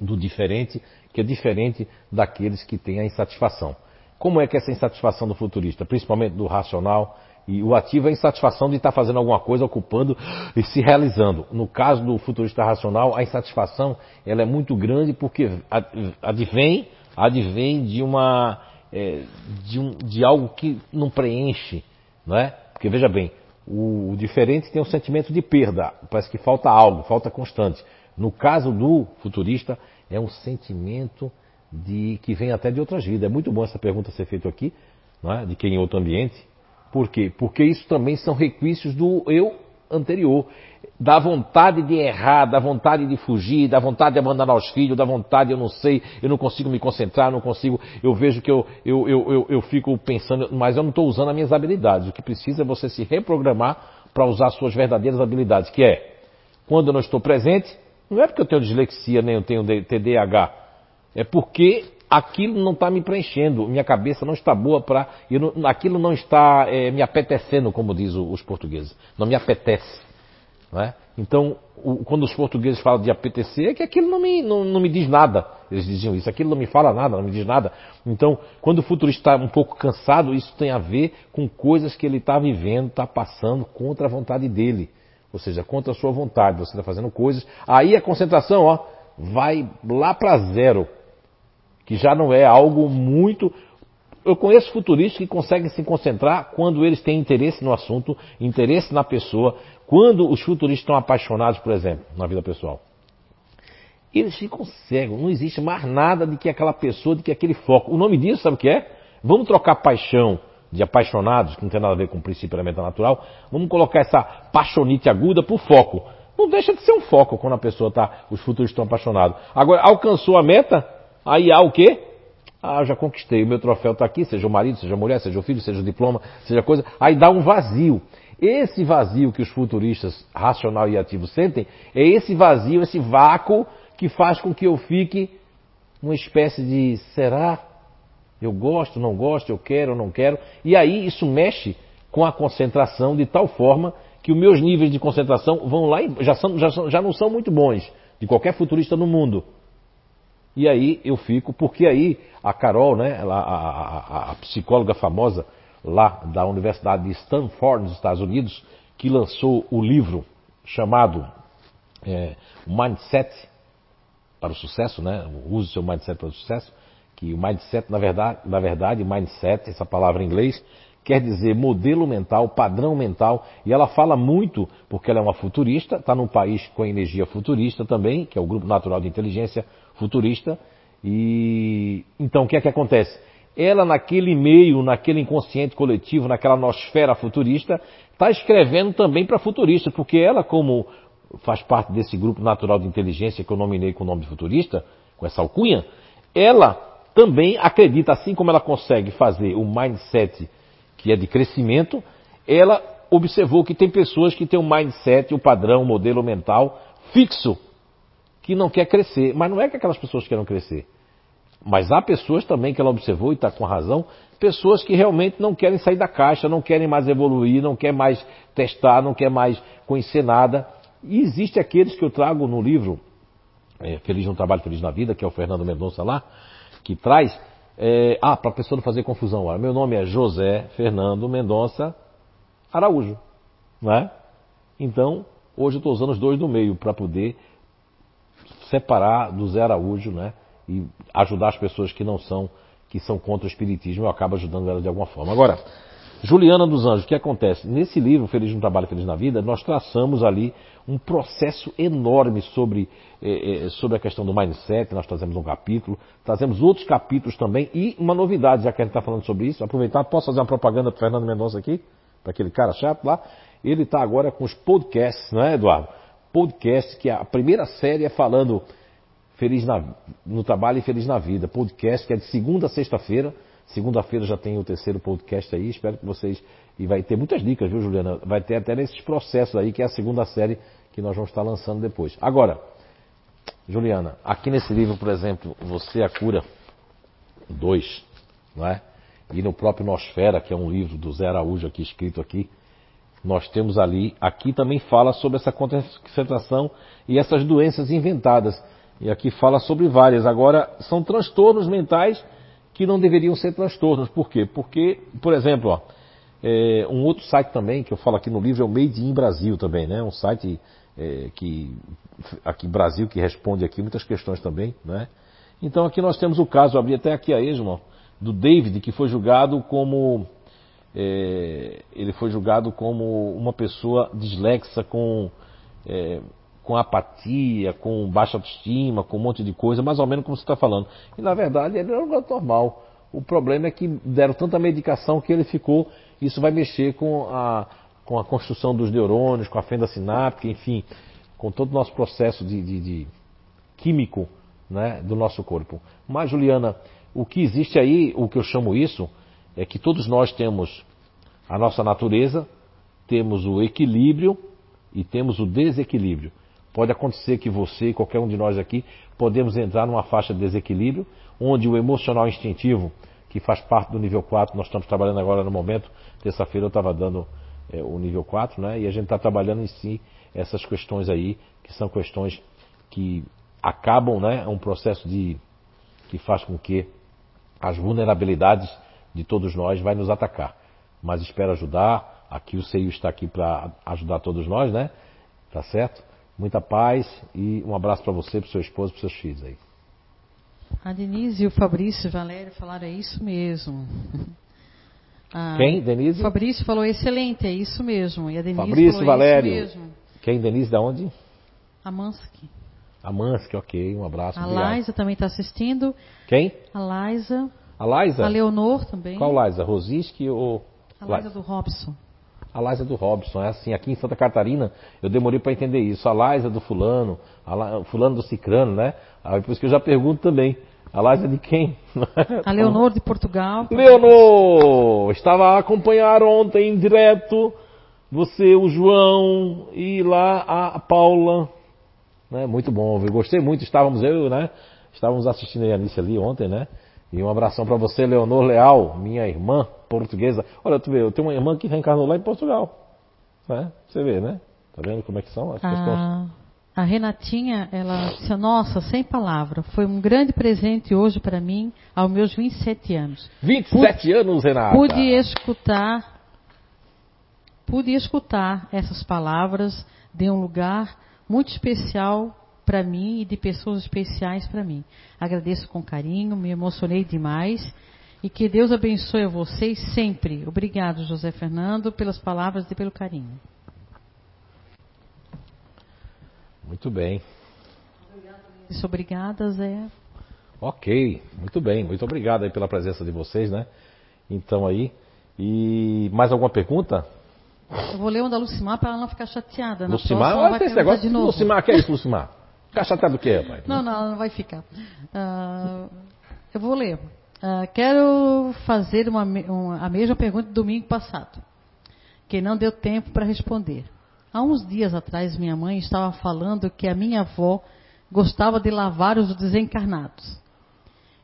do diferente, que é diferente daqueles que têm a insatisfação. Como é que é essa insatisfação do futurista, principalmente do racional? E o ativo é a insatisfação de estar fazendo alguma coisa, ocupando e se realizando. No caso do futurista racional, a insatisfação ela é muito grande porque ad- advém, advém de uma é, de, um, de algo que não preenche, não é? Porque veja bem, o diferente tem um sentimento de perda, parece que falta algo, falta constante. No caso do futurista, é um sentimento de que vem até de outras vidas. É muito bom essa pergunta ser feita aqui, não é? de quem em outro ambiente. Por quê? Porque isso também são requisitos do eu anterior. Da vontade de errar, da vontade de fugir, da vontade de abandonar os filhos, da vontade, eu não sei, eu não consigo me concentrar, não consigo, eu vejo que eu, eu, eu, eu, eu fico pensando, mas eu não estou usando as minhas habilidades. O que precisa é você se reprogramar para usar as suas verdadeiras habilidades, que é, quando eu não estou presente, não é porque eu tenho dislexia nem eu tenho TDAH, é porque aquilo não está me preenchendo, minha cabeça não está boa para. Aquilo não está é, me apetecendo, como diz os portugueses. Não me apetece. Não é? Então, o, quando os portugueses falam de apetecer, é que aquilo não me, não, não me diz nada. Eles diziam isso, aquilo não me fala nada, não me diz nada. Então, quando o futurista está um pouco cansado, isso tem a ver com coisas que ele está vivendo, está passando contra a vontade dele. Ou seja, contra a sua vontade. Você está fazendo coisas. Aí a concentração, ó, vai lá para zero que já não é algo muito. Eu conheço futuristas que conseguem se concentrar quando eles têm interesse no assunto, interesse na pessoa, quando os futuristas estão apaixonados, por exemplo, na vida pessoal. Eles ficam cegos, não existe mais nada de que aquela pessoa, de que aquele foco. O nome disso, sabe o que é? Vamos trocar paixão de apaixonados, que não tem nada a ver com o princípio elementar natural, vamos colocar essa paixonite aguda por foco. Não deixa de ser um foco quando a pessoa está, os futuristas estão apaixonados. Agora, alcançou a meta, Aí há o quê? Ah, eu já conquistei, o meu troféu está aqui, seja o marido, seja a mulher, seja o filho, seja o diploma, seja coisa. Aí dá um vazio. Esse vazio que os futuristas racional e ativo sentem, é esse vazio, esse vácuo que faz com que eu fique uma espécie de será? Eu gosto, não gosto, eu quero, não quero. E aí isso mexe com a concentração de tal forma que os meus níveis de concentração vão lá e já, são, já, são, já não são muito bons de qualquer futurista no mundo. E aí eu fico, porque aí a Carol, né, a, a, a, psicóloga famosa, lá da Universidade de Stanford, nos Estados Unidos, que lançou o livro chamado é, Mindset para o Sucesso, né? Use seu Mindset para o Sucesso. Que o Mindset, na verdade, na verdade, Mindset, essa palavra em inglês, quer dizer modelo mental, padrão mental, e ela fala muito, porque ela é uma futurista, está num país com energia futurista também, que é o Grupo Natural de Inteligência Futurista, e então o que é que acontece? Ela naquele meio, naquele inconsciente coletivo, naquela nosfera futurista, está escrevendo também para futurista, porque ela, como faz parte desse grupo natural de inteligência que eu nominei com o nome de futurista, com essa alcunha, ela também acredita, assim como ela consegue fazer o mindset que é de crescimento, ela observou que tem pessoas que têm um mindset, o um padrão, o um modelo mental fixo, que não quer crescer. Mas não é que aquelas pessoas queiram crescer. Mas há pessoas também que ela observou e está com razão, pessoas que realmente não querem sair da caixa, não querem mais evoluir, não querem mais testar, não querem mais conhecer nada. E existe aqueles que eu trago no livro é, Feliz no Trabalho, Feliz na Vida, que é o Fernando Mendonça lá, que traz é, ah, para a pessoa não fazer confusão, olha, meu nome é José Fernando Mendonça Araújo, né? Então, hoje eu estou usando os dois do meio para poder separar do Zé Araújo, né? E ajudar as pessoas que não são, que são contra o espiritismo, eu acabo ajudando elas de alguma forma. Agora, Juliana dos Anjos, o que acontece? Nesse livro, Feliz no Trabalho, Feliz na Vida, nós traçamos ali um processo enorme sobre, eh, eh, sobre a questão do mindset, nós trazemos um capítulo, trazemos outros capítulos também, e uma novidade, já que a gente está falando sobre isso, aproveitar, posso fazer uma propaganda para Fernando Mendonça aqui? Para aquele cara chato lá? Ele está agora com os podcasts, não é, Eduardo? Podcast, que a primeira série é falando Feliz na, no Trabalho e Feliz na Vida. Podcast que é de segunda a sexta-feira, Segunda-feira já tem o terceiro podcast aí, espero que vocês. E vai ter muitas dicas, viu, Juliana? Vai ter até nesses processos aí, que é a segunda série que nós vamos estar lançando depois. Agora, Juliana, aqui nesse livro, por exemplo, Você é a Cura 2, não é? E no próprio Nosfera, que é um livro do Zé Araújo aqui escrito aqui, nós temos ali, aqui também fala sobre essa concentração e essas doenças inventadas. E aqui fala sobre várias. Agora, são transtornos mentais que não deveriam ser transtornos. Por quê? Porque, por exemplo, ó, é, um outro site também que eu falo aqui no livro é o Made in Brasil também, né? Um site é, que aqui Brasil que responde aqui muitas questões também, né? Então aqui nós temos o caso, abri até aqui a esmo, do David que foi julgado como é, ele foi julgado como uma pessoa dislexa com é, com apatia, com baixa autoestima, com um monte de coisa, mais ou menos como você está falando. E na verdade ele era um gato normal. O problema é que deram tanta medicação que ele ficou. Isso vai mexer com a, com a construção dos neurônios, com a fenda sináptica, enfim, com todo o nosso processo de, de, de químico né, do nosso corpo. Mas, Juliana, o que existe aí, o que eu chamo isso, é que todos nós temos a nossa natureza, temos o equilíbrio e temos o desequilíbrio. Pode acontecer que você e qualquer um de nós aqui podemos entrar numa faixa de desequilíbrio, onde o emocional instintivo, que faz parte do nível 4, nós estamos trabalhando agora no momento, terça-feira eu estava dando é, o nível 4, né? E a gente está trabalhando em si essas questões aí, que são questões que acabam, né? É um processo de que faz com que as vulnerabilidades de todos nós vai nos atacar. Mas espero ajudar. Aqui o CEIU está aqui para ajudar todos nós, né? Tá certo? Muita paz e um abraço para você, para seu esposo, para seus filhos aí. A Denise e o Fabrício Valério falaram, é isso mesmo. (laughs) Ah, Quem, Denise? O Fabrício falou, excelente, é isso mesmo. E a Denise Fabrício falou, Valério. é isso mesmo. Quem, Denise, da onde? A Mansky. A Mansky, ok, um abraço. A Laisa também está assistindo. Quem? A Laisa. A Laisa? A Leonor também. Qual Laisa? Rosiski ou... A Laisa do Robson. A Laisa do Robson, é assim, aqui em Santa Catarina eu demorei para entender isso. A Laisa do fulano, a La... fulano do cicrano, né? Aí por isso que eu já pergunto também. A Laisa de quem? (laughs) A Leonor de Portugal. Leonor! Estava a acompanhar ontem direto você, o João e lá a Paula. Né? Muito bom, eu gostei muito. Estávamos eu, né? Estávamos assistindo a Anice ali ontem, né? E um abração para você, Leonor Leal, minha irmã portuguesa. Olha, tu vê, eu tenho uma irmã que reencarnou lá em Portugal. Né? Você vê, né? Tá vendo como é que são as a, questões? A Renatinha, ela disse, nossa, sem palavra, foi um grande presente hoje para mim, aos meus 27 anos. 27 anos, Renata. Pude escutar, pude escutar essas palavras de um lugar muito especial para mim e de pessoas especiais para mim. Agradeço com carinho, me emocionei demais e que Deus abençoe a vocês sempre. Obrigado, José Fernando, pelas palavras e pelo carinho. Muito bem. Isso, obrigada, Zé. Ok, muito bem. Muito obrigado aí pela presença de vocês, né? Então aí. E mais alguma pergunta? Eu vou ler uma da Lucimar para ela não ficar chateada. Na Lucimar, olha esse negócio. de novo. Lucimar, que é isso, Lucimar? (laughs) Ficar chateado do quê, rapaz? Não, não, ela não vai ficar. Ah, eu vou ler. Ah, quero fazer uma, uma- a mesma pergunta do domingo passado, que não deu tempo para responder. Há uns dias atrás, minha mãe estava falando que a minha avó gostava de lavar os desencarnados.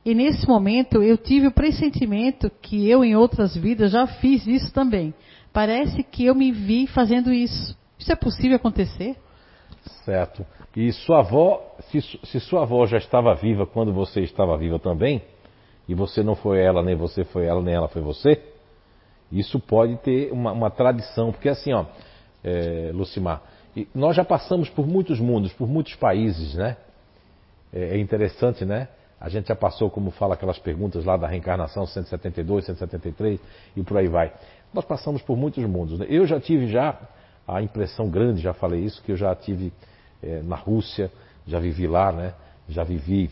E nesse momento eu tive o pressentimento que eu, em outras vidas, já fiz isso também. Parece que eu me vi fazendo isso. Isso é possível acontecer? Certo. E sua avó, se, se sua avó já estava viva quando você estava viva também, e você não foi ela, nem você foi ela, nem ela foi você, isso pode ter uma, uma tradição. Porque assim, ó, é, Lucimar, nós já passamos por muitos mundos, por muitos países, né? É, é interessante, né? A gente já passou, como fala aquelas perguntas lá da reencarnação 172, 173 e por aí vai. Nós passamos por muitos mundos. né? Eu já tive já a impressão grande, já falei isso, que eu já tive eh, na Rússia, já vivi lá, né? Já vivi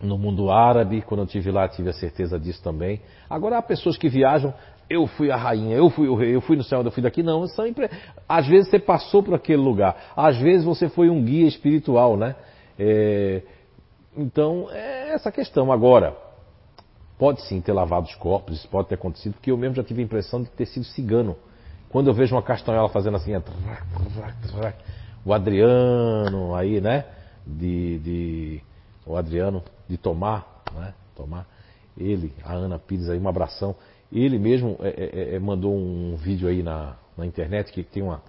no mundo árabe, quando eu tive lá tive a certeza disso também. Agora há pessoas que viajam, eu fui a rainha, eu fui o rei, eu fui no céu, eu fui daqui. Não, são impre... às vezes você passou por aquele lugar, às vezes você foi um guia espiritual, né? É, Então, é essa questão. Agora, pode sim ter lavado os corpos, isso pode ter acontecido, porque eu mesmo já tive a impressão de ter sido cigano. Quando eu vejo uma castanhola fazendo assim, é o Adriano aí, né? De, de- o Adriano de Tomar, né? Tomar. Ele, a Ana Pires aí, um abração. Ele mesmo é, é, é, mandou um vídeo aí na, na internet que tem uma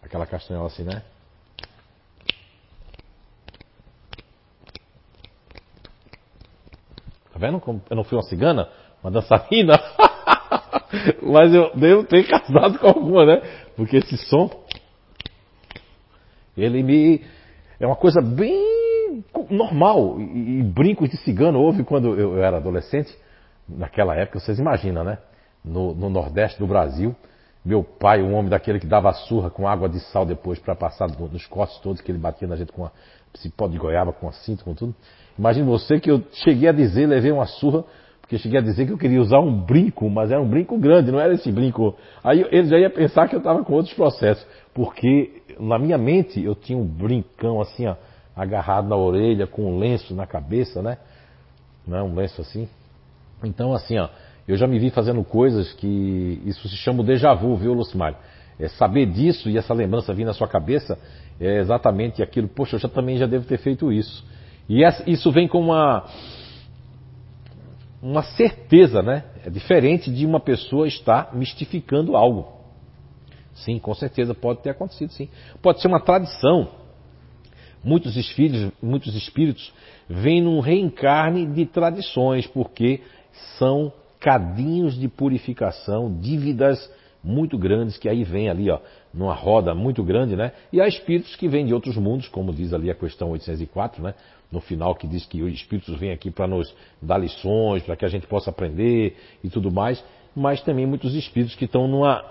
aquela castanhola assim, né? Tá vendo como eu não fui uma cigana? Uma dançarina? (laughs) (laughs) Mas eu devo ter casado com alguma, né? Porque esse som. Ele me. É uma coisa bem normal. E, brincos de cigano houve quando eu, era adolescente. Naquela época, vocês imaginam, né? No, no Nordeste do Brasil. Meu pai, um homem daquele que dava surra com água de sal depois para passar no- nos cortes todos, que ele batia na gente com uma cipó de goiaba, com a cinta, com tudo. Imagine você que eu cheguei a dizer, levei uma surra, porque eu cheguei a dizer que eu queria usar um brinco, mas era um brinco grande, não era esse brinco. Aí ele já ia pensar que eu estava com outros processos, porque na minha mente eu tinha um brincão assim, ó, agarrado na orelha, com um lenço na cabeça, né? Não é um lenço assim. Então, assim, ó, eu já me vi fazendo coisas que isso se chama o déjà vu, viu, Lucimar? É saber disso e essa lembrança vir na sua cabeça é exatamente aquilo. Poxa, eu já também já devo ter feito isso. E essa- isso vem com uma uma certeza, né? É diferente de uma pessoa estar mistificando algo. Sim, com certeza pode ter acontecido, sim. Pode ser uma tradição. Muitos espíritos, muitos espíritos vêm num reencarne de tradições, porque são cadinhos de purificação, dívidas muito grandes que aí vem ali, ó, numa roda muito grande, né? E há espíritos que vêm de outros mundos, como diz ali a questão 804, né? No final que diz que os espíritos vêm aqui para nos dar lições, para que a gente possa aprender e tudo mais, mas também muitos espíritos que estão numa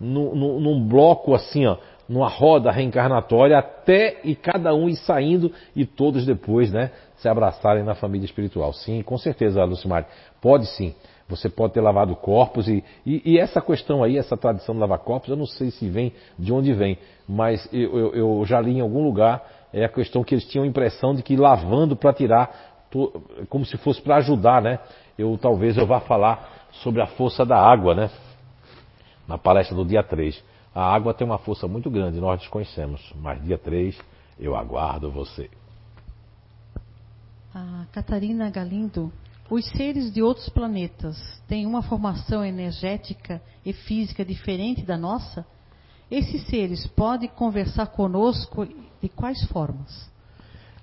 num, num- bloco assim, ó, numa roda reencarnatória, até e cada um ir saindo e todos depois, né, se abraçarem na família espiritual. Sim, com certeza, Lucimar, pode sim. Você pode ter lavado corpos e, e, e essa questão aí, essa tradição de lavar corpos, eu não sei se vem de onde vem, mas eu, eu- eu já li em algum lugar é a questão que eles tinham a impressão de que lavando para tirar, como se fosse para ajudar, né? Eu talvez eu vá falar sobre a força da água, né? na palestra do dia 3. A água tem uma força muito grande, nós desconhecemos, mas dia 3 eu aguardo você. A Catarina Galindo, os seres de outros planetas têm uma formação energética e física diferente da nossa? esses seres podem conversar conosco de quais formas?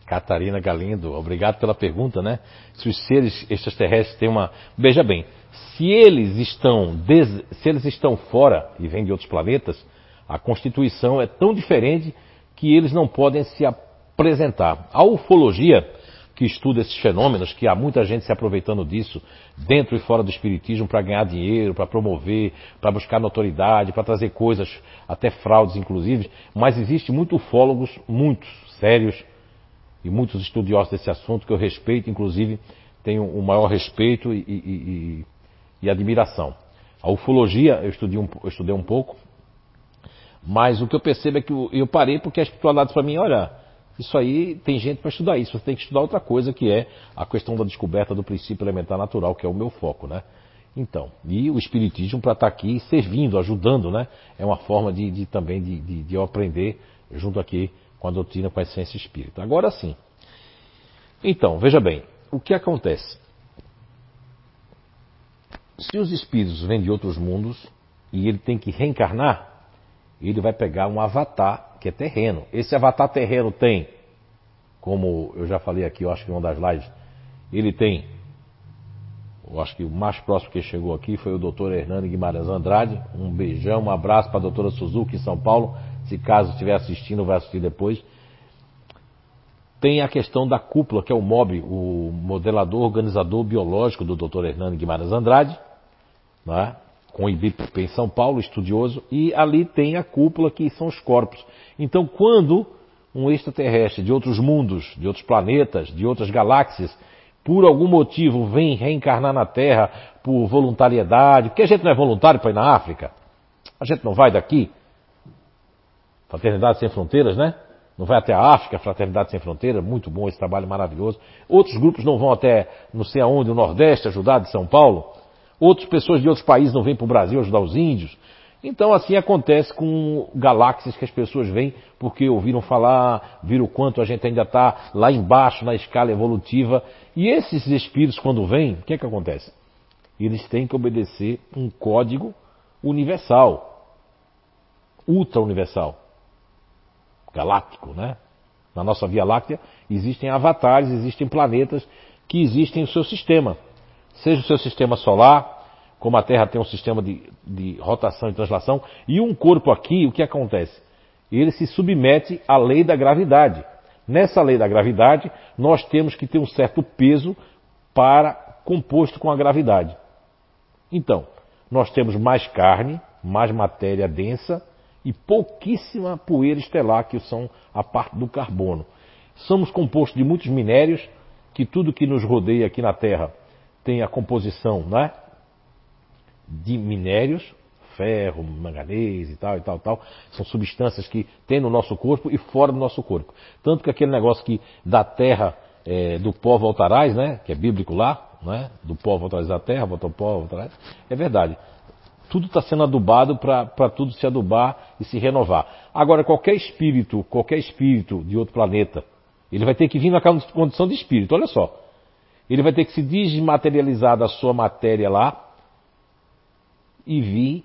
Catarina Galindo, obrigado pela pergunta, né? Se os seres extraterrestres têm uma. Veja bem, se eles estão, des... se eles estão fora e vêm de outros planetas, a constituição é tão diferente que eles não podem se apresentar. A ufologia, que estuda esses fenômenos, que há muita gente se aproveitando disso, dentro e fora do espiritismo, para ganhar dinheiro, para promover, para buscar notoriedade, para trazer coisas, até fraudes inclusive, mas existe muitos ufólogos, muitos, sérios, e muitos estudiosos desse assunto que eu respeito, inclusive tenho o maior respeito e, e, e, e admiração. A ufologia eu estudei, um, eu estudei um pouco, mas o que eu percebo é que eu, eu parei porque a espiritualidade para mim, olha, isso aí tem gente para estudar isso, você tem que estudar outra coisa que é a questão da descoberta do princípio elementar natural, que é o meu foco, né? Então, e o Espiritismo para estar tá aqui servindo, ajudando, né? É uma forma de, de também de, de, de eu aprender junto aqui com a doutrina, com a essência espírita. Agora sim. Então, veja bem, o que acontece? Se os espíritos vêm de outros mundos e ele tem que reencarnar, ele vai pegar um avatar que é terreno. Esse avatar terreno tem, como eu já falei aqui, eu acho que em uma das lives, ele tem, eu acho que o mais próximo que chegou aqui foi o doutor Hernani Guimarães Andrade. Um beijão, um abraço para a doutora Suzuki em São Paulo se caso estiver assistindo, vai assistir depois. Tem a questão da cúpula, que é o MOB, o modelador organizador biológico do Dr. Hernando Guimarães Andrade, né? com o IBP em São Paulo, estudioso, e ali tem a cúpula que são os corpos. Então, quando um extraterrestre de outros mundos, de outros planetas, de outras galáxias, por algum motivo vem reencarnar na Terra por voluntariedade, porque a gente não é voluntário para ir na África, a gente não vai daqui, Fraternidade Sem Fronteiras, né? Não vai até a África, Fraternidade Sem Fronteiras, muito bom esse trabalho maravilhoso. Outros grupos não vão até não sei aonde, o Nordeste, ajudar de São Paulo. Outras pessoas de outros países não vêm para o Brasil ajudar os índios. Então assim acontece com galáxias que as pessoas vêm porque ouviram falar, viram o quanto a gente ainda está lá embaixo na escala evolutiva. E esses espíritos quando vêm, o que é que acontece? Eles têm que obedecer um código universal, ultra universal galáctico, né? Na nossa Via Láctea existem avatares, existem planetas que existem no seu sistema. Seja o seu sistema solar, como a Terra tem um sistema de, de rotação e translação, e um corpo aqui, o que acontece? Ele se submete à lei da gravidade. Nessa lei da gravidade, nós temos que ter um certo peso para composto com a gravidade. Então, nós temos mais carne, mais matéria densa, e pouquíssima poeira estelar, que são a parte do carbono. Somos compostos de muitos minérios, que tudo que nos rodeia aqui na Terra tem a composição né, de minérios, ferro, manganês e tal e tal e tal. São substâncias que tem no nosso corpo e fora do nosso corpo. Tanto que aquele negócio que da terra, é, do pó voltarás, né, que é bíblico lá, né, do pó voltarás da terra, volta o pó voltarás, é verdade tudo está sendo adubado para tudo se adubar e se renovar. Agora, qualquer espírito, qualquer espírito de outro planeta, ele vai ter que vir naquela condição de espírito, olha só. Ele vai ter que se desmaterializar da sua matéria lá e vir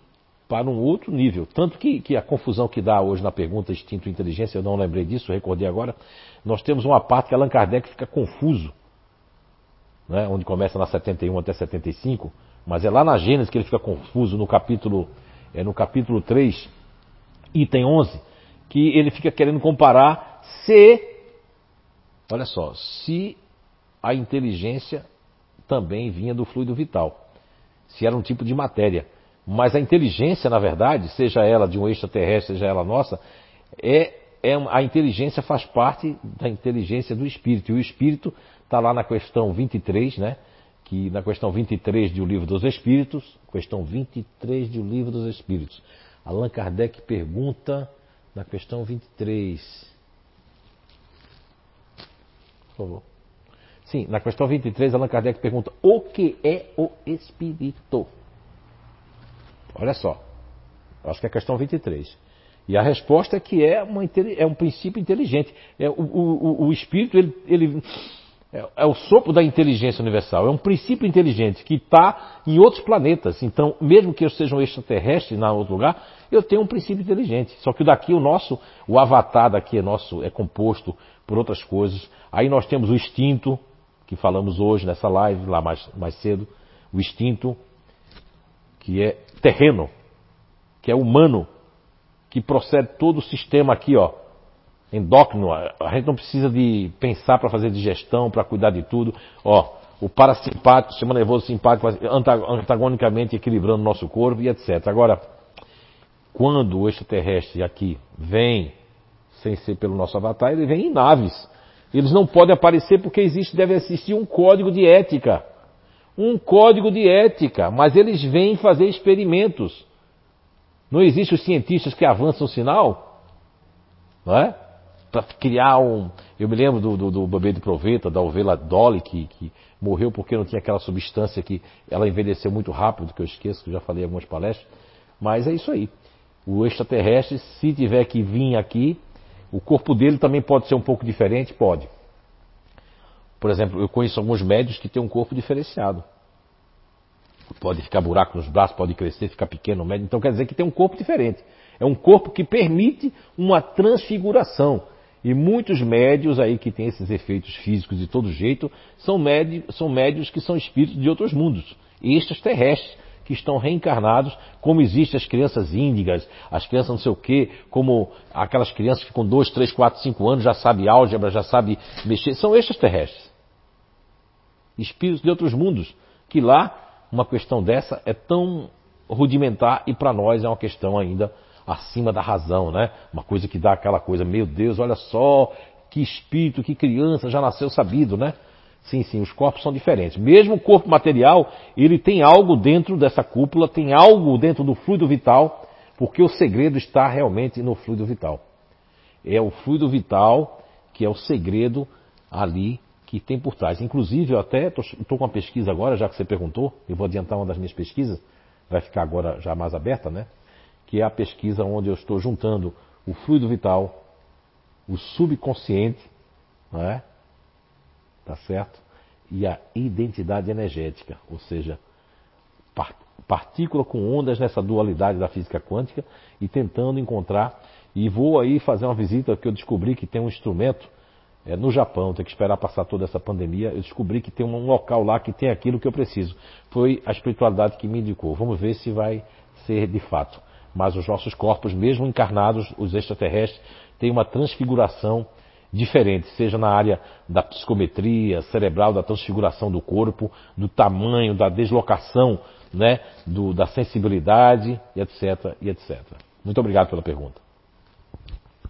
para um outro nível. Tanto que, que a confusão que dá hoje na pergunta instinto inteligência, eu não lembrei disso, recordei agora, nós temos uma parte que Allan Kardec fica confuso, né, onde começa na 71 até 75, mas é lá na Gênesis que ele fica confuso, no capítulo, é no capítulo 3, item 11, que ele fica querendo comparar se, olha só, se a inteligência também vinha do fluido vital, se era um tipo de matéria. Mas a inteligência, na verdade, seja ela de um extraterrestre, seja ela nossa, é, é a inteligência faz parte da inteligência do espírito. E o espírito está lá na questão 23, né? que na questão 23 de O Livro dos Espíritos, questão 23 de O Livro dos Espíritos, Allan Kardec pergunta na questão 23. Por favor. Sim, na questão 23, Allan Kardec pergunta: O que é o espírito? Olha só, acho que é a questão 23. E a resposta é que é, uma, é um princípio inteligente. É, o, o, o espírito, ele, ele É, é o sopro da inteligência universal. É um princípio inteligente que está em outros planetas. Então, mesmo que eu seja um extraterrestre em outro lugar, eu tenho um princípio inteligente. Só que daqui, o nosso, o avatar daqui é nosso, é composto por outras coisas. Aí nós temos o instinto, que falamos hoje nessa live, lá mais, mais cedo. O instinto, que é terreno, que é humano, que procede todo o sistema aqui, ó, endócrino. A gente não precisa de pensar para fazer digestão, para cuidar de tudo. Ó, o parasimpático, sistema nervoso simpático, antagonicamente equilibrando o nosso corpo e etc. Agora, quando o extraterrestre aqui vem, sem ser pelo nosso avatar, ele vem em naves. Eles não podem aparecer porque existe, deve existir um código de ética. Um código de ética, mas eles vêm fazer experimentos. Não existem os cientistas que avançam o sinal? Não é? Para criar um. Eu me lembro do, do, do bebê de proveta, da ovelha Dolly, que, que morreu porque não tinha aquela substância que ela envelheceu muito rápido, que eu esqueço, que eu já falei em algumas palestras. Mas é isso aí. O extraterrestre, se tiver que vir aqui, o corpo dele também pode ser um pouco diferente? Pode. Por exemplo, eu conheço alguns médios que têm um corpo diferenciado. Pode ficar buraco nos braços, pode crescer, ficar pequeno, médio. Então quer dizer que tem um corpo diferente. É um corpo que permite uma transfiguração. E muitos médios aí que têm esses efeitos físicos de todo jeito são médios, são médios que são espíritos de outros mundos, extraterrestres, que estão reencarnados, como existem as crianças índigas, as crianças não sei o quê, como aquelas crianças que com 2, 3, 4, 5 anos já sabem álgebra, já sabem mexer, são extraterrestres. Espíritos de outros mundos, que lá uma questão dessa é tão rudimentar e para nós é uma questão ainda acima da razão, né? Uma coisa que dá aquela coisa, meu Deus, olha só, que espírito, que criança, já nasceu sabido, né? Sim, sim, os corpos são diferentes. Mesmo o corpo material, ele tem algo dentro dessa cúpula, tem algo dentro do fluido vital, porque o segredo está realmente no fluido vital. É o fluido vital que é o segredo ali que tem por trás. Inclusive, eu até estou com uma pesquisa agora, já que você perguntou, eu vou adiantar uma das minhas pesquisas, vai ficar agora já mais aberta, né? Que é a pesquisa onde eu estou juntando o fluido vital, o subconsciente, não é? tá certo? E a identidade energética, ou seja, partícula com ondas nessa dualidade da física quântica e tentando encontrar. E vou aí fazer uma visita que eu descobri que tem um instrumento é, no Japão, tem que esperar passar toda essa pandemia. Eu descobri que tem um local lá que tem aquilo que eu preciso. Foi a espiritualidade que me indicou. Vamos ver se vai ser de fato. Mas os nossos corpos, mesmo encarnados, os extraterrestres, têm uma transfiguração diferentes, seja na área da psicometria cerebral, da transfiguração do corpo, do tamanho, da deslocação, né, do, da sensibilidade, etc, etc. Muito obrigado pela pergunta.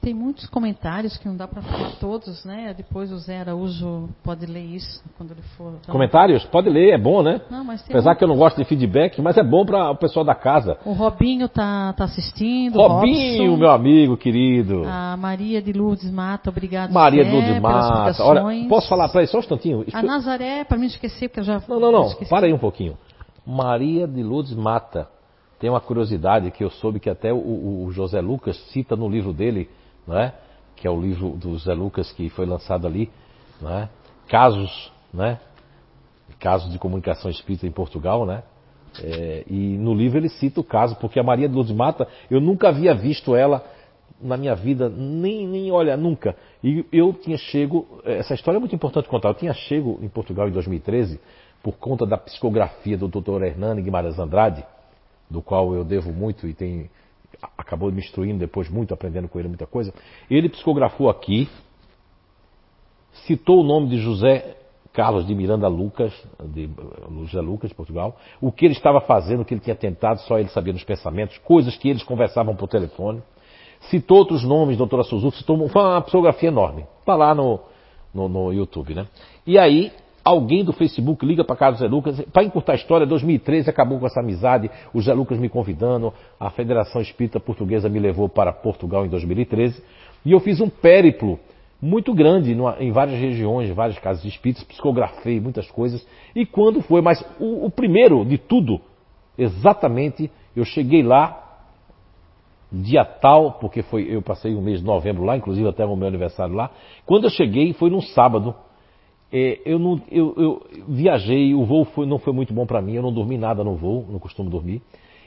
Tem muitos comentários que não dá para falar todos, né? Depois o Zé Araújo pode ler isso quando ele for. Comentários? Pode ler, é bom, né? Não, Apesar que eu não gosto de feedback, mas é bom para o pessoal da casa. O Robinho tá, tá assistindo. Robinho, Robson, meu amigo querido. A Maria de Lourdes Mata, obrigado. Maria Zé, de Lourdes Mata. Olha, posso falar para ele só um instantinho? A Nazaré, para mim esquecer, porque eu já. Não, não, não. Para aí um pouquinho. Maria de Lourdes Mata. Tem uma curiosidade que eu soube que até o, o José Lucas cita no livro dele né? que é o livro do Zé Lucas que foi lançado ali, né? casos, né? casos de comunicação espírita em Portugal, né? É, e no livro ele cita o caso, porque a Maria de Lourdes Mata, eu nunca havia visto ela na minha vida, nem, nem olha, nunca. E eu tinha chego, essa história é muito importante contar, eu tinha chego em Portugal em 2013, por conta da psicografia do Dr. Hernani Guimarães Andrade, do qual eu devo muito e tem acabou me instruindo depois muito, aprendendo com ele muita coisa. Ele psicografou aqui, citou o nome de José Carlos de Miranda Lucas, de José Lucas, de Portugal, o que ele estava fazendo, o que ele tinha tentado, só ele sabia nos pensamentos, coisas que eles conversavam por telefone. Citou outros nomes, doutora Suzuki, citou foi uma psicografia enorme. Está lá no, no, no YouTube, né? E aí, alguém do Facebook liga para Carlos Zé Lucas. Para encurtar a história, 2013 acabou com essa amizade, o Zé Lucas me convidando, a Federação Espírita Portuguesa me levou para Portugal em 2013 e eu fiz um périplo muito grande em várias regiões, várias casas de espíritos, psicografei muitas coisas. E quando foi, mas o, o primeiro de tudo, exatamente, eu cheguei lá dia tal, porque foi, eu passei um mês de novembro lá, inclusive até o meu aniversário lá. Quando eu cheguei, foi num sábado, eu, não, eu, eu viajei, o voo foi, não foi muito bom para mim, eu não dormi nada no voo, não costumo dormir.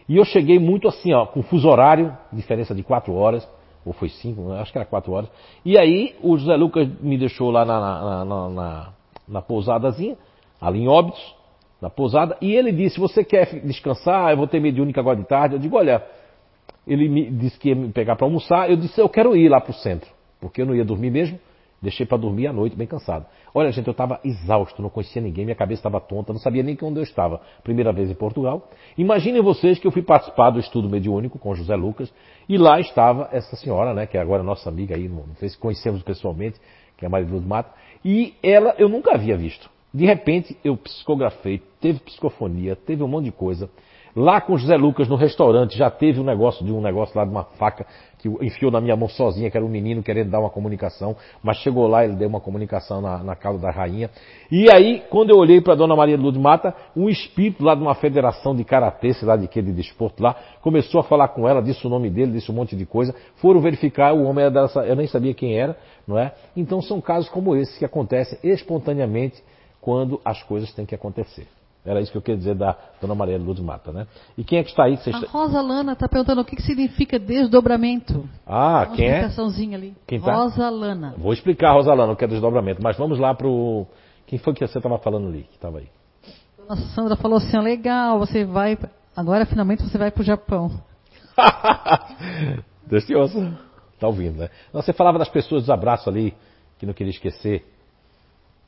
E eu cheguei muito assim, ó, com fuso horário, diferença de quatro horas, ou foi cinco, acho que era quatro horas. E aí o José Lucas me deixou lá na, na, na, na, na pousadazinha, ali em Óbitos, na pousada, e ele disse, você quer descansar, eu vou ter mediúnica agora de tarde. Eu digo, olha, ele me disse que ia me pegar para almoçar, eu disse, eu quero ir lá para o centro, porque eu não ia dormir mesmo, deixei para dormir à noite, bem cansado. Olha, gente, eu estava exausto, não conhecia ninguém, minha cabeça estava tonta, não sabia nem onde eu estava. Primeira vez em Portugal. Imaginem vocês que eu fui participar do estudo mediúnico com José Lucas, e lá estava essa senhora, né, que é agora nossa amiga aí, não sei se conhecemos pessoalmente, que é a Maria Luz Mata, e ela eu nunca havia visto. De repente eu psicografei, teve psicofonia, teve um monte de coisa. Lá com José Lucas no restaurante já teve um negócio de um negócio lá de uma faca que enfiou na minha mão sozinha, que era um menino querendo dar uma comunicação, mas chegou lá ele deu uma comunicação na, na causa da rainha. E aí, quando eu olhei para Dona Maria Luz Mata, um espírito lá de uma federação de karatê, sei lá de que, de desporto lá, começou a falar com ela, disse o nome dele, disse um monte de coisa. Foram verificar, o homem era dessa, eu nem sabia quem era, não é? Então são casos como esse que acontecem espontaneamente quando as coisas têm que acontecer. Era isso que eu queria dizer da Dona Maria Luz Mata, né? E quem é que está aí? A Rosa Lana está perguntando o que, que significa desdobramento. Ah, Uma quem é? explicaçãozinha ali. Quem tá? Rosa Lana. Vou explicar, Rosa Lana, o que é desdobramento. Mas vamos lá para o... Quem foi que você estava falando ali, que estava aí? Dona Sandra falou assim, ó, legal, você vai... Agora, finalmente, você vai para o Japão. Deus te ouça. Está ouvindo, né? Você falava das pessoas dos abraços ali, que não queria esquecer.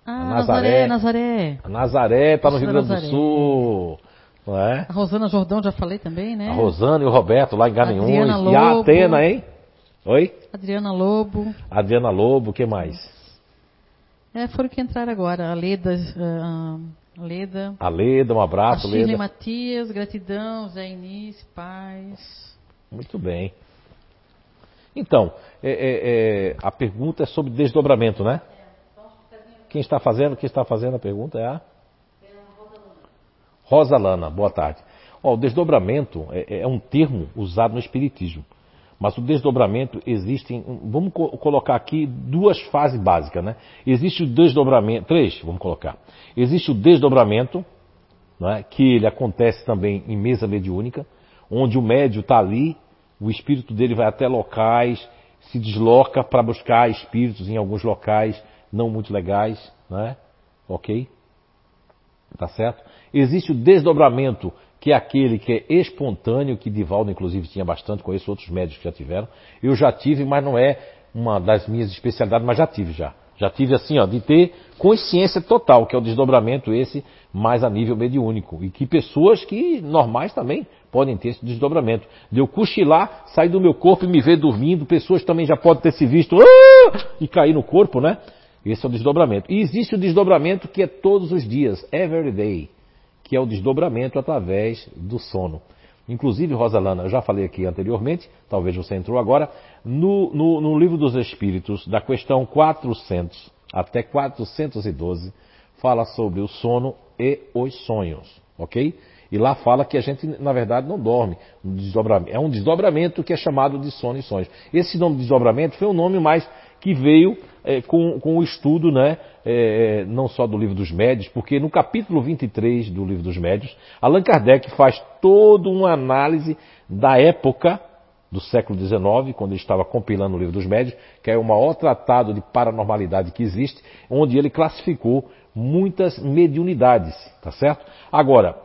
Ah, Nazaré. Nazaré, Nazaré. A Nazaré está no Rio Grande do. Sul. Não é? A Rosana Jordão, já falei também, né? A Rosana e o Roberto lá em Garanhuns. Adriana E a Lobo. Atena, hein? Oi? Adriana Lobo. Adriana Lobo, o que mais? É, foram que entraram agora. A Leda, a Leda. A Leda, um A abraço, Shirley Leda. Matias, gratidão, Zé Início, paz. Muito bem. Então, é, é, é, a pergunta é sobre desdobramento, né? Quem está fazendo? Quem está fazendo a pergunta é a Rosa Lana. Boa tarde. O desdobramento é, é um termo usado no espiritismo, mas o desdobramento existe. Em, vamos co- colocar aqui duas fases básicas, né? Existe o desdobramento, três, vamos colocar. Existe o desdobramento, não é? que ele acontece também em mesa mediúnica, onde o médio está ali, o espírito dele vai até locais, se desloca para buscar espíritos em alguns locais não muito legais, né? Ok? Tá certo? Existe o desdobramento, que é aquele que é espontâneo, que Divaldo inclusive tinha bastante, conheço outros médicos que já tiveram. Eu já tive, mas não é uma das minhas especialidades, mas já tive já. Já tive assim, ó, de ter consciência total, que é o desdobramento esse, mais a nível mediúnico. E que pessoas que normais também podem ter esse desdobramento. De eu cochilar, sair do meu corpo e me ver dormindo, pessoas também já podem ter se visto "Ah!" e cair no corpo, né? Esse é o desdobramento. E existe o desdobramento que é todos os dias, every day, que é o desdobramento através do sono. Inclusive, Rosalana, eu já falei aqui anteriormente, talvez você entrou agora, no, no, no livro dos Espíritos, da questão 400 até 412, fala sobre o sono e os sonhos, ok? E lá fala que a gente, na verdade, não dorme. É um desdobramento que é chamado de sono e sonhos. Esse nome de desdobramento foi um nome mais que veio eh, com, com o estudo, né, eh, não só do livro dos médios, porque no capítulo 23 do livro dos médios, Allan Kardec faz toda uma análise da época do século XIX, quando ele estava compilando o livro dos médios, que é o maior tratado de paranormalidade que existe, onde ele classificou muitas mediunidades, tá certo? Agora,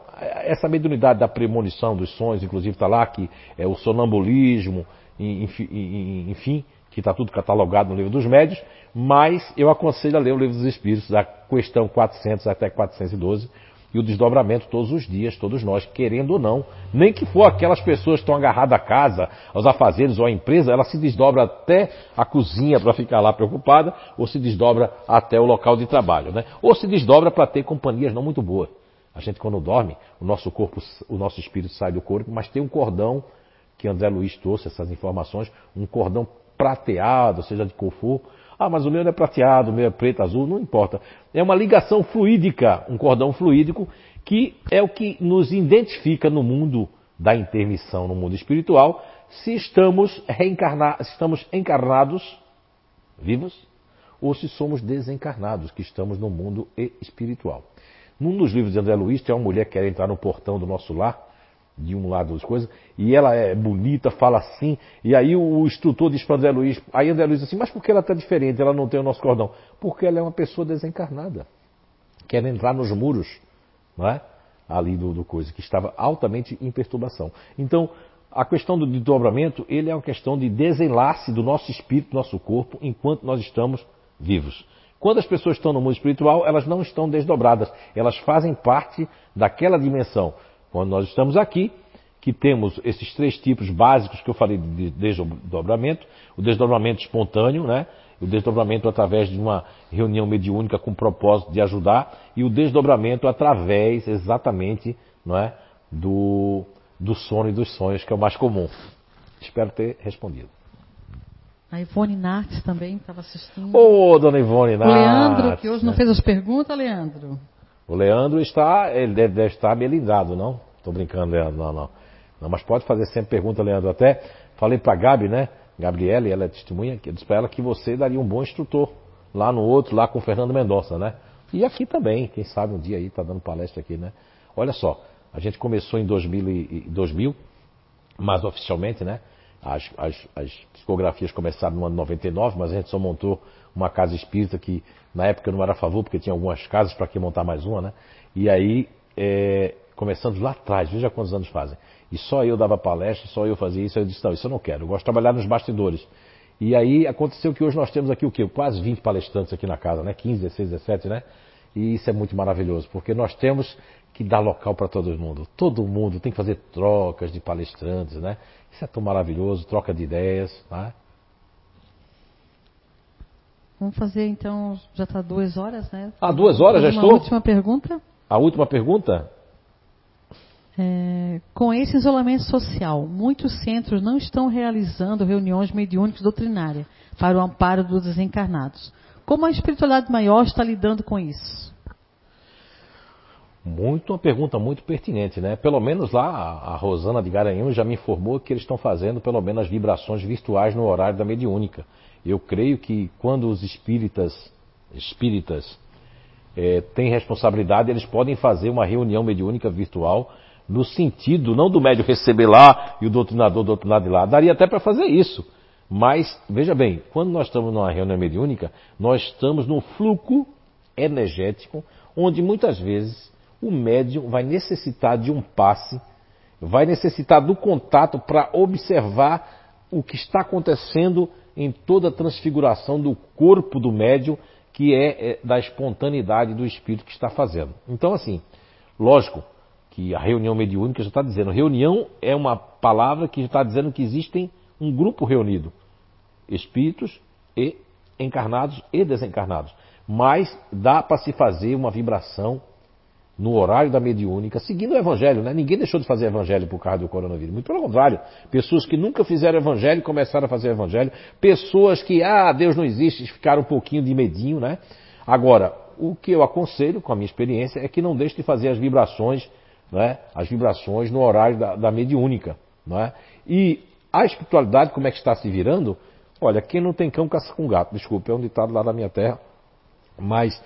essa mediunidade da premonição dos sonhos, inclusive está lá que é o sonambulismo, enfi- enfim, que está tudo catalogado no livro dos médios, mas eu aconselho a ler o livro dos Espíritos, da questão 400 até 412, e o desdobramento todos os dias, todos nós, querendo ou não, nem que for aquelas pessoas que estão agarradas à casa, aos afazeres ou à empresa, ela se desdobra até a cozinha para ficar lá preocupada, ou se desdobra até o local de trabalho, né? Ou se desdobra para ter companhias não muito boas. A gente quando dorme, o nosso corpo, o nosso espírito sai do corpo, mas tem um cordão que André Luiz trouxe essas informações, um cordão prateado, seja de cor for. Ah, mas o meu não é prateado, o meu é preto, azul, não importa. É uma ligação fluídica, um cordão fluídico, que é o que nos identifica no mundo da intermissão, no mundo espiritual, se estamos, reencarna- estamos encarnados, vivos, ou se somos desencarnados, que estamos no mundo espiritual. Num dos livros de André Luiz, tem uma mulher que quer entrar no portão do nosso lar, de um lado das coisas, e ela é bonita, fala assim, e aí o instrutor diz para André Luiz, aí André Luiz diz assim, mas por que ela está diferente, ela não tem o nosso cordão? Porque ela é uma pessoa desencarnada, quer entrar nos muros, não é? Ali do, do coisa, que estava altamente em perturbação. Então, a questão do desdobramento, ele é uma questão de desenlace do nosso espírito, do nosso corpo, enquanto nós estamos vivos. Quando as pessoas estão no mundo espiritual, elas não estão desdobradas, elas fazem parte daquela dimensão. Quando nós estamos aqui, que temos esses três tipos básicos que eu falei de desdobramento, o desdobramento espontâneo, né? o desdobramento através de uma reunião mediúnica com o propósito de ajudar, e o desdobramento através exatamente não é, do, do sono e dos sonhos, que é o mais comum. Espero ter respondido. A Ivone Nartes também estava assistindo. Ô, oh, dona Ivone Nartes! Leandro, que hoje não fez as perguntas, Leandro. O Leandro está, ele deve, deve estar melindado, não? Estou brincando, Leandro, não, não, não. mas pode fazer sempre pergunta, Leandro. Até falei para Gabi, né? Gabriele, ela é testemunha, que disse para ela que você daria um bom instrutor lá no outro, lá com o Fernando Mendonça, né? E aqui também, quem sabe um dia aí tá dando palestra aqui, né? Olha só, a gente começou em 2000, e, 2000 mas oficialmente, né? As, as, as, psicografias começaram no ano 99, mas a gente só montou uma casa espírita que na época eu não era a favor, porque tinha algumas casas para que montar mais uma, né? E aí, é, começando lá atrás, veja quantos anos fazem. E só eu dava palestra, só eu fazia isso. Eu disse, não, isso eu não quero, eu gosto de trabalhar nos bastidores. E aí aconteceu que hoje nós temos aqui o quê? Quase 20 palestrantes aqui na casa, né? 15, 16, 17, né? E isso é muito maravilhoso, porque nós temos que dar local para todo mundo. Todo mundo tem que fazer trocas de palestrantes, né? Isso é tão maravilhoso, troca de ideias, né? Vamos fazer então, já está duas horas, né? Ah, duas horas já estou? A última pergunta. A última pergunta? É, com esse isolamento social, muitos centros não estão realizando reuniões mediúnicas doutrinárias para o amparo dos desencarnados. Como a espiritualidade maior está lidando com isso? Muito, uma pergunta muito pertinente, né? Pelo menos lá a Rosana de Garanhuns já me informou que eles estão fazendo pelo menos as vibrações virtuais no horário da mediúnica. Eu creio que quando os espíritas, espíritas é, têm responsabilidade, eles podem fazer uma reunião mediúnica virtual no sentido não do médio receber lá e o doutrinador doutrinar de lá. Daria até para fazer isso. Mas, veja bem, quando nós estamos numa reunião mediúnica, nós estamos num fluxo energético, onde muitas vezes o médium vai necessitar de um passe, vai necessitar do contato para observar o que está acontecendo em toda a transfiguração do corpo do médium, que é, é da espontaneidade do espírito que está fazendo. Então, assim, lógico, que a reunião mediúnica já está dizendo. Reunião é uma palavra que está dizendo que existem um grupo reunido, espíritos e encarnados e desencarnados. Mas dá para se fazer uma vibração no horário da mediúnica, seguindo o evangelho, né? Ninguém deixou de fazer evangelho por causa do coronavírus. Muito pelo contrário. Pessoas que nunca fizeram evangelho começaram a fazer evangelho. Pessoas que, ah, Deus não existe, ficaram um pouquinho de medinho, né? Agora, o que eu aconselho, com a minha experiência, é que não deixe de fazer as vibrações é? as vibrações no horário da, da mediúnica. É? E a espiritualidade, como é que está se virando? Olha, quem não tem cão caça com gato. Desculpa, é um ditado lá da minha terra. Mas,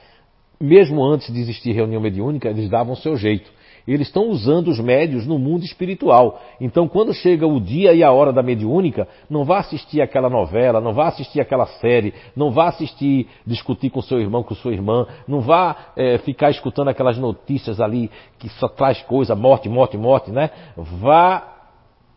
mesmo antes de existir reunião mediúnica, eles davam o seu jeito eles estão usando os médios no mundo espiritual. Então, quando chega o dia e a hora da mediúnica, não vá assistir aquela novela, não vá assistir aquela série, não vá assistir, discutir com seu irmão, com sua irmã, não vá é, ficar escutando aquelas notícias ali que só traz coisa, morte, morte, morte, né? Vá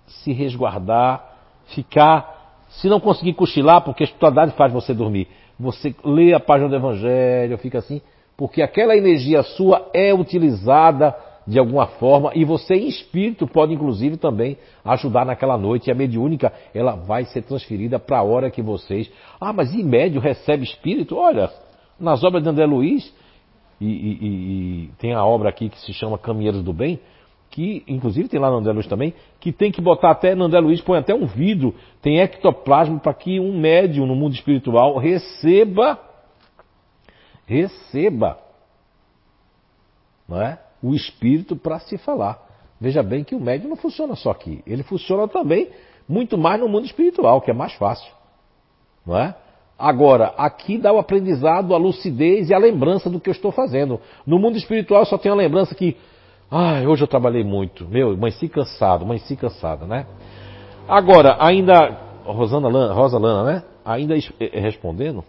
se resguardar, ficar, se não conseguir cochilar, porque a espiritualidade faz você dormir, você lê a página do Evangelho, fica assim, porque aquela energia sua é utilizada de alguma forma e você em espírito pode inclusive também ajudar naquela noite. E a mediúnica ela vai ser transferida para a hora que vocês. Ah mas e médio recebe espírito? Olha nas obras de André Luiz e, e, e tem a obra aqui que se chama Caminheiros do Bem que inclusive tem lá no André Luiz também que tem que botar até no André Luiz põe até um vidro tem ectoplasma para que um médium no mundo espiritual receba receba não é o espírito para se falar. Veja bem que o médium não funciona só aqui, ele funciona também muito mais no mundo espiritual, que é mais fácil. Não é? Agora, aqui dá o aprendizado, a lucidez e a lembrança do que eu estou fazendo. No mundo espiritual eu só tenho a lembrança que, ai, hoje eu trabalhei muito. Meu, amanheci cansado, amanheci cansada, né? Agora, ainda, Rosana Lana, Rosa Lana, né? Ainda é, respondendo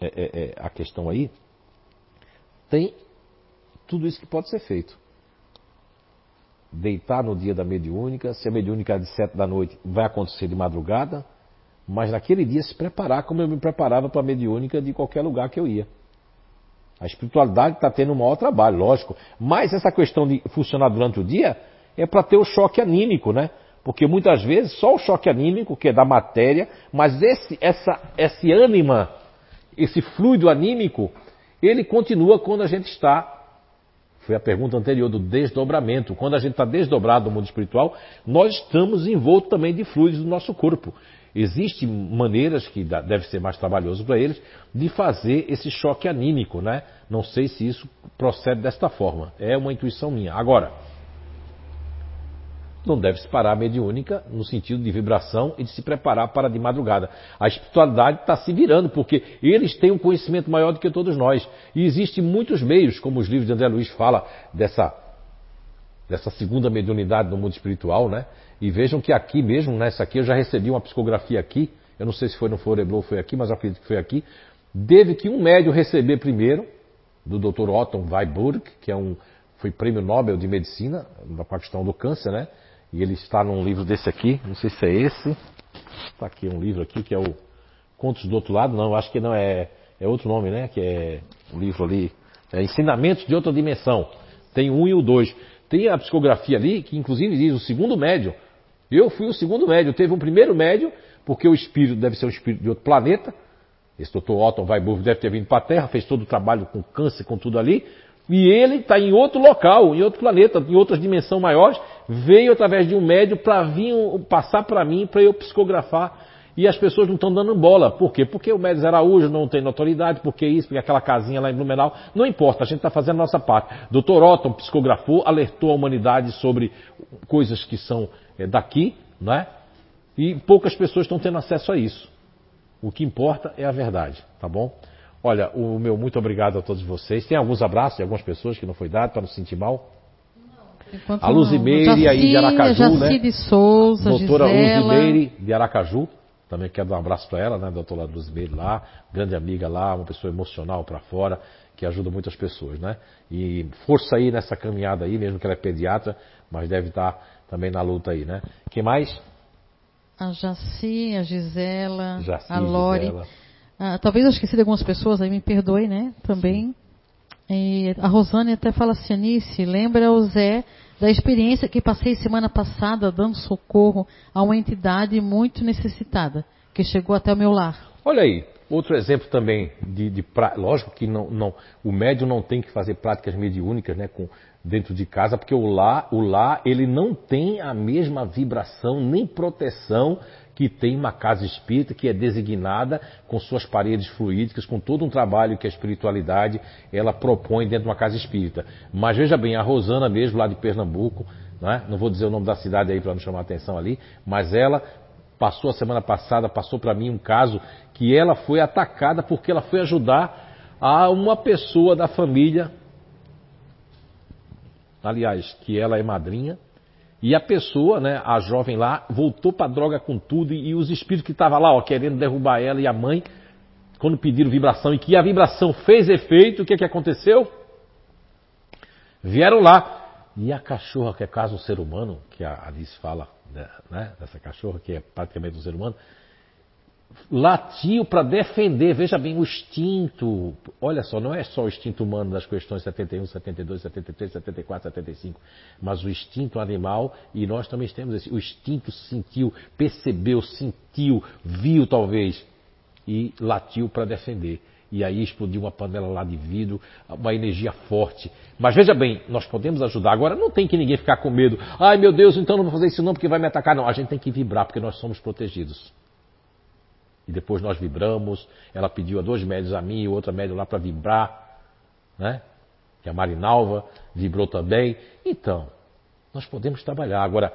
é, é, é, a questão aí, tem tudo isso que pode ser feito. Deitar no dia da mediúnica, se a mediúnica é de sete da noite, vai acontecer de madrugada, mas naquele dia se preparar como eu me preparava para a mediúnica de qualquer lugar que eu ia. A espiritualidade está tendo um maior trabalho, lógico. Mas essa questão de funcionar durante o dia é para ter o choque anímico, né? Porque muitas vezes só o choque anímico, que é da matéria, mas esse, essa, esse ânima, esse fluido anímico, ele continua quando a gente está. Foi a pergunta anterior do desdobramento. Quando a gente está desdobrado no mundo espiritual, nós estamos envoltos também de fluidos do nosso corpo. Existem maneiras que deve ser mais trabalhoso para eles de fazer esse choque anímico, né? Não sei se isso procede desta forma. É uma intuição minha. Agora, não deve se parar a mediúnica no sentido de vibração e de se preparar para de madrugada. A espiritualidade está se virando, porque eles têm um conhecimento maior do que todos nós. E existem muitos meios, como os livros de André Luiz fala, dessa, dessa segunda mediunidade no mundo espiritual, né? E vejam que aqui mesmo, nessa aqui, eu já recebi uma psicografia aqui, eu não sei se foi no Foreblow ou foi aqui, mas acredito que foi aqui. Teve que um médio receber primeiro, do Dr. Otto Weiburg, que é um, foi prêmio Nobel de Medicina, da questão do câncer, né? E ele está num livro desse aqui, não sei se é esse. Está aqui um livro aqui que é o Contos do Outro Lado, não, acho que não é, é outro nome, né? Que é um livro ali, é Ensinamentos de Outra Dimensão. Tem um e o dois. Tem a psicografia ali, que inclusive diz o segundo médio, eu fui o segundo médio. Teve um primeiro médio, porque o espírito deve ser um espírito de outro planeta. Esse doutor Otto Weiburg deve ter vindo para a Terra, fez todo o trabalho com câncer, com tudo ali. E ele está em outro local, em outro planeta, em outras dimensões maiores. Veio através de um médio para vir passar para mim, para eu psicografar. E as pessoas não estão dando bola. Por quê? Porque o Médios Araújo não tem notoriedade, porque isso, porque aquela casinha lá em Blumenau. Não importa, a gente está fazendo a nossa parte. Dr. Otto psicografou, alertou a humanidade sobre coisas que são é, daqui, não é? E poucas pessoas estão tendo acesso a isso. O que importa é a verdade, tá bom? Olha, o meu muito obrigado a todos vocês. Tem alguns abraços de algumas pessoas que não foi dado para não se sentir mal? Enquanto a Luzimeire aí de Aracaju, Jaci né? de Souza, Doutora Gisela. Luzimeire de Aracaju. Também quero dar um abraço para ela, né? Doutora Luzimeire lá, grande amiga lá, uma pessoa emocional para fora, que ajuda muitas pessoas, né? E força aí nessa caminhada aí, mesmo que ela é pediatra, mas deve estar também na luta aí, né? Quem mais? A Jaci, a Gisela, Jaci, a Lore. Ah, talvez eu esqueci de algumas pessoas, aí me perdoe, né? Também. E a Rosane até fala assim, Anice, lembra o Zé da experiência que passei semana passada dando socorro a uma entidade muito necessitada, que chegou até o meu lar. Olha aí, outro exemplo também de, de lógico que não, não, o médium não tem que fazer práticas mediúnicas, né, com dentro de casa, porque o lar, o lar ele não tem a mesma vibração nem proteção que tem uma casa espírita que é designada com suas paredes fluídicas, com todo um trabalho que a espiritualidade ela propõe dentro de uma casa espírita. Mas veja bem, a Rosana mesmo lá de Pernambuco, não, é? não vou dizer o nome da cidade aí para não chamar a atenção ali, mas ela passou a semana passada, passou para mim um caso que ela foi atacada porque ela foi ajudar a uma pessoa da família aliás, que ela é madrinha, e a pessoa, né, a jovem lá, voltou para droga com tudo, e, e os espíritos que estavam lá, ó, querendo derrubar ela e a mãe, quando pediram vibração e que a vibração fez efeito, o que, que aconteceu? Vieram lá. E a cachorra, que é caso um ser humano, que a Alice fala, né, né dessa cachorra, que é praticamente um ser humano, latiu para defender, veja bem, o instinto. Olha só, não é só o instinto humano das questões 71, 72, 73, 74, 75, mas o instinto animal, e nós também temos esse. O instinto sentiu, percebeu, sentiu, viu talvez, e latiu para defender. E aí explodiu uma panela lá de vidro, uma energia forte. Mas veja bem, nós podemos ajudar. Agora não tem que ninguém ficar com medo. Ai meu Deus, então não vou fazer isso não porque vai me atacar. Não, a gente tem que vibrar porque nós somos protegidos. E depois nós vibramos. Ela pediu a dois médios a mim e outra médio lá para vibrar, né? Que a Marinalva vibrou também. Então, nós podemos trabalhar. Agora,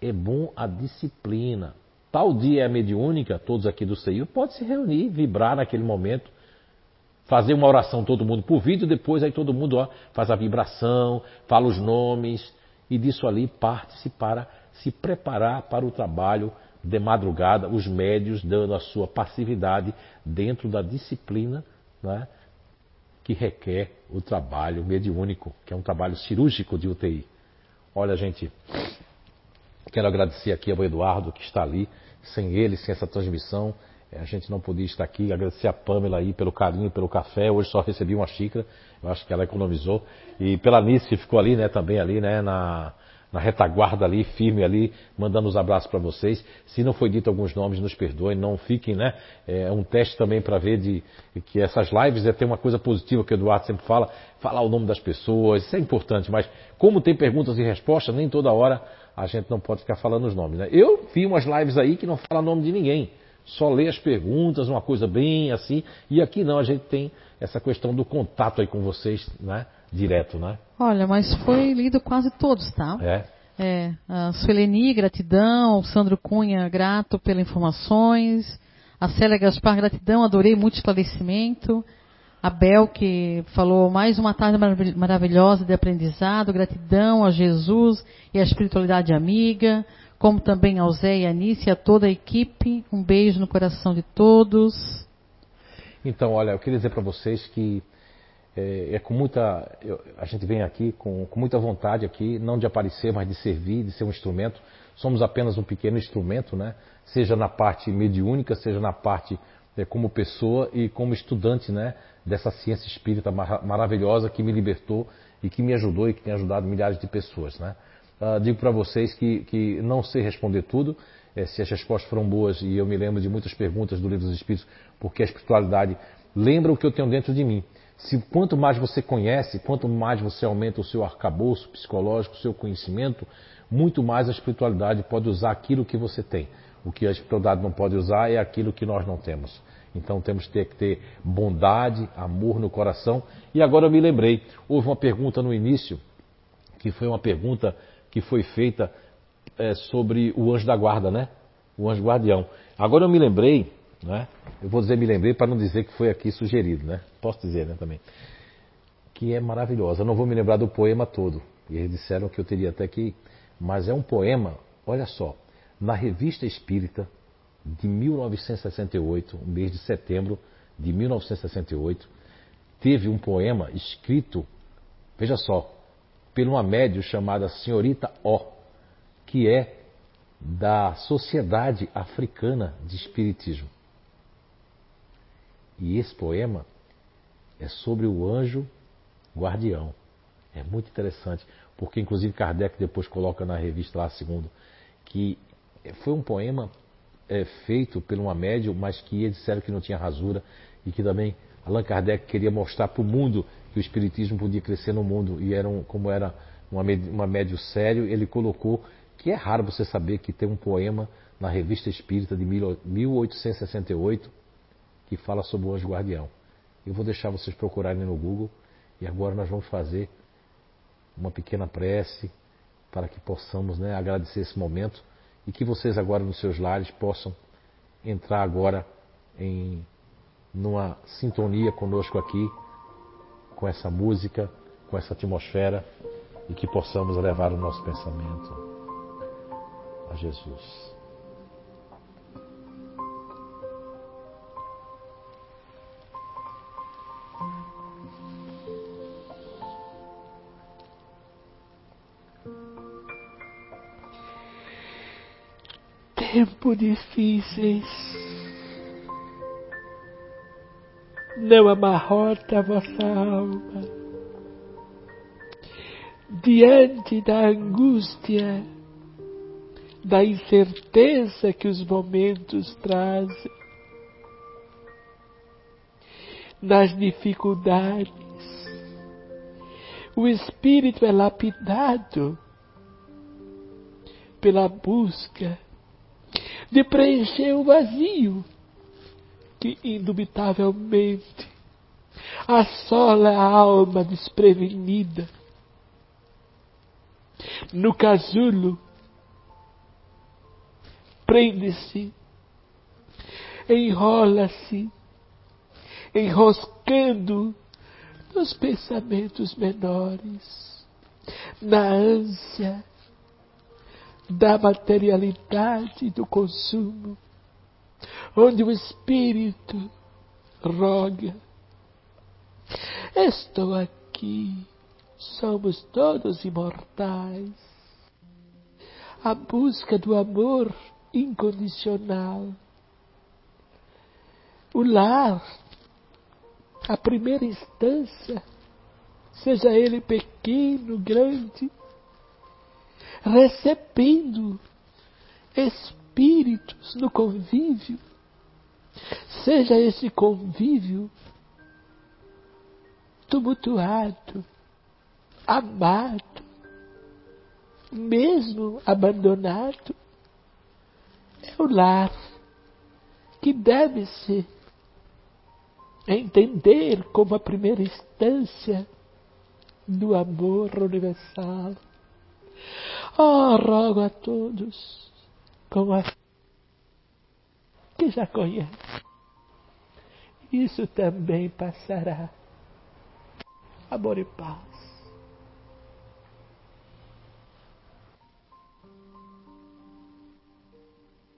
é bom a disciplina. tal dia é mediúnica, todos aqui do CEIU, pode se reunir, vibrar naquele momento, fazer uma oração todo mundo por vídeo, depois aí todo mundo ó, faz a vibração, fala os nomes, e disso ali parte-se para se preparar para o trabalho de madrugada, os médios dando a sua passividade dentro da disciplina né, que requer o trabalho mediúnico, que é um trabalho cirúrgico de UTI. Olha, gente, quero agradecer aqui ao Eduardo que está ali. Sem ele, sem essa transmissão, eh, a gente não podia estar aqui. Agradecer a Pamela aí pelo carinho, pelo café. Hoje só recebi uma xícara, eu acho que ela economizou. E pela Nice que ficou ali, né, também ali, né, na, na retaguarda ali, firme ali, mandando os abraços para vocês. Se não foi dito alguns nomes, nos perdoem, não fiquem, né? É um teste também para ver de que essas lives é ter uma coisa positiva que o Eduardo sempre fala, falar o nome das pessoas, isso é importante, mas como tem perguntas e respostas, nem toda hora a gente não pode ficar falando os nomes, né? Eu vi umas lives aí que não fala nome de ninguém. Só lê as perguntas, uma coisa bem assim. E aqui não, a gente tem essa questão do contato aí com vocês, né? direto, né? Olha, mas foi lido quase todos, tá? É. É, a Sueleni, gratidão, o Sandro Cunha, grato pelas informações, a Célia Gaspar, gratidão, adorei muito esclarecimento, a Bel, que falou mais uma tarde maravilhosa de aprendizado, gratidão a Jesus e à espiritualidade amiga, como também ao Zé e a Anice e a toda a equipe, um beijo no coração de todos. Então, olha, eu queria dizer para vocês que é, é, com muita. Eu, a gente vem aqui com, com muita vontade aqui, não de aparecer, mas de servir, de ser um instrumento. Somos apenas um pequeno instrumento, né? Seja na parte mediúnica, seja na parte é, como pessoa e como estudante, né? Dessa ciência espírita mar maravilhosa que me libertou e que me ajudou e que tem ajudado milhares de pessoas, né? Uh, digo para vocês que, que não sei responder tudo, é, se as respostas foram boas, e eu me lembro de muitas perguntas do Livro dos Espíritos, porque a espiritualidade lembra o que eu tenho dentro de mim. Se quanto mais você conhece, quanto mais você aumenta o seu arcabouço psicológico, o seu conhecimento, muito mais a espiritualidade pode usar aquilo que você tem. O que a espiritualidade não pode usar é aquilo que nós não temos. Então temos que ter, que ter bondade, amor no coração. E agora eu me lembrei, houve uma pergunta no início, que foi uma pergunta que foi feita é, sobre o anjo da guarda, né? O anjo guardião. Agora eu me lembrei né? Eu vou dizer me lembrei para não dizer que foi aqui sugerido, né? Posso dizer, né, também. Que é maravilhosa. Eu não vou me lembrar do poema todo. E eles disseram que eu teria até que. Mas é um poema, olha só, na Revista Espírita de 1968, mês de setembro de 1968, teve um poema escrito, veja só, por uma médium chamada Senhorita O, que é da Sociedade Africana de Espiritismo. E esse poema é sobre o anjo guardião. É muito interessante, porque inclusive Kardec depois coloca na revista lá, segundo, que foi um poema é, feito por uma médium, mas que disseram que não tinha rasura e que também Allan Kardec queria mostrar para o mundo que o espiritismo podia crescer no mundo e era um, como era uma, uma médio sério, ele colocou que é raro você saber que tem um poema na revista espírita de 1868 que fala sobre o anjo guardião. Eu vou deixar vocês procurarem no Google e agora nós vamos fazer uma pequena prece para que possamos né, agradecer esse momento e que vocês agora nos seus lares possam entrar agora em numa sintonia conosco aqui com essa música, com essa atmosfera e que possamos levar o nosso pensamento a Jesus. Tempo difíceis. Não amarrota a vossa alma diante da angústia, da incerteza que os momentos trazem, nas dificuldades. O espírito é lapidado pela busca de preencher o vazio que indubitavelmente assola a alma desprevenida. No casulo prende-se, enrola-se, enroscando nos pensamentos menores, na ânsia da materialidade do consumo, onde o espírito roga: Estou aqui, somos todos imortais. A busca do amor incondicional. O lar, a primeira instância, seja ele pequeno, grande, recebendo espíritos no convívio, seja esse convívio tumultuado, amado, mesmo abandonado, é o lar que deve se entender como a primeira instância do amor universal. Oh, rogo a todos, como a que já conhece, isso também passará. Amor e paz.